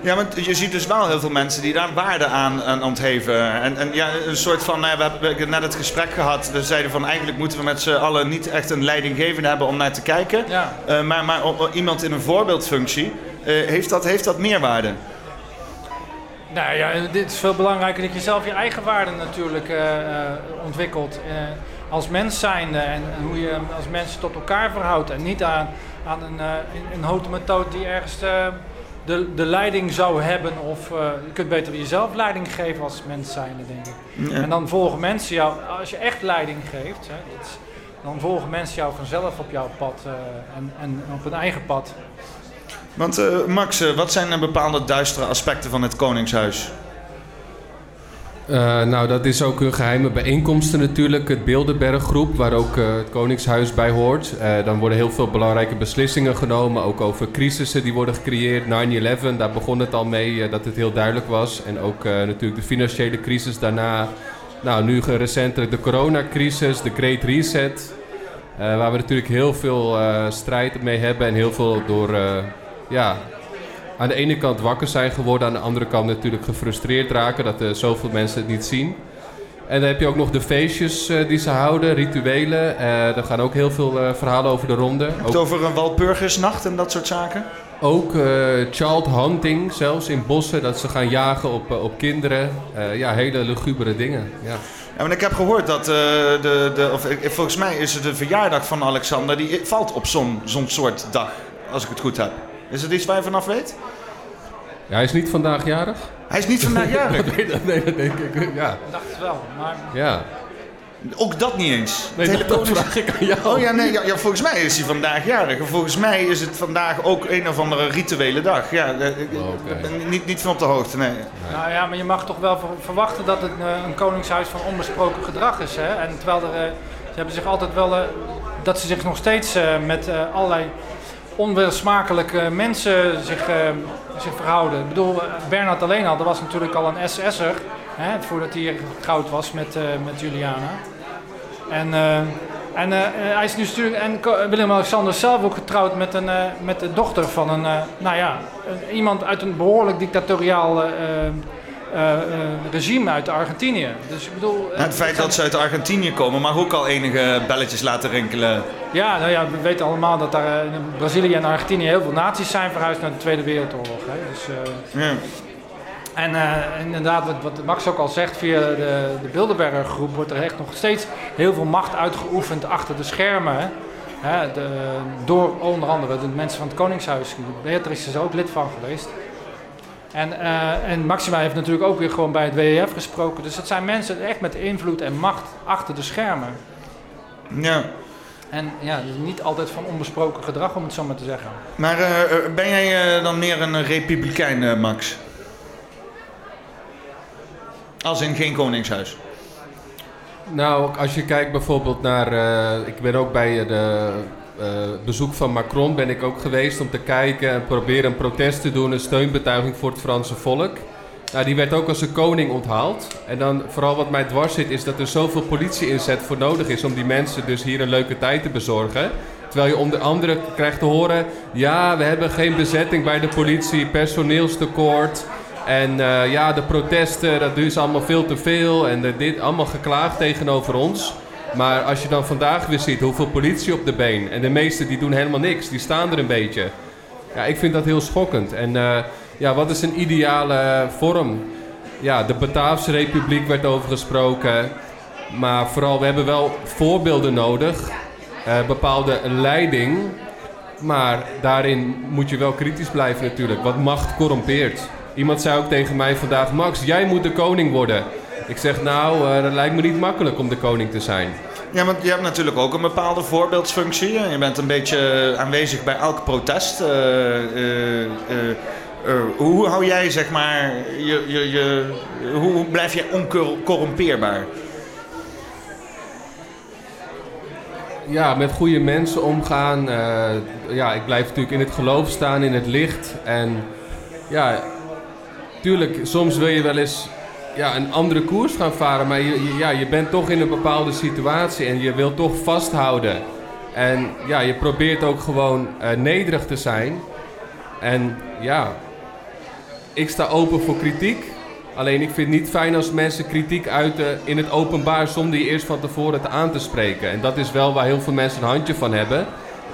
Ja, want je ziet dus wel heel veel mensen die daar waarde aan, aan ontheven. En, en ja, een soort van, nou, we hebben net het gesprek gehad. We zeiden van eigenlijk moeten we met z'n allen niet echt een leidinggevende hebben om naar te kijken. Ja. Eh, maar maar iemand in een voorbeeldfunctie, heeft, dat, heeft dat meerwaarde? Nou ja, dit is veel belangrijker dat je zelf je eigen waarden natuurlijk eh, eh, ontwikkelt. eh, als mens zijnde en, en hoe je als mens tot elkaar verhoudt. En niet aan, aan een, eh, een, houten methode die ergens eh, de, de leiding zou hebben. Of eh, je kunt beter jezelf leiding geven als mens zijnde, denk ik. Ja. En dan volgen mensen jou, als je echt leiding geeft, hè, is- dan volgen mensen jou vanzelf op jouw pad eh, en, en op hun eigen pad. Want eh, Max, eh, wat zijn bepaalde duistere aspecten van het Koningshuis? Eh, nou, dat is ook hun geheime bijeenkomsten natuurlijk. Het Bilderberggroep, waar ook het Koningshuis bij hoort. Dan worden heel veel belangrijke beslissingen genomen. Ook over crisissen die worden gecreëerd. 9-11, daar begon het al mee dat het heel duidelijk was. En ook natuurlijk de financiële crisis daarna. Nou, nu recentelijk de coronacrisis, de Great Reset. waar we natuurlijk heel veel strijd mee hebben. En heel veel door... eh, ja, aan de ene kant wakker zijn geworden, aan de andere kant natuurlijk gefrustreerd raken dat er zoveel mensen het niet zien. En dan heb je ook nog de feestjes eh, die ze houden, rituelen. Eh er gaan ook heel veel eh, verhalen over de ronde. Het Ook, over een Walpurgisnacht en dat soort zaken? ook eh, child hunting, zelfs in bossen, dat ze gaan jagen op, eh, op kinderen. Eh, ja, hele lugubere dingen. Ja. Ja, maar ik heb gehoord dat eh, de, de, of, volgens mij is het de verjaardag van Alexander, die valt op zo'n zo'n soort dag, als ik het goed heb. Is het iets waar je vanaf weet? ja, hij is niet vandaag jarig? Hij is niet vandaag [LAUGHS] jarig? nee, dat, nee, dat denk ik. Ja. Ik dacht het wel, maar ja. Ook dat niet eens. Nee, dat, vraag ik aan jou. Oh ja, nee, ja, ja, volgens mij is hij vandaag jarig. En volgens mij is het vandaag ook een of andere rituele dag. Ja, eh, ik- ik ben niet, niet van op de hoogte, nee. Nou ja, maar je mag toch wel ver- verwachten dat het eh, een koningshuis van onbesproken gedrag is. Hè? En terwijl er, eh, ze hebben zich altijd wel, eh, dat ze zich nog steeds eh, met eh, allerlei onwelsmakelijke mensen zich, eh, zich verhouden. Ik bedoel, Bernard alleen al, dat was natuurlijk al een SS'er, voordat hij getrouwd was met, eh, met Juliana. En, eh, en hij is nu natuurlijk, en Willem-Alexander zelf ook getrouwd met, een, met de dochter van een, nou ja, iemand uit een behoorlijk dictatoriaal eh, eh, regime uit Argentinië. Dus ik bedoel... eh, Nou, het feit dat ze uit Argentinië komen mag ook al enige belletjes laten rinkelen. Ja, nou ja, we weten allemaal dat daar in Brazilië en Argentinië heel veel naties zijn verhuisd naar de Tweede Wereldoorlog. Hè. Dus, Ja. En inderdaad, wat, wat Max ook al zegt, via de, de Bilderberger groep wordt er echt nog steeds heel veel macht uitgeoefend achter de schermen. Hè. Hè, de, door onder andere de mensen van het Koningshuis. Beatrix is er ook lid van geweest. En, eh, en Maxima heeft natuurlijk ook weer gewoon bij het WEF gesproken. Dus het zijn mensen echt met invloed en macht achter de schermen. Ja. En ja, niet altijd van onbesproken gedrag, om het zo maar te zeggen. Maar eh, eh, ben jij dan meer een republikein, eh, Max? Als in geen koningshuis. Nou, als je kijkt bijvoorbeeld naar... eh, ik ben ook bij de bezoek van Macron ben ik ook geweest om te kijken en proberen een protest te doen, een steunbetuiging voor het Franse volk. Nou, die werd ook als een koning onthaald. En dan vooral wat mij dwars zit, is dat er zoveel politie-inzet voor nodig is om die mensen dus hier een leuke tijd te bezorgen. Terwijl je onder andere krijgt te horen, ja, we hebben geen bezetting bij de politie, personeelstekort. En eh, ja, de protesten, dat is allemaal veel te veel. En er dit allemaal geklaagd tegenover ons. Maar als je dan vandaag weer ziet hoeveel politie op de been. En de meesten die doen helemaal niks, die staan er een beetje. Ja, ik vind dat heel schokkend. En eh, ja, wat is een ideale vorm? Ja, de Bataafse Republiek werd over gesproken. Maar vooral, we hebben wel voorbeelden nodig. eh, bepaalde leiding. Maar daarin moet je wel kritisch blijven natuurlijk. Want macht corrompeert. Iemand zei ook tegen mij vandaag... Max, jij moet de koning worden. Ik zeg, nou, eh, dat lijkt me niet makkelijk om de koning te zijn. Ja, want je hebt natuurlijk ook een bepaalde voorbeeldsfunctie. Je bent een beetje aanwezig bij elk protest. Eh, eh, eh, eh, hoe hou jij, zeg maar, je, je, je, hoe blijf jij oncorrumpeerbaar? Ja, met goede mensen omgaan. Eh, ja, ik blijf natuurlijk in het geloof staan, in het licht. En ja, tuurlijk, soms wil je wel eens ja, een andere koers gaan varen. Maar je, ja, je bent toch in een bepaalde situatie en je wilt toch vasthouden. En ja, je probeert ook gewoon eh, nederig te zijn. En ja, ik sta open voor kritiek. Alleen ik vind het niet fijn als mensen kritiek uiten in het openbaar zonder je eerst van tevoren te aan te spreken. En dat is wel waar heel veel mensen een handje van hebben.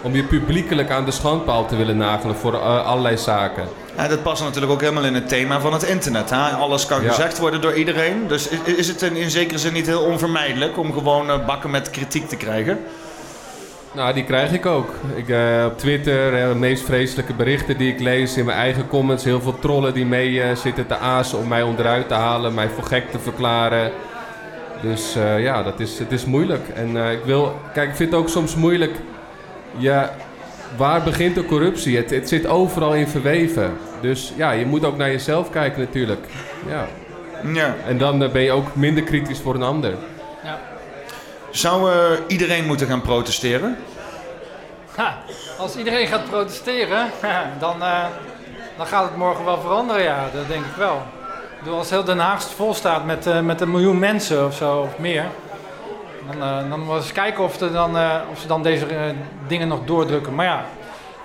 Om je publiekelijk aan de schandpaal te willen nagelen voor eh, allerlei zaken. Ja, dat past natuurlijk ook helemaal in het thema van het internet. Hè? Alles kan Ja. gezegd worden door iedereen. Dus is het in, in zekere zin niet heel onvermijdelijk om gewoon eh, bakken met kritiek te krijgen? Nou, die krijg ik ook. Ik, eh, op Twitter, de meest vreselijke berichten die ik lees in mijn eigen comments. Heel veel trollen die mee zitten te azen om mij onderuit te halen, mij voor gek te verklaren. Dus ja, dat is, het is moeilijk. En ik wil, kijk, ik vind het ook soms moeilijk. Ja, waar begint de corruptie? Het, het zit overal in verweven. Dus ja, je moet ook naar jezelf kijken natuurlijk. Ja. Ja. En dan eh, ben je ook minder kritisch voor een ander. Zou eh, iedereen moeten gaan protesteren? Ha, als iedereen gaat protesteren, [LAUGHS] dan, eh, dan gaat het morgen wel veranderen, ja, dat denk ik wel. Ik bedoel, als heel Den Haag vol staat met, eh, met een miljoen mensen of zo, of meer, dan, eh, dan moet eens kijken of, er dan, eh, of ze dan deze eh, dingen nog doordrukken. Maar ja,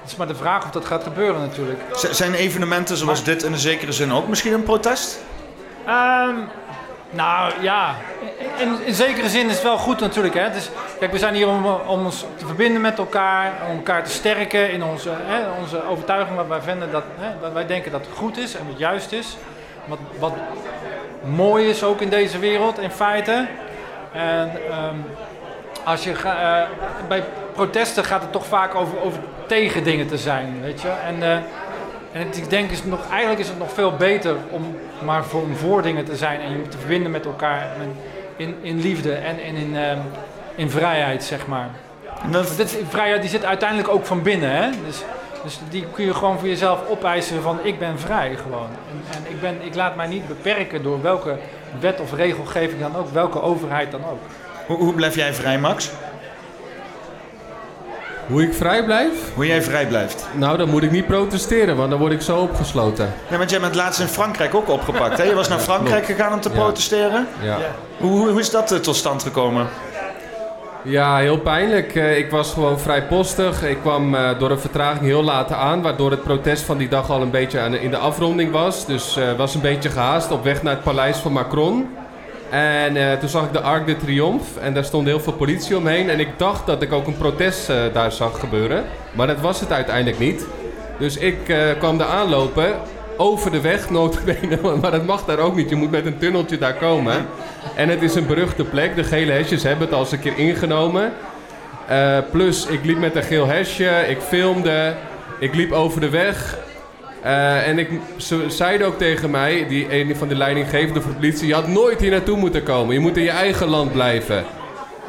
het is maar de vraag of dat gaat gebeuren natuurlijk. Z- zijn evenementen zoals dit in een zekere zin ook misschien een protest? Ehm, nou ja, in, in zekere zin is het wel goed natuurlijk. Hè? Dus, kijk, we zijn hier om, om ons te verbinden met elkaar, om elkaar te sterken in onze, hè, onze overtuiging wat wij vinden dat hè, wij denken dat het goed is en wat juist is. Wat, wat mooi is ook in deze wereld in feite. En ehm, als je eh, bij protesten gaat het toch vaak over, over tegen dingen te zijn, weet je. En, eh, en ik denk is nog, eigenlijk is het nog veel beter om maar voor, dingen te zijn en je te verbinden met elkaar in, in liefde en, en in, ehm, in vrijheid, zeg maar. Want Dit, vrijheid die zit uiteindelijk ook van binnen, hè. Dus, dus die kun je gewoon voor jezelf opeisen van ik ben vrij gewoon. En, en ik, ben, ik laat mij niet beperken door welke wet of regelgeving dan ook, welke overheid dan ook. Hoe, hoe blijf jij vrij, Max? Hoe ik vrij blijf? Hoe jij vrij blijft? Nou, dan moet ik niet protesteren, want dan word ik zo opgesloten. Ja, want jij bent laatst in Frankrijk ook opgepakt. Hè? Je was naar Frankrijk Klopt. gegaan om te Ja. protesteren. Ja. Hoe, hoe, hoe is dat eh, tot stand gekomen? Ja, heel pijnlijk. Eh, Ik was gewoon vrij postig. Ik kwam eh, door een vertraging heel laat aan, waardoor het protest van die dag al een beetje in de afronding was. Dus eh was een beetje gehaast op weg naar het paleis van Macron. En toen zag ik de Arc de Triomphe en daar stond heel veel politie omheen. En ik dacht dat ik ook een protest daar zag gebeuren. Maar dat was het uiteindelijk niet. Dus ik kwam daar aanlopen, over de weg, notabene. [LAUGHS] Maar dat mag daar ook niet. Je moet met een tunneltje daar komen. En het is een beruchte plek. De gele hesjes hebben het al eens een keer ingenomen. Eh, plus, ik liep met een geel hesje, ik filmde, ik liep over de weg. Eh, en ik, ze zeiden ook tegen mij, die een van de leidinggevenden voor de politie... je had nooit hier naartoe moeten komen, je moet in je eigen land blijven.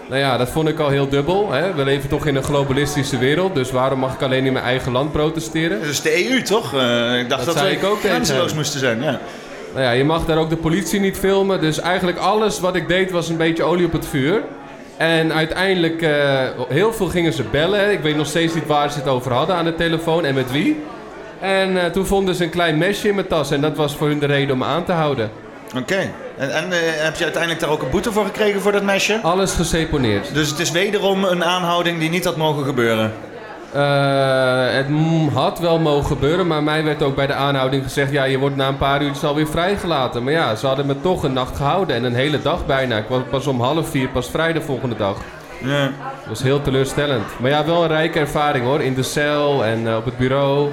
Nou ja, dat vond ik al heel dubbel. Hè? We leven toch in een globalistische wereld, dus waarom mag ik alleen in mijn eigen land protesteren? Dat is de EU, toch? Eh, ik dacht dat, zei we ik ook grenzeloos moesten zijn. Ja. Nou ja, je mag daar ook de politie niet filmen. Dus eigenlijk alles wat ik deed was een beetje olie op het vuur. En uiteindelijk, eh, heel veel gingen ze bellen. Ik weet nog steeds niet waar ze het over hadden aan de telefoon en met wie. En eh, toen vonden ze een klein mesje in mijn tas. En dat was voor hun de reden om me aan te houden. Oké. En, en eh, heb je uiteindelijk daar ook een boete voor gekregen voor dat mesje? Alles geseponeerd. Dus het is wederom een aanhouding die niet had mogen gebeuren? Eh, het had wel mogen gebeuren, maar mij werd ook bij de aanhouding gezegd... ja, je wordt na een paar uurtjes alweer vrijgelaten. Maar ja, ze hadden me toch een nacht gehouden en een hele dag bijna. Ik was pas om half vier pas vrij de volgende dag. Ja. Dat was heel teleurstellend. Maar ja, wel een rijke ervaring hoor. In de cel en eh, op het bureau.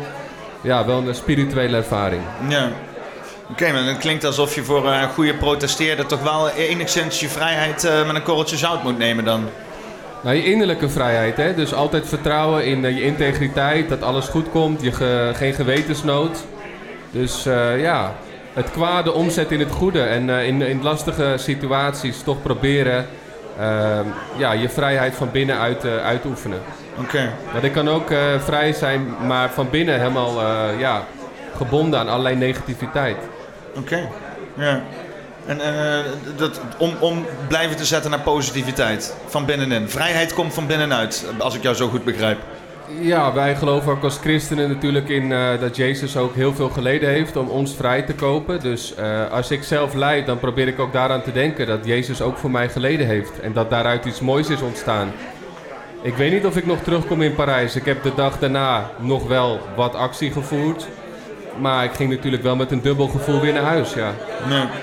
Ja, wel een spirituele ervaring. Ja. Oké, maar het klinkt alsof je voor een goede protesteerder toch wel enigszins je vrijheid eh, met een korreltje zout moet nemen dan. Nou, je innerlijke vrijheid, hè. Dus altijd vertrouwen in eh, je integriteit, dat alles goed komt, je ge- geen gewetensnood. Dus eh, ja, het kwade omzetten in het goede. En in, in lastige situaties toch proberen eh, ja, je vrijheid van binnenuit eh uit te oefenen. Oké. Want ik kan ook vrij zijn, maar van binnen helemaal ja, gebonden aan allerlei negativiteit. Oké. Ja. En eh, dat, om, om blijven te zetten naar positiviteit van binnenin. Vrijheid komt van binnenuit, als ik jou zo goed begrijp. Ja, wij geloven ook als christenen natuurlijk in eh, dat Jezus ook heel veel geleden heeft om ons vrij te kopen. Dus eh, als ik zelf leid, dan probeer ik ook daaraan te denken dat Jezus ook voor mij geleden heeft. En dat daaruit iets moois is ontstaan. Ik weet niet of ik nog terugkom in Parijs. Ik heb de dag daarna nog wel wat actie gevoerd. Maar ik ging natuurlijk wel met een dubbel gevoel weer naar huis, ja.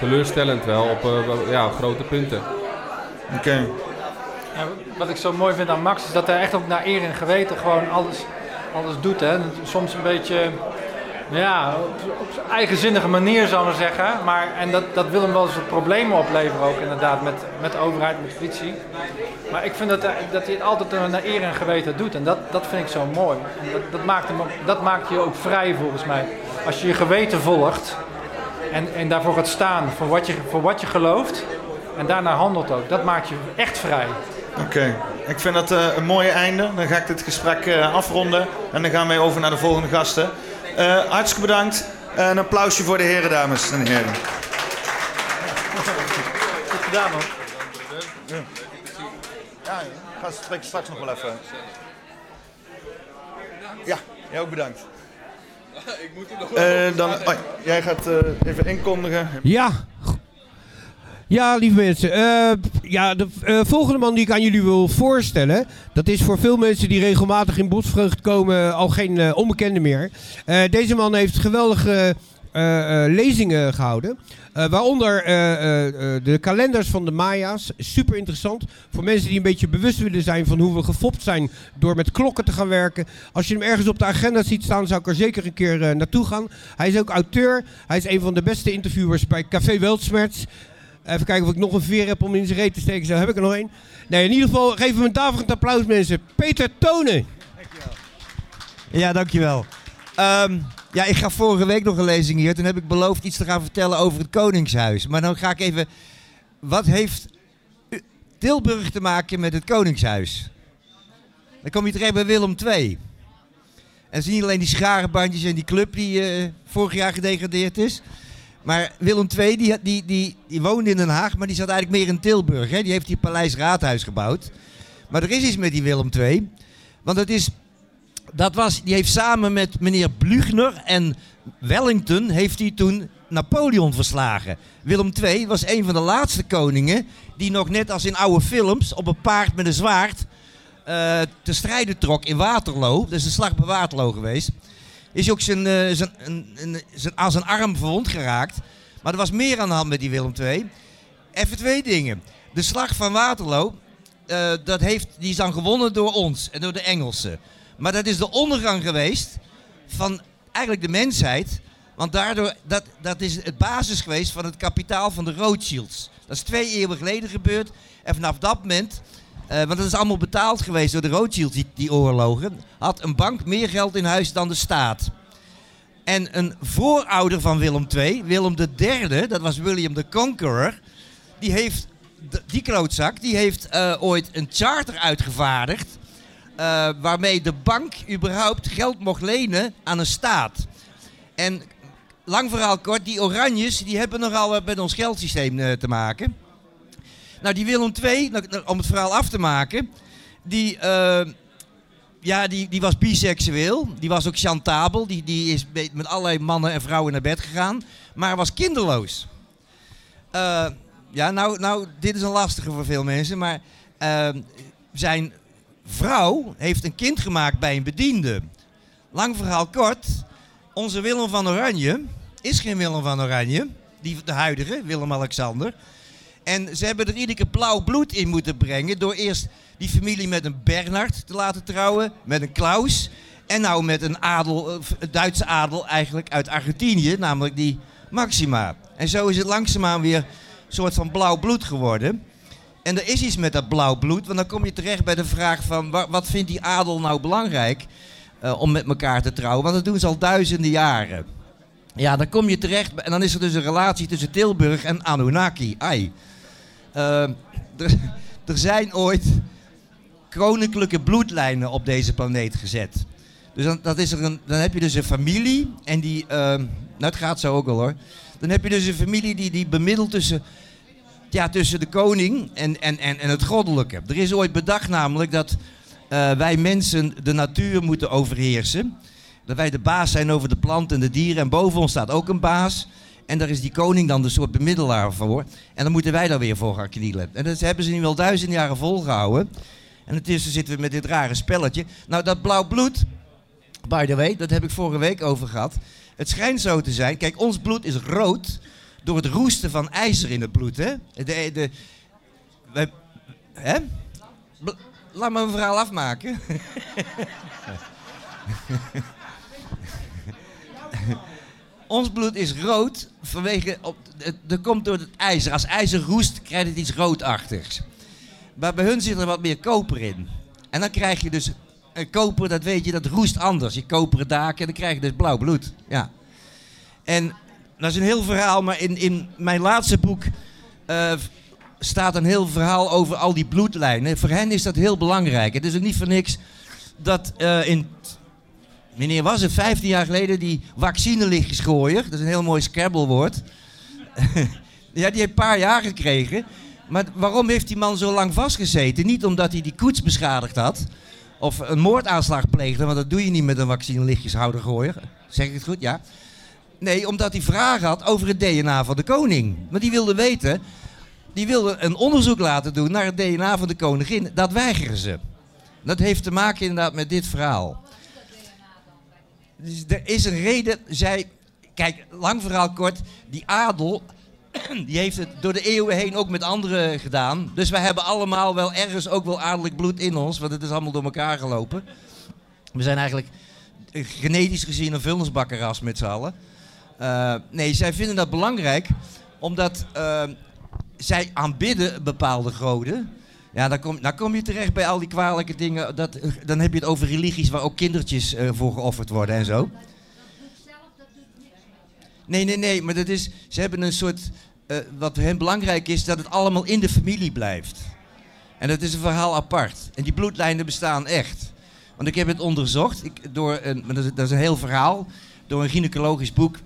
Teleurstellend wel, op eh, ja, grote punten. Oké. Ja, wat ik zo mooi vind aan Max is dat hij echt ook naar eer en geweten gewoon alles, alles doet. Hè. Soms een beetje ja, op, op zijn eigenzinnige manier zou ik maar zeggen. Maar, en dat, dat wil hem wel eens wat problemen opleveren ook inderdaad met, met de overheid, met politie. Maar ik vind dat, hij- dat hij het altijd naar eer en geweten doet. En dat, dat vind ik zo mooi. En dat, dat, maakt hem dat maakt je ook vrij volgens mij. Als je je geweten volgt en, en daarvoor gaat staan voor wat, je, voor wat je gelooft. En daarna handelt ook. Dat maakt je echt vrij. Oké, ik vind dat eh, een mooie einde. Dan ga ik dit gesprek eh, afronden en dan gaan wij over naar de volgende gasten. Eh, hartstikke bedankt. Eh, een applausje voor de heren, dames en heren. Goed gedaan hoor. Ja, ik ga straks nog wel even. Ja, jij ook bedankt. [LAUGHS] Ik moet er nog Eh, dan, oh, jij gaat eh, even inkondigen. Ja. Ja, lieve mensen. eh, ja, de eh, volgende man die ik aan jullie wil voorstellen... dat is voor veel mensen die regelmatig in Bosvreugd komen... al geen eh, onbekende meer. Eh, deze man heeft geweldige eh, eh, lezingen gehouden. Eh, waaronder de kalenders van de Maya's. Super interessant. Voor mensen die een beetje bewust willen zijn van hoe we gefopt zijn door met klokken te gaan werken. Als je hem ergens op de agenda ziet staan, zou ik er zeker een keer naartoe gaan. Hij is ook auteur. Hij is een van de beste interviewers bij Café Weltsmerts. Even kijken of ik nog een veer heb om in zijn reet te steken. Zo heb ik er nog één. Nee, in ieder geval geef hem een daverend applaus, mensen. Peter Tonen. Ja, dankjewel. Ehm ja, ik gaf vorige week nog een lezing hier. Toen heb ik beloofd iets te gaan vertellen over het Koningshuis. Maar dan ga ik even... Wat heeft Tilburg te maken met het Koningshuis? Dan kom je terecht bij Willem II. En zie je alleen die scharenbandjes en die club die eh, vorig jaar gedegradeerd is. Maar Willem II die, die, die, die woonde in Den Haag, maar die zat eigenlijk meer in Tilburg. Hè? Die heeft die Paleis Raadhuis gebouwd. Maar er is iets met die Willem II. Want het is dat was, die heeft samen met meneer Blüchner en Wellington heeft hij toen Napoleon verslagen. Willem II was een van de laatste koningen die nog net als in oude films op een paard met een zwaard eh, te strijden trok in Waterloo. Dat is de slag bij Waterloo geweest. Is ook zijn, eh, zijn, een- zijn, aan zijn arm verwond geraakt. Maar er was meer aan de hand met die Willem II. Even twee dingen. De slag van Waterloo, eh, dat heeft, die is dan gewonnen door ons en door de Engelsen. Maar dat is de ondergang geweest van eigenlijk de mensheid. Want daardoor, dat, dat is het basis geweest van het kapitaal van de Rothschilds. Dat is twee eeuwen geleden gebeurd. En vanaf dat moment, eh, want dat is allemaal betaald geweest door de Rothschilds, die, die oorlogen, had een bank meer geld in huis dan de staat. En een voorouder van Willem II, Willem III, dat was William the Conqueror, die heeft, die klootzak, die heeft eh, ooit een charter uitgevaardigd. Eh, waarmee de bank überhaupt geld mocht lenen aan een staat. En lang verhaal kort, die Oranjes die hebben nogal met ons geldsysteem eh, te maken. Nou, die Willem II, nou, nou, om het verhaal af te maken, die, eh, ja, die, die was biseksueel. Die was ook chantabel. Die, die is met allerlei mannen en vrouwen naar bed gegaan. Maar was kinderloos. Ja, nou, nou, dit is een lastige voor veel mensen. Maar zijn vrouw heeft een kind gemaakt bij een bediende. Lang verhaal kort. Onze Willem van Oranje is geen Willem van Oranje. Die, de huidige, Willem-Alexander. En ze hebben er iedere keer blauw bloed in moeten brengen. Door eerst die familie met een Bernard te laten trouwen. Met een Klaus. En nou met een adel, Duitse adel eigenlijk uit Argentinië. Namelijk die Maxima. En zo is het langzaamaan weer een soort van blauw bloed geworden. En er is iets met dat blauw bloed. Want dan kom je terecht bij de vraag van... wa- wat vindt die adel nou belangrijk eh, om met elkaar te trouwen? Want dat doen ze al duizenden jaren. Ja, dan kom je terecht... En dan is er dus een relatie tussen Tilburg en Anunnaki. Ai. Eh, [LAUGHS] er, zijn ooit koninklijke bloedlijnen op deze planeet gezet. Dus dan, dat is er een, dan heb je dus een familie en die... eh, nou, het gaat zo ook al hoor. Dan heb je dus een familie die, die bemiddelt tussen, ja, tussen de koning en, en, en, en het goddelijke. Er is ooit bedacht namelijk dat eh, wij mensen de natuur moeten overheersen. Dat wij de baas zijn over de planten en de dieren. En boven ons staat ook een baas. En daar is die koning dan de soort bemiddelaar voor. En dan moeten wij daar weer voor gaan knielen. En dat hebben ze nu wel duizend jaren volgehouden. En intussen zitten we met dit rare spelletje. Nou, dat blauw bloed, by the way, dat heb ik vorige week over gehad. Het schijnt zo te zijn. Kijk, ons bloed is rood door het roesten van ijzer in het bloed. Hè? De, de, hè? Laat me mijn verhaal afmaken. [LAUGHS] Ons bloed is rood vanwege. Op, dat komt door het ijzer. Als ijzer roest, krijgt het iets roodachtigs. Maar bij hun zit er wat meer koper in. En dan krijg je dus. een koper, dat weet je, dat roest anders. Je koperen daken en dan krijg je dus blauw bloed. Ja. En dat is een heel verhaal, maar in, in mijn laatste boek. eh, staat een heel verhaal over al die bloedlijnen. Voor hen is dat heel belangrijk. Het is ook niet voor niks dat eh, in Meneer was het 15 jaar geleden die vaccinelichtjesgooier. Dat is een heel mooi Scrabble-woord. [LAUGHS] ja, die heeft een paar jaar gekregen. Maar waarom heeft die man zo lang vastgezeten? Niet omdat hij die koets beschadigd had. Of een moordaanslag pleegde. Want dat doe je niet met een vaccinelichtjeshouder gooier. Zeg ik het goed? Ja. Nee, omdat hij vragen had over het DNA van de koning. Want die wilde weten... Die wilde een onderzoek laten doen naar het DNA van de koningin. Dat weigeren ze. Dat heeft te maken inderdaad met dit verhaal. Dus er is een reden, zij... Kijk, lang verhaal kort, die adel, [CLEARS THROAT] die heeft het door de eeuwen heen ook met anderen gedaan. Dus wij hebben allemaal wel ergens ook wel adellijk bloed in ons, want het is allemaal door elkaar gelopen. We zijn eigenlijk eh, genetisch gezien een vuilnisbakkerras met z'n allen. Eh, nee, zij vinden dat belangrijk, omdat eh, zij aanbidden bepaalde goden. Ja, dan kom, kom je terecht bij al die kwalijke dingen. Dat, dan heb je het over religies waar ook kindertjes eh, voor geofferd worden en zo. Nee, nee, nee, maar dat is, ze hebben een soort, wat hen belangrijk is, dat het allemaal in de familie blijft. En dat is een verhaal apart. En die bloedlijnen bestaan echt. Want ik heb het onderzocht, ik, door een, dat is een heel verhaal, door een gynaecologisch boek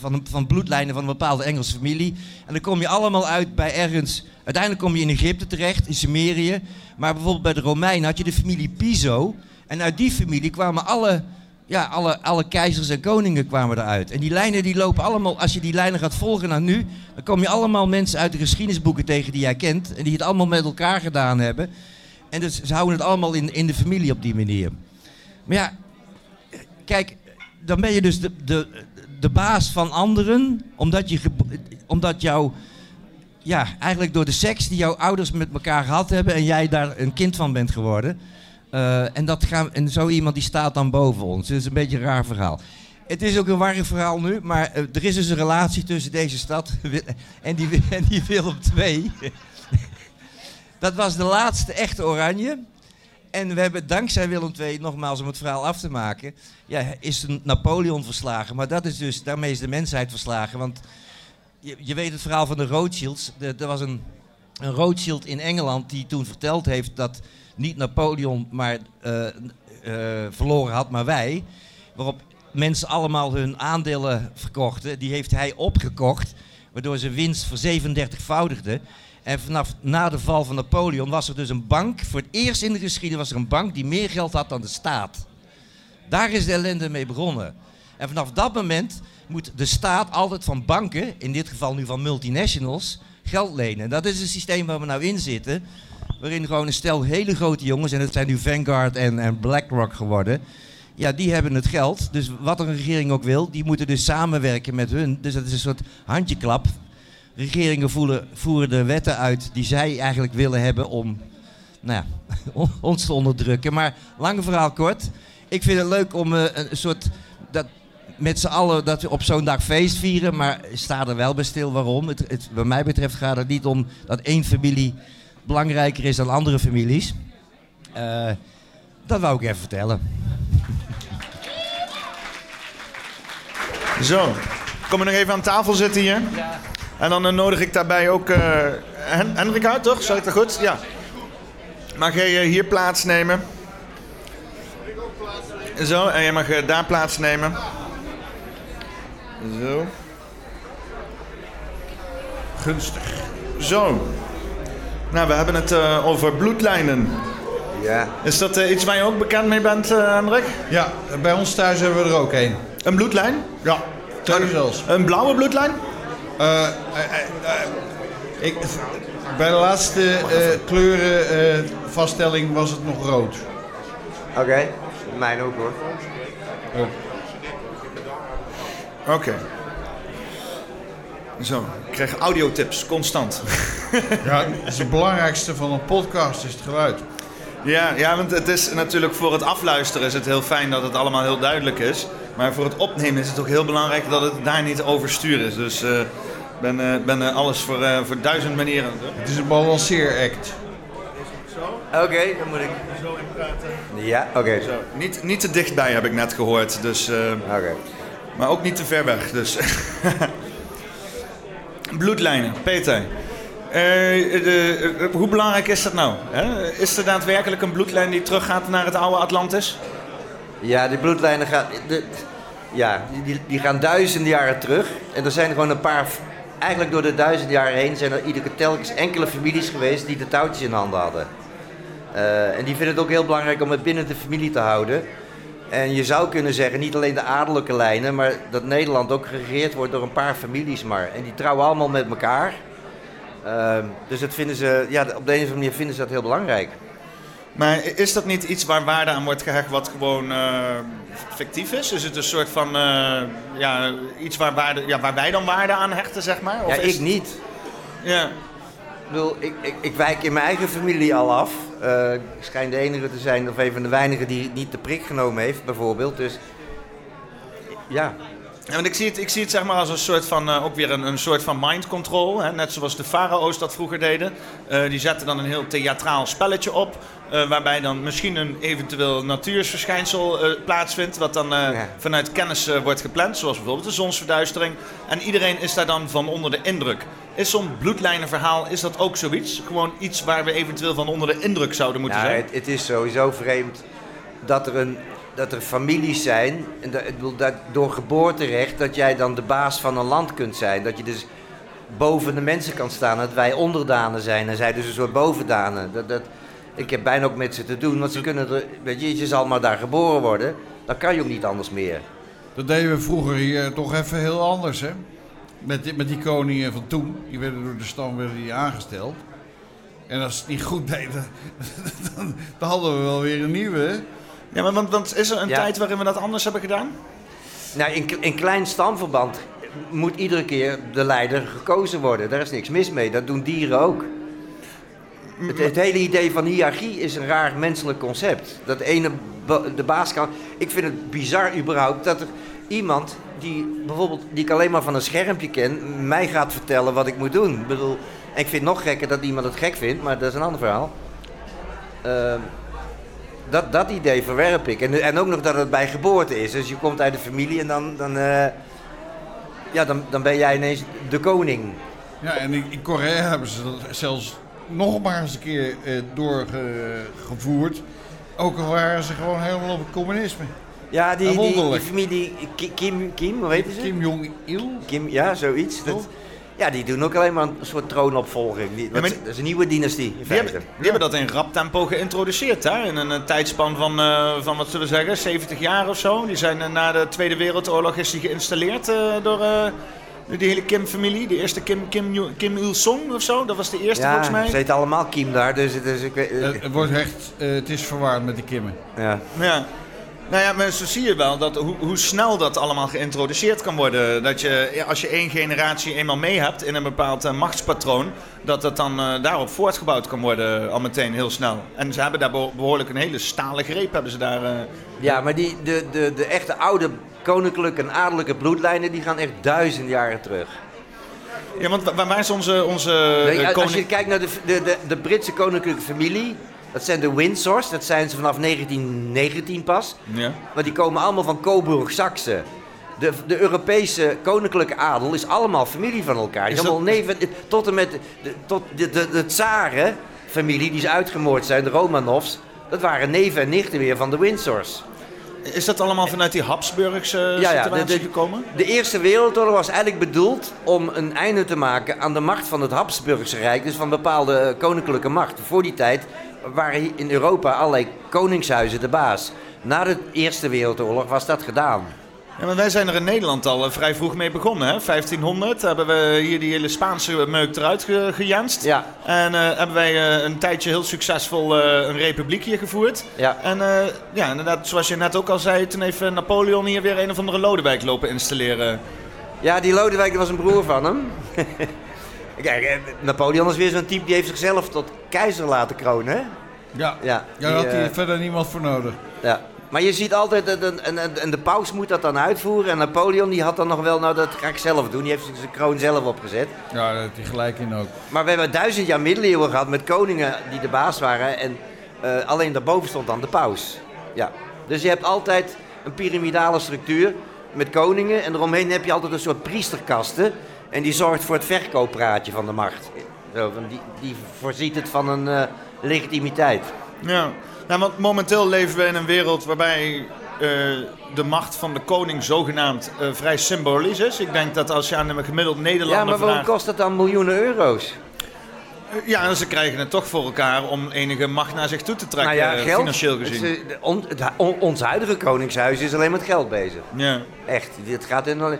van, van bloedlijnen van een bepaalde Engelse familie. En dan kom je allemaal uit bij ergens, uiteindelijk kom je in Egypte terecht, in Sumerië. Maar bijvoorbeeld bij de Romeinen had je de familie Piso. En uit die familie kwamen alle ja, alle, alle keizers en koningen kwamen eruit. En die lijnen die lopen allemaal, als je die lijnen gaat volgen naar nu, dan kom je allemaal mensen uit de geschiedenisboeken tegen die jij kent. En die het allemaal met elkaar gedaan hebben. En dus ze houden het allemaal in, in de familie op die manier. Maar ja, kijk, dan ben je dus de, de, de baas van anderen, omdat, je, omdat jou, ja, eigenlijk door de seks die jouw ouders met elkaar gehad hebben en jij daar een kind van bent geworden. Eh, en, dat gaan, en zo iemand die staat dan boven ons. Het is een beetje een raar verhaal. Het is ook een warrig verhaal nu, maar eh, er is dus een relatie tussen deze stad [LAUGHS] en die, en die [LAUGHS] dat was de laatste echte oranje. En we hebben dankzij Willem II, nogmaals om het verhaal af te maken, ja, is Napoleon verslagen. Maar dat is dus, daarmee is de mensheid verslagen. Want je, je weet het verhaal van de Rothschilds. Er was een, een Rothschild in Engeland die toen verteld heeft dat niet Napoleon maar eh, eh, verloren had, maar wij. Waarop mensen allemaal hun aandelen verkochten. Die heeft hij opgekocht, waardoor zijn winst voor 37voudigde. En vanaf na de val van Napoleon was er dus een bank. Voor het eerst in de geschiedenis was er een bank die meer geld had dan de staat. Daar is de ellende mee begonnen. En vanaf dat moment moet de staat altijd van banken, in dit geval nu van multinationals, geld lenen. En dat is het systeem waar we nou in zitten. Waarin gewoon een stel hele grote jongens, en het zijn nu Vanguard en, en BlackRock geworden. Ja, die hebben het geld. Dus wat een regering ook wil, die moeten dus samenwerken met hun. Dus dat is een soort handjeklap. Regeringen voelen, voeren de wetten uit die zij eigenlijk willen hebben om nou ja, [LAUGHS] ons te onderdrukken. Maar lang verhaal kort. Ik vind het leuk om eh, een soort. Dat, met z'n allen dat we op zo'n dag feest vieren. Maar sta er wel bij stil waarom. Het, het, wat mij betreft gaat het niet om dat één familie belangrijker is dan andere families. Eh, dat wou ik even vertellen. Zo, kom je nog even aan tafel zitten hier? Ja. En dan eh, nodig ik daarbij ook eh, Hen Hendrik uit, toch? Zeg ik dat goed? Ja. Mag jij eh, hier plaatsnemen? Zo, en jij mag daar plaatsnemen. Zo. Gunstig. Zo. Nou, we hebben het eh, over bloedlijnen. Ja. Is dat iets waar je ook bekend mee bent, eh Hendrik? Ja, bij ons thuis hebben we er ook een. Een bloedlijn? Ja, twee zelfs. Een blauwe bloedlijn? Eh, ik, bij de laatste eh, kleurenvaststelling was het nog rood. Oké, mijn ook hoor. Oké. Zo, ik krijg audiotips, constant. [LAUGHS] Ja, het is het belangrijkste van een podcast is het geluid. Ja, ja, want het is natuurlijk voor het afluisteren is het heel fijn dat het allemaal heel duidelijk is. Maar voor het opnemen is het ook heel belangrijk dat het daar niet overstuur is. Dus eh, ben, eh, ben eh, alles voor, eh, voor duizend manieren. het is een balanceeract. Oké, dan moet ik. Zo in praten. Ja, oké. Zo. Niet, niet te dichtbij heb ik net gehoord. Dus, eh, Maar ook niet te ver weg. Dus. [LAUGHS] Bloedlijnen, Peter. Eh, de- hoe belangrijk is dat nou? Hè? Is er daadwerkelijk een bloedlijn die teruggaat naar het oude Atlantis? Ja, die bloedlijnen gaan, de, ja, die, die gaan duizenden jaren terug. En er zijn gewoon een paar, eigenlijk door de duizenden jaren heen, zijn er iedere telkens enkele families geweest die de touwtjes in handen hadden. Eh, en die vinden het ook heel belangrijk om het binnen de familie te houden. En je zou kunnen zeggen, niet alleen de adellijke lijnen, maar dat Nederland ook geregeerd wordt door een paar families maar. En die trouwen allemaal met elkaar. Ehm, dus dat vinden ze, ja, op de een of andere manier vinden ze dat heel belangrijk. Maar is dat niet iets waar waarde aan wordt gehecht wat gewoon eh, fictief is? Is het een soort van eh, ja, iets waar, waarde, ja, waar wij dan waarde aan hechten, zeg maar? Of Ja, is- ik niet. Ja. Ik bedoel, ik, ik, ik wijk in mijn eigen familie al af. Eh, ik schijn de enige te zijn, of een van de weinigen die niet de prik genomen heeft, bijvoorbeeld. Dus ja. Ja, want ik zie het, ik zie het zeg maar als een soort van, ook weer een, een soort van mind control. Hè? Net zoals de farao's dat vroeger deden. Die zetten dan een heel theatraal spelletje op. eh, waarbij dan misschien een eventueel natuursverschijnsel eh, plaatsvindt. Wat dan eh, vanuit kennis wordt gepland. Zoals bijvoorbeeld de zonsverduistering. En iedereen is daar dan van onder de indruk. Is zo'n bloedlijnenverhaal, is dat ook zoiets? Gewoon iets waar we eventueel van onder de indruk zouden moeten Nou, zijn? het, het is sowieso vreemd dat er, een, dat er families zijn, en dat, dat door geboorterecht, dat jij dan de baas van een land kunt zijn. Dat je dus boven de mensen kan staan, dat wij onderdanen zijn en zij dus een soort bovendanen. Dat, dat, ik heb bijna ook met ze te doen, want ze kunnen er, weet je, je zal maar daar geboren worden. Dan kan je ook niet anders meer. Dat deden we vroeger hier toch even heel anders, hè? Met, die- met die koningen van toen. Die werden door de stam werden die aangesteld. En als ze het niet goed deden, [LAUGHS] dan, dan hadden we wel weer een nieuwe. hè? Ja, maar want, want is er een Ja. tijd waarin we dat anders hebben gedaan? Nou, in, in klein stamverband moet iedere keer de leider gekozen worden. Daar is niks mis mee. Dat doen dieren ook. Het, hele idee van hiërarchie is een raar menselijk concept. Dat ene de baas kan. Ik vind het bizar überhaupt dat er iemand die bijvoorbeeld die ik alleen maar van een schermpje ken, mij gaat vertellen wat ik moet doen. Ik bedoel, en ik vind het nog gekker dat iemand het gek vindt, maar dat is een ander verhaal. Ehm, dat, dat idee verwerp ik. En, en ook nog dat het bij geboorte is. Dus je komt uit de familie en dan, dan, eh, ja, dan, dan ben jij ineens de koning. Ja, en in Korea hebben ze dat zelfs nog maar eens een keer eh, doorgevoerd. Ook al waren ze gewoon helemaal op het communisme. Ja, die, die, die familie Ki- Kim, Kim, hoe heet ze? Kim Jong-il? Kim, ja, zoiets. Dat, ja, die doen ook alleen maar een soort troonopvolging. Die, dat, is- dat is een nieuwe dynastie, in Die feite. hebben, die hebben dat in rap tempo geïntroduceerd, hè? In een, eh, tijdspan van, eh, van, wat zullen we zeggen, 70 jaar of zo. Die zijn na de Tweede Wereldoorlog is die geïnstalleerd eh, door eh, die hele Kim-familie. De eerste Kim, Kim, Kim Il-sung of zo. Dat was de eerste ja, volgens mij. ze heten allemaal Kim daar, dus, dus ik weet... Het, het wordt echt, eh, het is verwaard met die kimmen. Ja. Ja. Nou ja, maar zo zie je wel dat, hoe, hoe snel dat allemaal geïntroduceerd kan worden. Dat je, als je één generatie eenmaal mee hebt in een bepaald eh, machtspatroon, dat dat dan eh, daarop voortgebouwd kan worden al meteen heel snel. En ze hebben daar beho- behoorlijk een hele stalen greep hebben ze daar. eh, Ja, maar die, de, de, de echte oude koninklijke en adellijke bloedlijnen, die gaan echt duizend jaren terug. Ja, want wa- waar is onze, onze Nee, als je kijkt naar de, de, de, de Britse koninklijke familie, dat zijn de Windsors, dat zijn ze vanaf 1919 pas. Ja. Maar die komen allemaal van Coburg-Saxe. De, de Europese koninklijke adel is allemaal familie van elkaar. Is is allemaal neven, tot en met de, tot de, de, de tsaren-familie die ze uitgemoord zijn, de Romanovs. Dat waren neven en nichten weer van de Windsors. Is dat allemaal vanuit die Habsburgse Ja, ja, situatie de- de- gekomen? De Eerste Wereldoorlog was eigenlijk bedoeld om een einde te maken aan de macht van het Habsburgse Rijk, dus van bepaalde koninklijke macht. Voor die tijd waren in Europa allerlei koningshuizen de baas. Na de Eerste Wereldoorlog was dat gedaan. Ja, maar wij zijn er in Nederland al eh, vrij vroeg mee begonnen. Hè? 1500 hebben we hier die hele Spaanse meuk eruit ge gejanst. Ja. En eh, hebben wij eh, een tijdje heel succesvol een republiek hier gevoerd. Ja. En ja, inderdaad, zoals je net ook al zei, toen heeft Napoleon hier weer een of andere Lodewijk lopen installeren. Ja, die Lodewijk was een broer van hem. [LAUGHS] Kijk, eh, Napoleon is weer zo'n type die heeft zichzelf tot keizer laten kronen. hè? Ja, Ja, daar had hij eh, verder niemand voor nodig. Ja. Maar je ziet altijd, een- en de paus moet dat dan uitvoeren. En Napoleon die had dan nog wel, nou dat ga ik zelf doen. Die heeft zijn kroon zelf opgezet. Ja, daar heeft hij gelijk in ook. Maar we hebben duizend jaar middeleeuwen gehad met koningen die de baas waren. En eh, alleen daarboven stond dan de paus. Ja. Dus je hebt altijd een piramidale structuur met koningen. En eromheen heb je altijd een soort priesterkasten. En die zorgt voor het verkooppraatje van de macht. Zo, die, die voorziet het van een eh, legitimiteit. Ja, nou, want momenteel leven we in een wereld waarbij eh, de macht van de koning zogenaamd eh, vrij symbolisch is. Ik denk dat als je aan een gemiddeld Nederlander Ja, maar waarom kost dat dan miljoenen euro's? Ja, en ze krijgen het toch voor elkaar om enige macht naar zich toe te trekken, nou ja, geld. financieel gezien. Het, on- het- on- ons huidige koningshuis is alleen met geld bezig. Ja. Echt. Het gaat in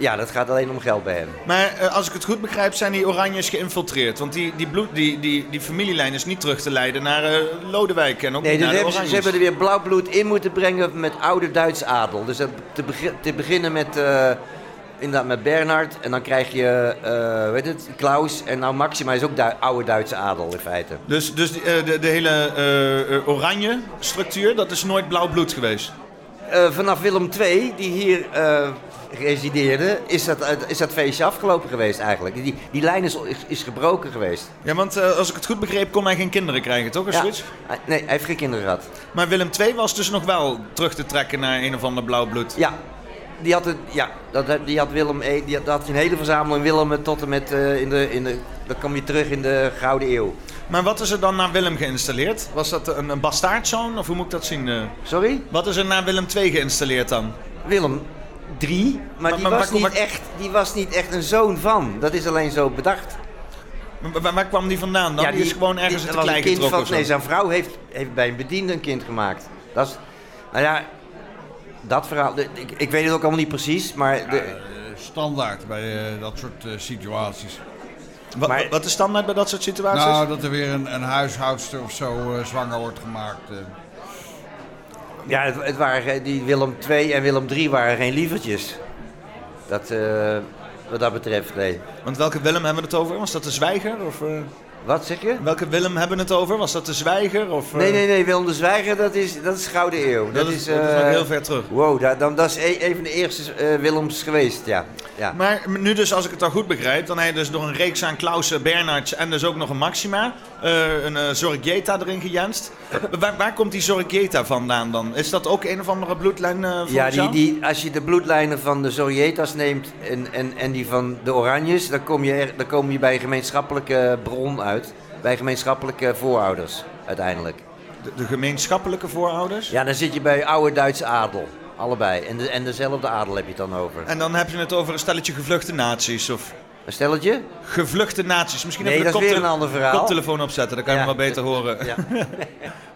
ja, dat gaat alleen om geld bij hem. Maar eh, als ik het goed begrijp, zijn die Oranjes geïnfiltreerd. Want die, die, bloed, die, die, die familielijn is niet terug te leiden naar eh, Lodewijk en ook Nee, niet naar de hebben ze, ze Oranjes. hebben er weer blauw bloed in moeten brengen met oude Duitse adel. Dus te, te beginnen met, eh, inderdaad met Bernhard en dan krijg je, weet het, Klaus. En nou Maxima is ook Du- oude Duitse adel in feite. Dus, dus de, de hele oranje structuur, dat is nooit blauw bloed geweest? Eh, vanaf Willem II, die hier eh, resideerde, is dat, is dat feestje afgelopen geweest eigenlijk. Die, die lijn is, is, is gebroken geweest. Ja, want eh, als ik het goed begreep, kon hij geen kinderen krijgen, toch? Ja. zoiets? Nee, hij heeft geen kinderen gehad. Maar Willem II was dus nog wel terug te trekken naar een of ander blauw bloed. Ja, die had, het, ja dat, die had Willem die had, dat had een hele verzameling Willem tot en met in de, in de, dan kom je terug in de Gouden Eeuw. Maar wat is er dan naar Willem geïnstalleerd? Was dat een, een bastaardzoon, of hoe moet ik dat zien? eh? Sorry? Wat is er naar Willem II geïnstalleerd dan? Willem III, maar, die, maar was niet echt, die was niet echt een zoon van. Dat is alleen zo bedacht. Waar, waar- waar kwam die vandaan dan? die, is gewoon ergens die- uit dat de was een klei kind getrokken van? Nee, zijn vrouw heeft, heeft bij een bediende een kind gemaakt. Dat is, nou ja, dat verhaal, de- ik, ik weet het ook allemaal niet precies, maar... De, Eh, standaard bij eh, dat soort eh, situaties. Wat, wat is standaard bij dat soort situaties? Nou, dat er weer een, een huishoudster of zo eh, zwanger wordt gemaakt. eh. Ja, het, het waren, die Willem II en Willem III waren geen lievertjes. Dat, eh, wat dat betreft, nee. Want welke Willem hebben we het over? Was dat de Zwijger? Of, eh? Wat zeg je? Welke Willem hebben we het over? Was dat de Zwijger? Of, eh? Nee, nee, nee, Willem de Zwijger, dat is, dat is Gouden Eeuw. Dat is- dat is eh, nog heel ver terug. Wow, dat, dan, dat is e- een van de eerste eh, Willems geweest, ja. ja. Maar nu dus, als ik het al goed begrijp, dan heb je dus door een reeks aan Klausen, Bernards en dus ook nog een Maxima, een Zorgieta erin gejanst. waar, waar komt die Zorgieta vandaan dan? Is dat ook een of andere bloedlijn voor Ja, die, die, als je de bloedlijnen van de Sorietas neemt en, en, en die van de Oranjes, dan kom, je er, dan kom je bij een gemeenschappelijke bron uit. Bij gemeenschappelijke voorouders, uiteindelijk. De, de gemeenschappelijke voorouders? Ja, dan zit je bij oude Duitse adel. Allebei. En, de, en dezelfde adel heb je het dan over. En dan heb je het over een stelletje gevluchte naties, of... Een stelletje? Gevluchte naties. Misschien Nee, even de weer een ander verhaal. koptelefoon opzetten, dan kan je me wel beter horen. Ja. [LAUGHS]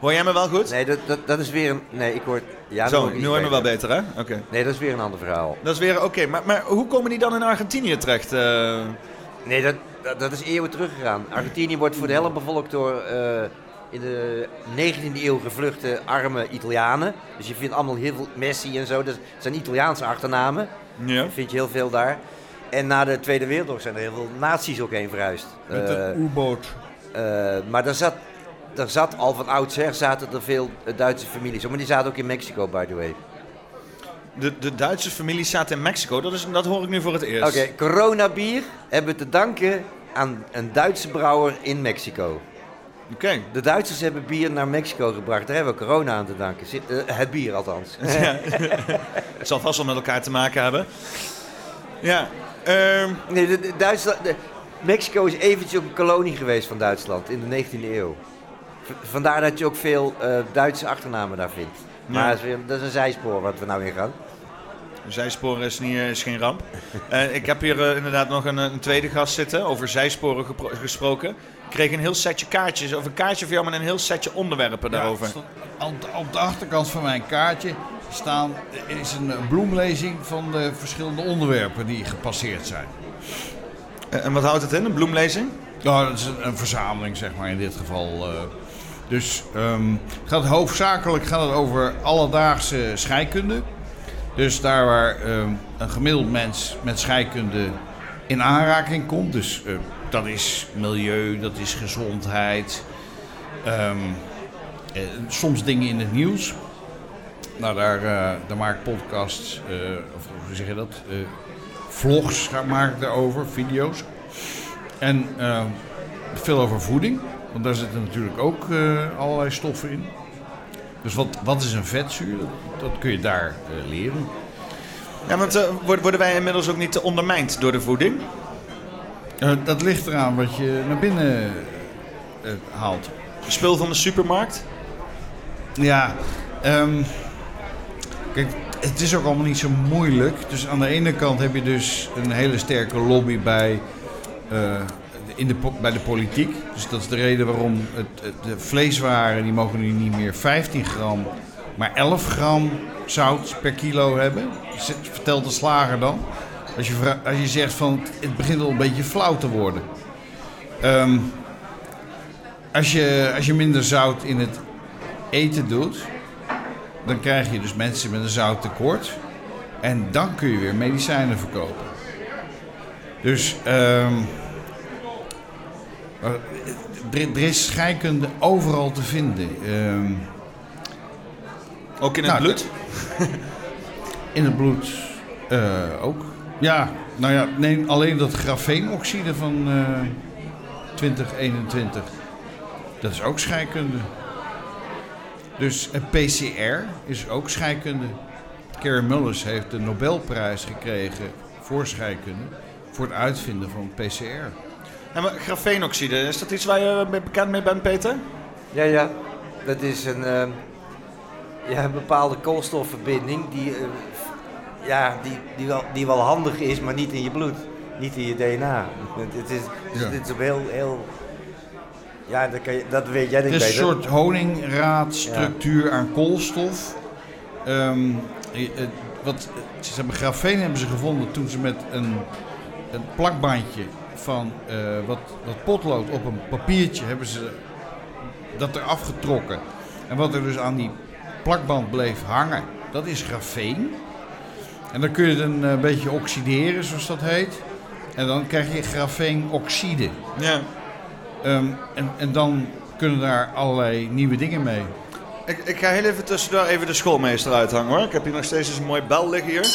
Hoor jij me wel goed? Nee, dat, dat, dat is weer een... Nee, ik hoor... Ja, Zo, nu hoor je me wel beter, hè? Oké. Nee, dat is weer een ander verhaal. Dat is weer oké. Maar, maar hoe komen die dan in Argentinië terecht? eh? Nee, dat, dat, dat is eeuwen teruggegaan. Argentinië wordt voor de helft bevolkt door eh, in de 19e eeuw gevluchte arme Italianen. Dus je vindt allemaal heel veel Messi en zo. Dat zijn Italiaanse achternamen. Ja. Dat vind je heel veel daar. En na de Tweede Wereldoorlog zijn er heel veel naties ook heen verhuisd. Met de Eh, U-boot. eh, maar daar zat, daar zat al van oudsher zaten er veel Duitse families. Maar die zaten ook in Mexico, by the way. De, de Duitse familie staat in Mexico. Dat, is, dat hoor ik nu voor het eerst. Oké, Corona bier hebben we te danken aan een Duitse brouwer in Mexico. Oké. De Duitsers hebben bier naar Mexico gebracht. Daar hebben we corona aan te danken. Zit- eh, het bier althans. [LAUGHS] Ja. [LAUGHS] Het zal vast wel met elkaar te maken hebben. Ja. ehm, Nee, de, de Duitsland, de- Mexico is eventjes ook een kolonie geweest van Duitsland in de 19e eeuw. V- vandaar dat je ook veel eh, Duitse achternamen daar vindt. Maar Ja. dat, is weer, dat is een zijspoor wat we nou in gaan. Zijsporen is, niet, is geen ramp. [LAUGHS] Eh, ik heb hier eh, inderdaad nog een, een tweede gast zitten, over zijsporen gesproken. Ik kreeg een heel setje kaartjes, of een kaartje voor jou met een heel setje onderwerpen daarover. Ja, stond op, de- op de achterkant van mijn kaartje staan, is een eh, bloemlezing van de verschillende onderwerpen die gepasseerd zijn. En wat houdt het in, een bloemlezing? Ja, dat is een, een verzameling, zeg maar, in dit geval. Dus het gaat hoofdzakelijk gaat het over alledaagse scheikunde. Dus daar waar ehm, een gemiddeld mens met scheikunde in aanraking komt. Dus eh, dat is milieu, dat is gezondheid. ehm, eh, soms dingen in het nieuws. Nou, daar, eh, maak ik podcasts, of hoe zeg je dat? Vlogs maak ik daarover, video's. En veel over voeding, want daar zitten natuurlijk ook eh, allerlei stoffen in. Dus wat, wat is een vetzuur? Dat, kun je daar eh, leren. Ja, want eh, worden wij inmiddels ook niet ondermijnd door de voeding? Dat ligt eraan wat je naar binnen haalt. Spul van de supermarkt? Ja, ehm, kijk, het is ook allemaal niet zo moeilijk. Dus aan de ene kant heb je dus een hele sterke lobby bij, in de, bij de politiek. Dus dat is de reden waarom het, de vleeswaren, die mogen nu niet meer 15 gram, maar 11 gram zout per kilo hebben. Vertelt de slager dan. Als je, als je zegt van het begint al een beetje flauw te worden. Ehm, als, je, als je minder zout in het eten doet, dan krijg je dus mensen met een zouttekort. En dan kun je weer medicijnen verkopen. Dus ehm, eh, er, er is scheikunde overal te vinden. Ehm, Ook in het nou, bloed? [LAUGHS] In het bloed eh, ook. Ja, nou ja, nee, alleen dat grafeenoxide van eh 2021. Dat is ook scheikunde. Dus een PCR is ook scheikunde. Kerry Mullis heeft de Nobelprijs gekregen voor scheikunde. Voor het uitvinden van PCR. Ja, maar grafeenoxide, is dat iets waar je mee- bekend mee bent, Peter? Ja, ja. Dat is een, ehm, ja, een bepaalde koolstofverbinding die, eh, ja, die, die, wel, die wel handig is, maar niet in je bloed. Niet in je DNA. Het, [LAUGHS] het is, Ja. het is op heel, heel... Ja, dat, kan je, dat weet jij Het denk is ik een beter. soort honingraadstructuur aan koolstof. Ehm, eh, eh, wat, ze hebben grafeen hebben ze gevonden toen ze met een, een plakbandje van eh, wat, wat potlood op een papiertje hebben ze dat eraf getrokken. En wat er dus aan die plakband bleef hangen, dat is grafeen. En dan kun je het een eh, beetje oxideren, zoals dat heet. En dan krijg je grafeenoxide. Ja. Ehm, en, en dan kunnen daar allerlei nieuwe dingen mee. Ik, ik ga heel even tussendoor even de schoolmeester uithangen hoor. Ik heb hier nog steeds eens een mooi bel liggen hier.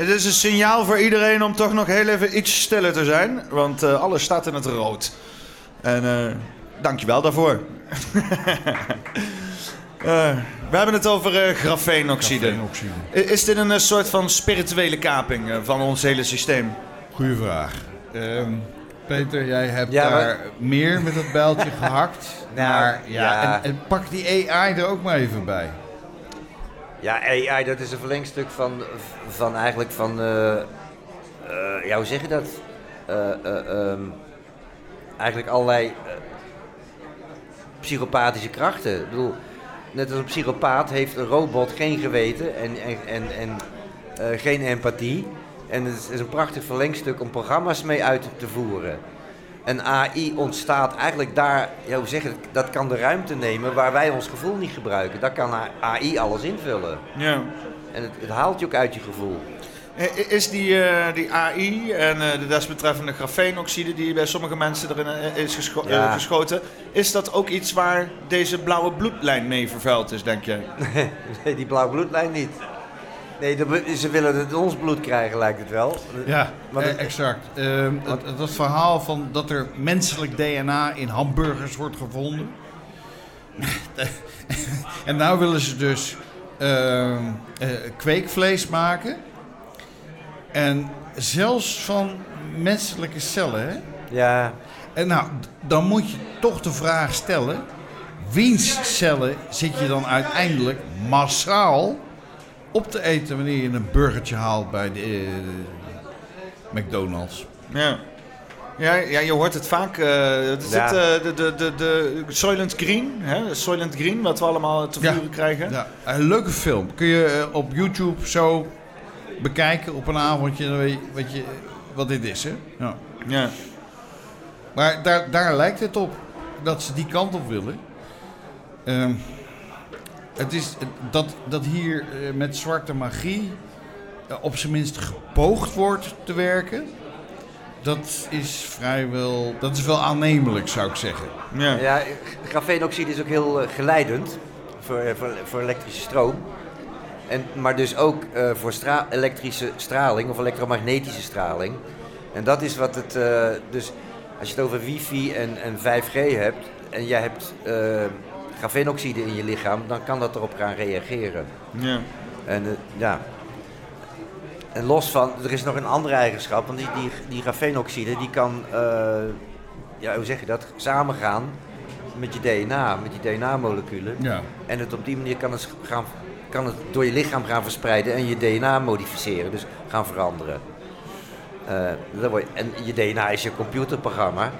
Het is een signaal voor iedereen om toch nog heel even iets stiller te zijn. Want eh, alles staat in het rood. En eh dankjewel daarvoor. [LAUGHS] Eh, we hebben het over eh grafeenoxide. Is dit een soort van spirituele kaping van ons hele systeem? Goeie vraag. Ehm, Peter, jij hebt Ja, maar- daar meer met dat bijltje gehakt. [LAUGHS] Nou, maar ja, ja. En, en pak die AI er ook maar even bij. Ja, AI, dat is een verlengstuk van, van eigenlijk van, eh, eh, ja, hoe zeg je dat? Eh, eh, ehm, eigenlijk allerlei psychopathische krachten. Ik bedoel, net als een psychopaat heeft een robot geen geweten en, en, en, en geen empathie. En het is een prachtig verlengstuk om programma's mee uit te voeren. En AI ontstaat eigenlijk daar, ja, hoe zeg je het, dat kan de ruimte nemen waar wij ons gevoel niet gebruiken. Daar kan AI alles invullen. Ja. En het, het haalt je ook uit je gevoel. Is die, eh, die AI en eh, de desbetreffende grafeenoxide die bij sommige mensen erin eh, is gescho- geschoten, is dat ook iets waar deze blauwe bloedlijn mee vervuild is, denk jij? [LAUGHS] Nee, die blauwe bloedlijn niet. Nee, ze willen het in ons bloed krijgen, lijkt het wel. Ja, Maar dat- exact. Ehm, dat, dat verhaal van dat er menselijk DNA in hamburgers wordt gevonden. [LAUGHS] en nou willen ze dus ehm, eh, kweekvlees maken. En zelfs van menselijke cellen, hè? Ja. En nou, dan moet je toch de vraag stellen... wiens cellen zit je dan uiteindelijk massaal op te eten... wanneer je een burgertje haalt bij de eh, McDonald's? Ja. Ja, ja, je hoort het vaak. eh er zit eh, de, de, de, de Soylent Green, hè? Soylent Green, wat we allemaal te Ja. vuren krijgen. Ja, een leuke film. Kun je eh, op YouTube zo bekijken op een avondje. Dan weet je wat, je, wat dit is, hè? Ja. ja. Maar daar, daar lijkt het op dat ze die kant op willen. Ehm, het is dat, dat hier eh, met zwarte magie eh, op zijn minst gepoogd wordt te werken. Dat is vrijwel, dat is wel aannemelijk zou ik zeggen. Ja, grafeenoxide is ook heel eh, geleidend voor, eh, voor, voor elektrische stroom. En, maar dus ook eh, voor stra- elektrische straling of elektromagnetische straling. En dat is wat het. eh, dus als je het over wifi en, en 5G hebt en jij hebt eh grafeenoxide in je lichaam, dan kan dat erop gaan reageren. Ja. En eh, ja. En los van, er is nog een andere eigenschap, want die, die, die grafeenoxide die kan, eh, ja, hoe zeg je dat, samengaan met je DNA, met die DNA-moleculen. Ja. En het op die manier kan het, gaan, kan het door je lichaam gaan verspreiden en je DNA modificeren, dus gaan veranderen. Je- en je DNA is je computerprogramma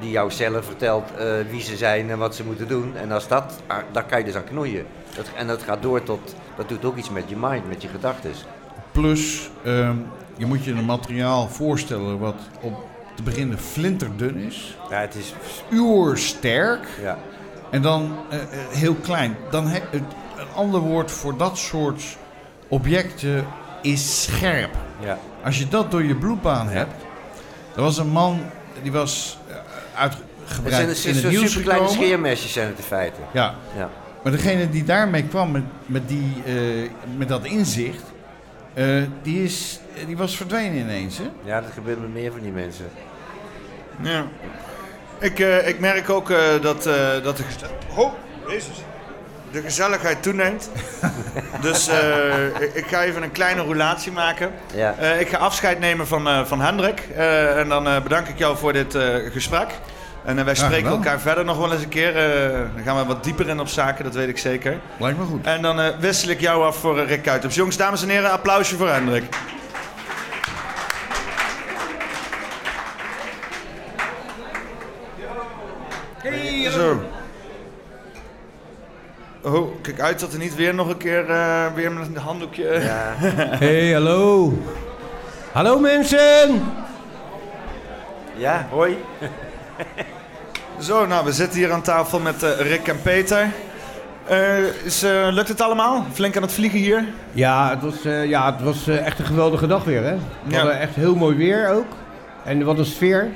die jouw cellen vertelt eh, wie ze zijn en wat ze moeten doen. En als dat, ah, daar kan je dus aan knoeien. Dat, en dat gaat door tot, dat doet ook iets met je mind, met je gedachten. Plus, ehm, je moet je een materiaal voorstellen wat op te beginnen flinterdun is. Ja, het is uursterk. Ja. En dan eh, eh, heel klein. Dan he- het, een ander woord voor dat soort objecten is scherp. Ja. Als je dat door je bloedbaan hebt. Er was een man die was eh, Het uitgebreid zijn, in het zijn het zo nieuws gekomen. scheermesjes zijn het in feite. Ja. ja. Maar degene die daarmee kwam met, met, die, eh, met dat inzicht, eh, die, is, die was verdwenen ineens. Hè? Ja, dat gebeurt met meer van die mensen. Ja. Ik, eh, ik merk ook eh, dat, eh, dat de, geze- oh, Jezus. De gezelligheid toeneemt. [LAUGHS] dus eh, ik, ik ga even een kleine roulatie maken. Ja. Eh, ik ga afscheid nemen van, eh, van Hendrik. Eh, en dan eh, bedank ik jou voor dit eh, gesprek. En wij spreken elkaar verder nog wel eens een keer. Eh, dan gaan we wat dieper in op zaken, dat weet ik zeker. Lijkt me goed. En dan eh, wissel ik jou af voor Rick Kuijters. Jongens, dames en heren, applausje voor Hendrik. Hey, Zo. Oh, kijk uit dat er niet weer nog een keer eh, weer met een handdoekje... [LAUGHS] Hey, hallo. Hallo mensen. Ja, hoi. [LAUGHS] Zo, nou, we zitten hier aan tafel met eh, Rick en Peter. Eh, is, eh, lukt het allemaal? Flink aan het vliegen hier? Ja, het was, eh, ja, het was eh, echt een geweldige dag weer, hè? We Ja. hadden echt heel mooi weer ook. En wat een sfeer.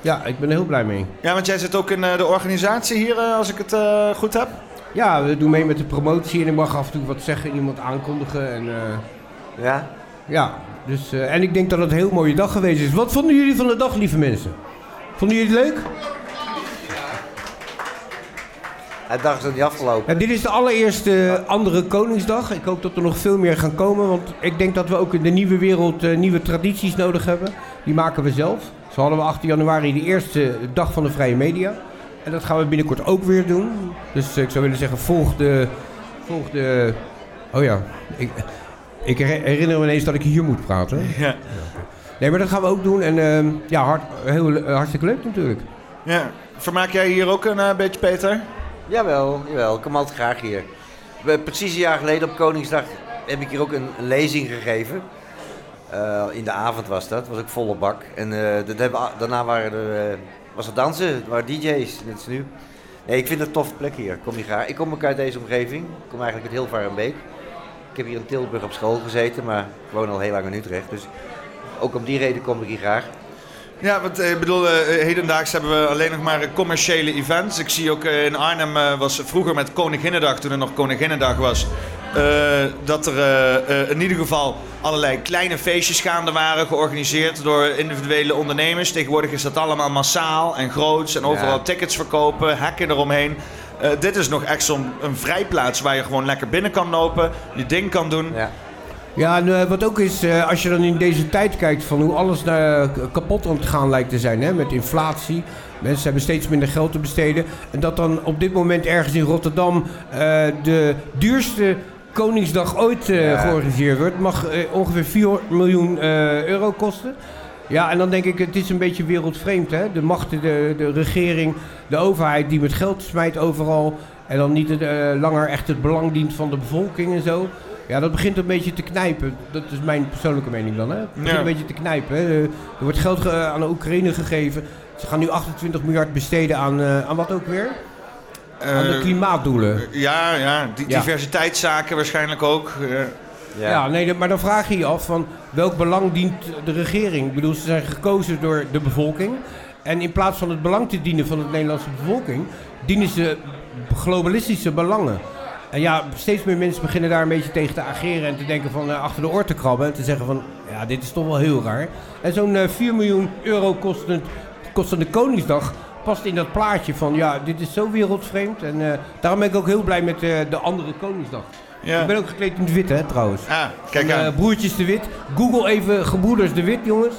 Ja, ik ben er heel blij mee. Ja, want jij zit ook in eh, de organisatie hier, als ik het eh, goed heb. Ja, we doen mee met de promotie en ik mag af en toe wat zeggen, iemand aankondigen. En, eh, ja? Ja, dus, eh, en ik denk dat het een heel mooie dag geweest is. Wat vonden jullie van de dag, lieve mensen? Vonden jullie het leuk? Het dag is nog niet afgelopen. Ja, dit is de allereerste andere Koningsdag. Ik hoop dat er nog veel meer gaan komen. Want ik denk dat we ook in de nieuwe wereld eh, nieuwe tradities nodig hebben. Die maken we zelf. Zo hadden we 18 januari de eerste dag van de vrije media. En dat gaan we binnenkort ook weer doen. Dus ik zou willen zeggen, volg de... Volg de oh ja, ik, ik her- herinner me ineens dat ik hier moet praten. Ja. Nee, maar dat gaan we ook doen. En ehm, ja, hart, heel, hartstikke leuk natuurlijk. Ja. Vermaak jij hier ook een eh, beetje, Peter? Jawel, jawel. Ik kom altijd graag hier. We- Precies een jaar geleden op Koningsdag heb ik hier ook een lezing gegeven. Eh, in de avond was dat, was ook volle bak. En eh, dat hebben, daarna waren er, eh, was er dansen, er waren DJ's, net nu. Nee, ik vind het een toffe plek hier. Kom hier graag. Ik kom ook uit deze omgeving. Ik kom eigenlijk uit Hilvarenbeek. Ik heb hier in Tilburg op school gezeten, maar ik woon al heel lang in Utrecht. Dus ook om die reden kom ik hier graag. Ja, want eh, ik bedoel, eh, hedendaags hebben we alleen nog maar eh, commerciële events. Ik zie ook in Arnhem was vroeger met Koninginnedag, toen er nog Koninginnedag was, eh, dat er eh, eh, in ieder geval allerlei kleine feestjes gaande waren, georganiseerd door individuele ondernemers. Tegenwoordig is dat allemaal massaal en groots en overal Ja. tickets verkopen, hekken eromheen. Eh, dit is nog echt zo'n een vrijplaats waar je gewoon lekker binnen kan lopen, je ding kan doen. Ja, en eh, wat ook is, eh, als je dan in deze tijd kijkt van hoe alles naar, kapot aan het gaan lijkt te zijn, hè, met inflatie. Mensen hebben steeds minder geld te besteden. En dat dan op dit moment ergens in Rotterdam eh, de duurste Koningsdag ooit eh, Ja. georganiseerd wordt. Mag eh, ongeveer 4 miljoen eh, euro kosten. Ja, en dan denk ik, het is een beetje wereldvreemd, hè? De machten, de, de regering, de overheid die met geld smijt overal. En dan niet het, langer echt het belang dient van de bevolking en zo. Ja, dat begint een beetje te knijpen. Dat is mijn persoonlijke mening dan, hè? Het begint Ja. een beetje te knijpen. Hè? Er wordt geld ge- aan de Oekraïne gegeven. Ze gaan nu 28 miljard besteden aan, aan wat ook weer? Aan de Eh, klimaatdoelen. Ja, ja, di- Ja. diversiteitszaken waarschijnlijk ook. eh. Ja, nee, de- maar dan vraag je je af van welk belang dient de regering? Ik bedoel, ze zijn gekozen door de bevolking. En in plaats van het belang te dienen van de Nederlandse bevolking, dienen ze globalistische belangen. En ja, steeds meer mensen beginnen daar een beetje tegen te ageren en te denken van eh, achter de oor te krabben. En te zeggen van, ja, dit is toch wel heel raar. En zo'n eh, 4 miljoen euro kostend, kostende Koningsdag past in dat plaatje van, ja, dit is zo wereldvreemd. En eh, daarom ben ik ook heel blij met eh, de andere Koningsdag. Ja. Ik ben ook gekleed in het wit, hè, trouwens. Ah, kijk Van, aan. eh, broertjes de Wit. Google even Gebroeders de Wit, jongens.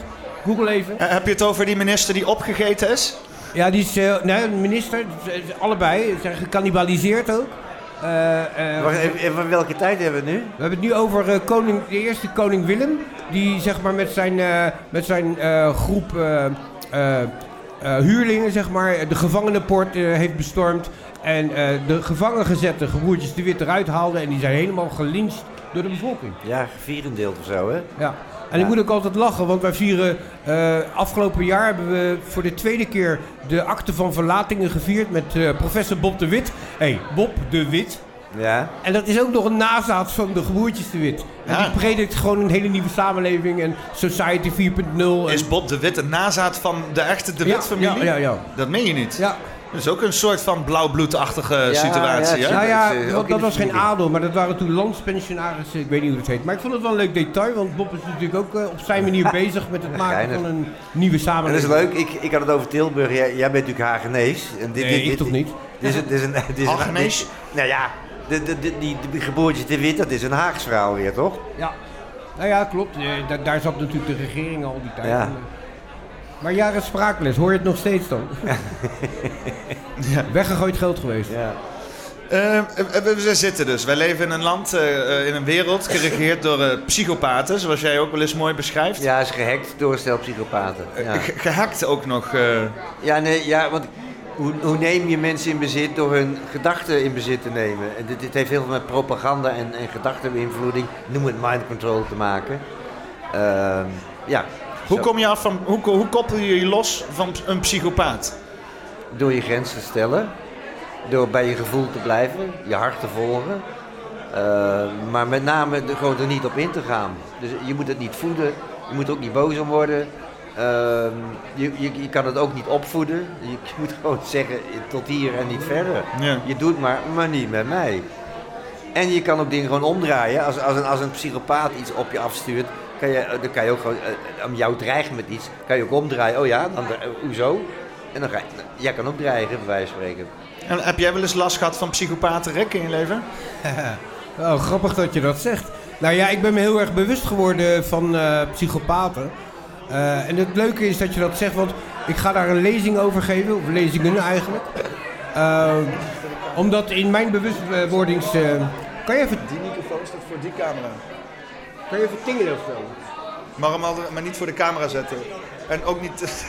Google even. Heb je het over die minister die opgegeten is? Ja, die is, eh, nee, een minister, allebei, Ze zijn gecannibaliseerd ook. Eh, eh, Wacht even, even, welke tijd hebben we nu? we hebben het nu over eh, koning, de eerste koning Willem, die zeg maar met zijn, eh, met zijn eh, groep eh, eh, eh, huurlingen zeg maar, de gevangenenpoort eh, heeft bestormd. En eh, de gevangen gezette gebroertjes de Wit eruit haalde en die zijn helemaal gelincht door de bevolking. Ja, vierendeeld of zo, hè? Ja. En ik moet ook altijd lachen, want wij vieren... eh, afgelopen jaar hebben we voor de tweede keer de akte van verlatingen gevierd met eh, professor Bob de Wit. Hé, hey, Bob de Wit. Ja. En dat is ook nog een nazaat van de geboertjes de Wit. En Ja. die predikt gewoon een hele nieuwe samenleving en Society 4.0. en- Is Bob de Wit een nazaat van de echte de Ja, Wit-familie? ja, ja, ja. Dat meen je niet? Ja. Dat is ook een soort van blauwbloedachtige situatie, hè? Nou ja, is, eh, want ook dat in de was geen adel, maar dat waren toen landspensionarissen. Ik weet niet hoe dat heet. Maar ik vond het wel een leuk detail, want Bob is natuurlijk ook eh, op zijn manier [LAUGHS] bezig met het maken Geinig. van een nieuwe En dat samenleving. is leuk, ik, ik had het over Tilburg. Jij, jij bent natuurlijk Hagenees. En dit, Nee, dit, ik toch niet? Dit is, een- dit is een, dit is een, Hagenees? dit- nou ja, de, de, de, die, die geboortjes te wit, dat is een Haags verhaal weer, toch? Ja. Nou ja, klopt. Eh, da- daar zat natuurlijk de regering al die tijd. Ja. Maar jaren spraakles, hoor je het nog steeds dan? [LAUGHS] [LAUGHS] Weggegooid geld geweest. Ja. Eh, we, we zitten dus. Wij leven in een land, eh, eh, in een wereld geregeerd door psychopaten, zoals jij ook wel eens mooi beschrijft. Ja, is gehackt door een stel psychopaten. Ja, Ge- Gehackt ook nog. eh. ja, nee, ja want hoe, hoe neem je mensen in bezit door hun gedachten in bezit te nemen? En dit, dit heeft heel veel met propaganda en, en gedachtenbeïnvloeding, noem het mind control, te maken. Ehm, ja. Hoe kom je af van, hoe, hoe koppel je je los van een psychopaat? Door je grenzen te stellen. Door bij je gevoel te blijven, je hart te volgen. Eh, maar met name er gewoon er niet op in te gaan. Dus je moet het niet voeden, je moet er ook niet boos om worden. Ehm, je, je, je kan het ook niet opvoeden. Je [LAUGHS] moet gewoon zeggen tot hier en niet verder. Ja. Je doet maar, maar niet met mij. En je kan ook dingen gewoon omdraaien. Als, als, een, als een psychopaat iets op je afstuurt, kan je, eh, dan kan je ook gewoon, eh, om jou dreigen met iets, kan je ook omdraaien. Oh ja, dan, eh, hoezo? En dan ga je, jij kan ook dreigen, bij wijze van spreken. En heb jij wel eens last gehad van psychopaten, Rick, in je leven? [LAUGHS] Oh, grappig dat je dat zegt. Nou ja, ik ben me heel erg bewust geworden van eh, psychopaten. Eh, en het leuke is dat je dat zegt, want ik ga daar een lezing over geven, of lezingen eigenlijk. Eh, omdat in mijn bewustwordings... eh, kan je even... Die microfoon staat voor die camera. Kan je even tingelen of zo? Maar hem maar niet voor de camera zetten. En ook niet... [LAUGHS]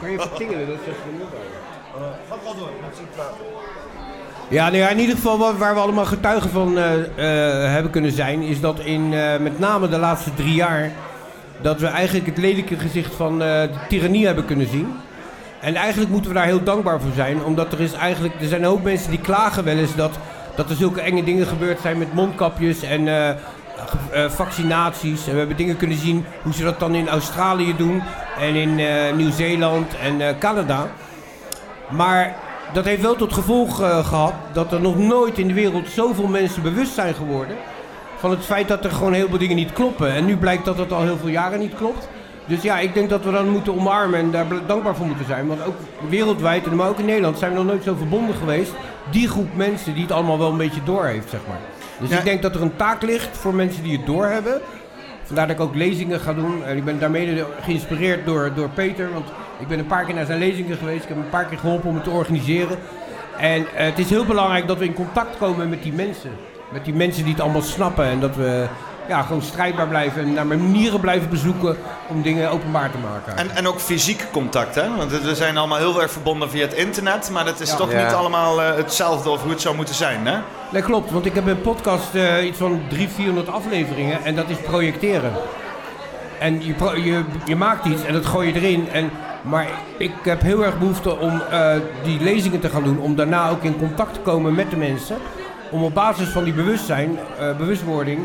Kan je even tingelen, dat is echt een Ga wel door, zien praten. Ja, nou ja, in ieder geval wat, waar we allemaal getuigen van eh, eh, hebben kunnen zijn, is dat in eh, met name de laatste drie jaar dat we eigenlijk het lelijke gezicht van eh, de tirannie hebben kunnen zien. En eigenlijk moeten we daar heel dankbaar voor zijn, omdat er is eigenlijk, er zijn hoop mensen die klagen wel eens dat, dat er zulke enge dingen gebeurd zijn met mondkapjes en eh, eh, vaccinaties. En we hebben dingen kunnen zien hoe ze dat dan in Australië doen en in Nieuw-Zeeland en Canada. Maar dat heeft wel tot gevolg eh, gehad dat er nog nooit in de wereld zoveel mensen bewust zijn geworden van het feit dat er gewoon heel veel dingen niet kloppen. En nu blijkt dat dat al heel veel jaren niet klopt. Dus ja, ik denk dat we dan moeten omarmen en daar dankbaar voor moeten zijn. Want ook wereldwijd, en maar ook in Nederland, zijn we nog nooit zo verbonden geweest. Die groep mensen die het allemaal wel een beetje door heeft, zeg maar. Dus Ja. ik denk dat er een taak ligt voor mensen die het doorhebben. Vandaar dat ik ook lezingen ga doen. En ik ben daarmee geïnspireerd door, door Peter. Want ik ben een paar keer naar zijn lezingen geweest. Ik heb hem een paar keer geholpen om het te organiseren. En eh, het is heel belangrijk dat we in contact komen met die mensen. Met die mensen die het allemaal snappen. En dat we ja, gewoon strijdbaar blijven en naar manieren blijven bezoeken om dingen openbaar te maken. En, en ook fysiek contact, hè? Want we zijn allemaal heel erg verbonden via het internet, maar dat is Ja. toch Ja. niet allemaal eh, hetzelfde of hoe het zou moeten zijn, hè? Nee, klopt, want ik heb een podcast, eh, iets van 300, 400 afleveringen en dat is projecteren. En je, pro- je, je maakt iets en dat gooi je erin. En, maar ik heb heel erg behoefte om eh, die lezingen te gaan doen, om daarna ook in contact te komen met de mensen. Om op basis van die bewustzijn, eh, bewustwording,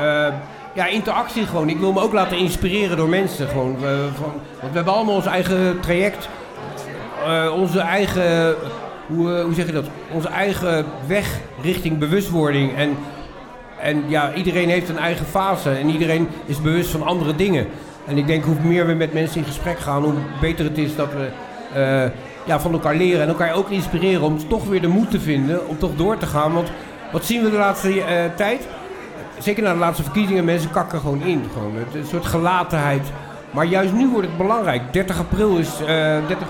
eh, ja, interactie gewoon. Ik wil me ook laten inspireren door mensen gewoon. van, want we hebben allemaal ons eigen traject, eh, onze eigen, hoe, hoe zeg je dat? Onze eigen weg richting bewustwording. En, en ja, iedereen heeft een eigen fase en iedereen is bewust van andere dingen. En ik denk hoe meer we met mensen in gesprek gaan, hoe beter het is dat we ja, van elkaar leren en elkaar ook inspireren om toch weer de moed te vinden om toch door te gaan. Want wat zien we de laatste eh, tijd? Zeker na de laatste verkiezingen, mensen kakken gewoon in. Gewoon. Een soort gelatenheid. Maar juist nu wordt het belangrijk. 30 april is. eh, 30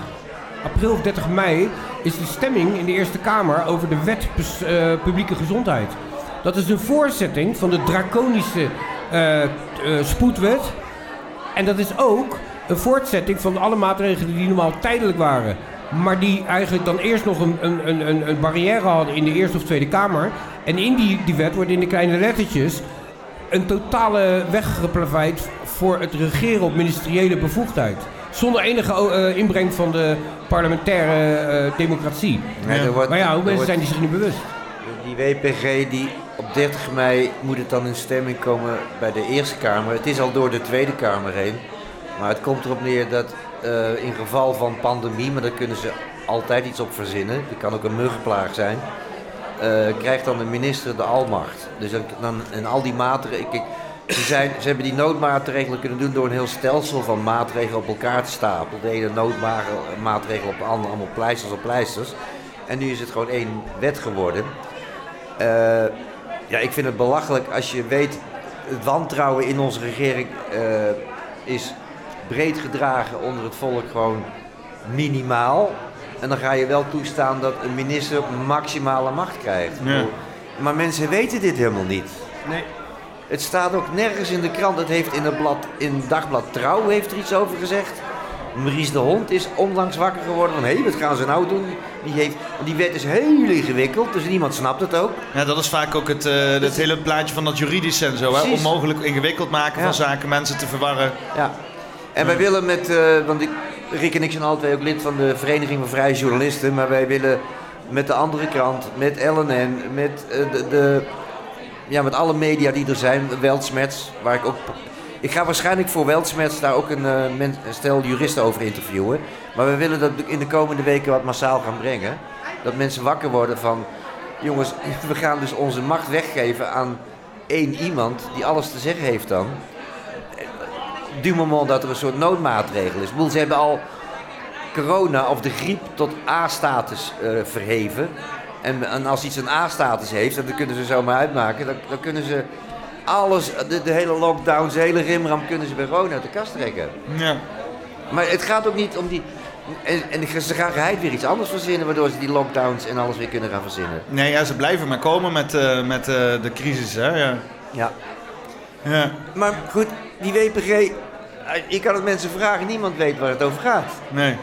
april of 30 mei is de stemming in de Eerste Kamer over de wet eh, publieke gezondheid. Dat is een voorzetting van de draconische eh, eh, spoedwet. En dat is ook een voortzetting van alle maatregelen die normaal tijdelijk waren. Maar die eigenlijk dan eerst nog een, een, een- een, barrière hadden in de Eerste of Tweede Kamer. En in die, die wet wordt in de kleine lettertjes een totale weg geplaveid voor het regeren op ministeriële bevoegdheid. Zonder enige eh, inbreng van de parlementaire eh, democratie. Wordt- maar ja, hoe mensen zijn die zich niet bewust? Die WPG die op 30 mei moet het dan in stemming komen bij de Eerste Kamer. Het is al door de Tweede Kamer heen. Maar het komt erop neer dat eh, in geval van pandemie, maar daar kunnen ze altijd iets op verzinnen. Het kan ook een muggenplaag zijn. eh, krijgt dan de minister de almacht. Dus dan, en al die maatregelen. Ze, zijn, ze hebben die noodmaatregelen kunnen doen door een heel stelsel van maatregelen op elkaar te stapelen. De ene noodmaatregel op de andere, allemaal pleisters op pleisters. En nu is het gewoon één wet geworden. Eh, ja, ik vind het belachelijk als je weet, het wantrouwen in onze regering is breed gedragen onder het volk gewoon minimaal. En dan ga je wel toestaan dat een minister maximale macht krijgt. Ja. Maar mensen weten dit helemaal niet. Nee. Het staat ook nergens in de krant. Het heeft in het, blad, in dagblad Trouw heeft er iets over gezegd. Maurice de Hond is onlangs wakker geworden van... hé, wat gaan ze nou doen? Die, heeft, die wet is heel ingewikkeld, dus niemand snapt het ook. Ja, dat is vaak ook het, eh, het hele plaatje van dat juridische en zo. Hè? Onmogelijk ingewikkeld maken Ja. van zaken, mensen te verwarren. Ja. En wij willen met, eh, want ik, Rick en ik zijn twee ook lid van de Vereniging van Vrije Journalisten, maar wij willen met de andere krant, met LNN, met, eh, de, de, ja, met alle media die er zijn, Weltsmets, waar ik ook... Ik ga waarschijnlijk voor Weltsmets daar ook een, eh, men- een stel juristen over interviewen. Maar we willen dat in de komende weken wat massaal gaan brengen. Dat mensen wakker worden van... Jongens, [LAUGHS] we gaan dus onze macht weggeven aan één iemand die alles te zeggen heeft dan du moment dat er een soort noodmaatregel is. Ik bedoel, ze hebben al corona of de griep tot A-status eh, verheven. En, en als iets een A-status heeft, en dat kunnen ze zomaar uitmaken, dan, dan kunnen ze alles, de, de hele lockdowns, de hele rimram, kunnen ze bij gewoon uit de kast trekken. Ja. Maar het gaat ook niet om die... En, en ze gaan geheid weer iets anders verzinnen, waardoor ze die lockdowns en alles weer kunnen gaan verzinnen. Nee, ja, ze blijven maar komen met, eh, met eh, de crisis, hè? Ja. Ja. Ja. Maar goed, die WPG, eh, je kan het mensen vragen, niemand weet waar het over gaat. Nee.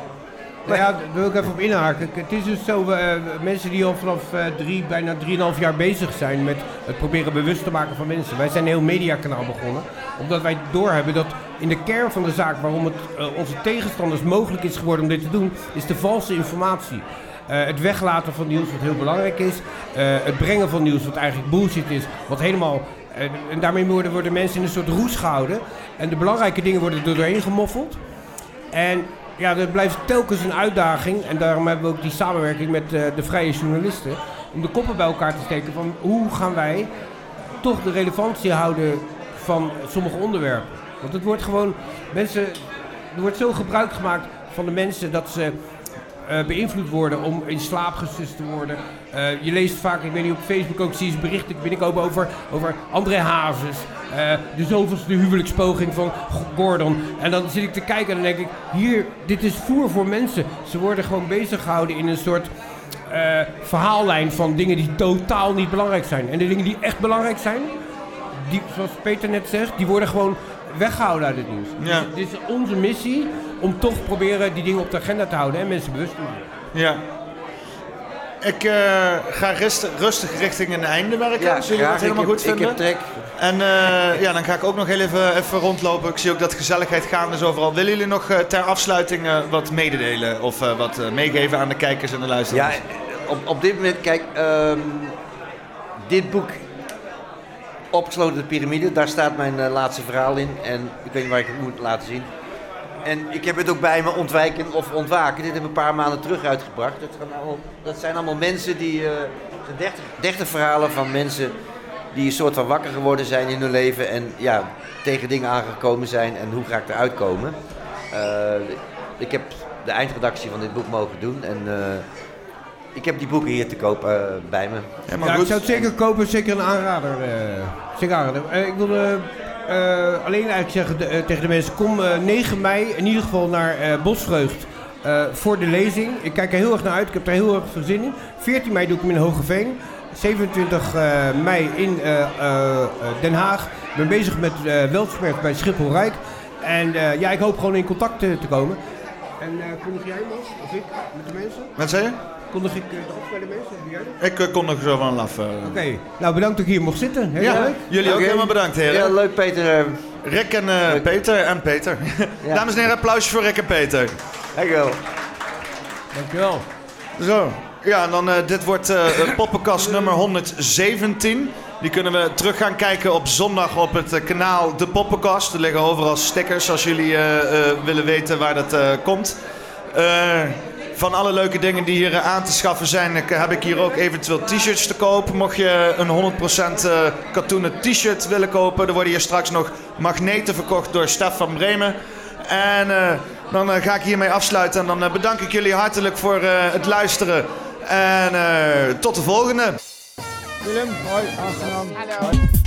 Nou ja, daar wil ik even op inhaken. Het is dus zo, eh, mensen die al vanaf eh, drie, bijna drieënhalf jaar bezig zijn met het proberen bewust te maken van mensen. Wij zijn een heel mediakanaal begonnen, omdat wij doorhebben dat in de kern van de zaak waarom het onze tegenstanders mogelijk is geworden om dit te doen, is de valse informatie. Eh, het weglaten van nieuws wat heel belangrijk is. Eh, het brengen van nieuws wat eigenlijk bullshit is. Wat helemaal... en daarmee worden, worden mensen in een soort roes gehouden. En de belangrijke dingen worden er doorheen gemoffeld. En ja, dat blijft telkens een uitdaging. En daarom hebben we ook die samenwerking met eh, de vrije journalisten. Om de koppen bij elkaar te steken van hoe gaan wij toch de relevantie houden van sommige onderwerpen. Want het wordt gewoon, mensen, er wordt zo gebruik gemaakt van de mensen dat ze eh, beïnvloed worden om in slaap gesust te worden. Eh, je leest vaak, ik weet niet, op Facebook ook zie je berichten binnenkomen over, over André Hazes. eh, de zoveelste huwelijkspoging van Gordon. En dan zit ik te kijken en dan denk ik, hier, dit is voer voor mensen. Ze worden gewoon bezig gehouden in een soort verhaallijn van dingen die totaal niet belangrijk zijn. En de dingen die echt belangrijk zijn, die, zoals Peter net zegt, die worden gewoon weggehouden uit het nieuws. Ja. Dus dit is onze missie om toch proberen die dingen op de agenda te houden en mensen bewust te maken. Ja. Ik eh, ga rustig, rustig richting een einde werken, Ja, als jullie dat helemaal Ik heb- goed vinden. ik heb trek. En eh, ja, dan ga ik ook nog heel even, even rondlopen. Ik zie ook dat gezelligheid gaande is overal. Willen jullie nog eh, ter afsluiting eh, wat mededelen of eh, wat meegeven aan de kijkers en de Ja, luisteraars? op, op dit moment, kijk, ehm, dit boek, Opgesloten de Pyramide, daar staat mijn laatste verhaal in. En ik weet niet waar ik het moet laten zien. En ik heb het ook bij me ontwijken of ontwaken. Dit heb ik een paar maanden terug uitgebracht. Dat, gaan allemaal, dat zijn allemaal mensen die. eh, zijn 30, 30 verhalen van mensen die een soort van wakker geworden zijn in hun leven. En ja, tegen dingen aangekomen zijn en hoe ga ik eruit komen. Eh, ik heb de eindredactie van dit boek mogen doen. En eh, ik heb die boeken hier te koop eh, bij me. Ja, ik zou het zeker kopen, zeker een aanrader. eh, zeker aanrader. Ik wilde eh, alleen eigenlijk zeggen eh, tegen de mensen, kom eh, 9 mei in ieder geval naar eh, Bosvreugd eh, voor de lezing. Ik kijk er heel erg naar uit, ik heb er heel erg veel zin in. 14 mei doe ik hem in Hogeveen. 27 eh, mei in eh, eh, eh, Den Haag. Ik ben bezig met uh, bij Schiphol Rijk. En eh, ja, ik hoop gewoon in contact eh, te komen. En eh kondig jij Mos, of ik, met de mensen? Wat zei je? Kondig ik uh, de af bij de mensen? Ik uh, kon nog zo van af. uh. Oké, nou bedankt dat ik hier mocht zitten. Heel ja, leuk. jullie ook helemaal bedankt, heren. Ja, leuk Peter. Rick en uh, Peter en Peter. Ja. [LAUGHS] Dames en heren, applausje voor Rick en Peter. Dankjewel. Dankjewel. Zo, ja, en dan uh, dit wordt uh, poppenkast nummer 117. Die kunnen we terug gaan kijken op zondag op het uh, kanaal De Poppenkast. Er liggen overal stickers als jullie willen weten waar dat komt. Van alle leuke dingen die hier aan te schaffen zijn, heb ik hier ook eventueel t-shirts te kopen. Mocht je een 100% katoenen t-shirt willen kopen, er worden hier straks nog magneten verkocht door Stef van Bremen. En dan ga ik hiermee afsluiten en dan bedank ik jullie hartelijk voor het luisteren. En uh, tot de volgende. Willem, hoi, aangenaam. Hallo.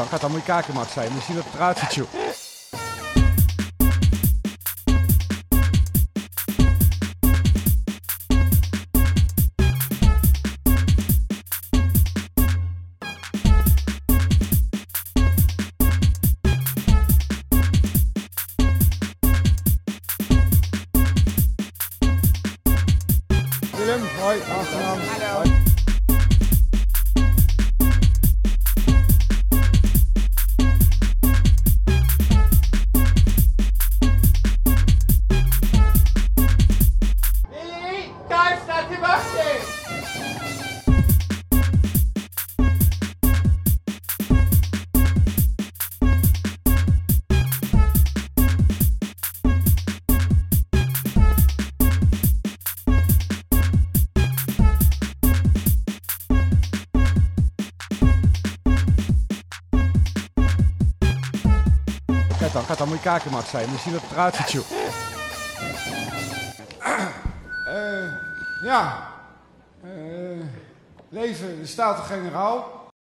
Dan, kijk dan, moet je kakenmat zijn. Je dat het eruit ziet, joh. Kakenmat zijn. Je dat joh. Eh, ja. Eh, leven de Staten-Generaal.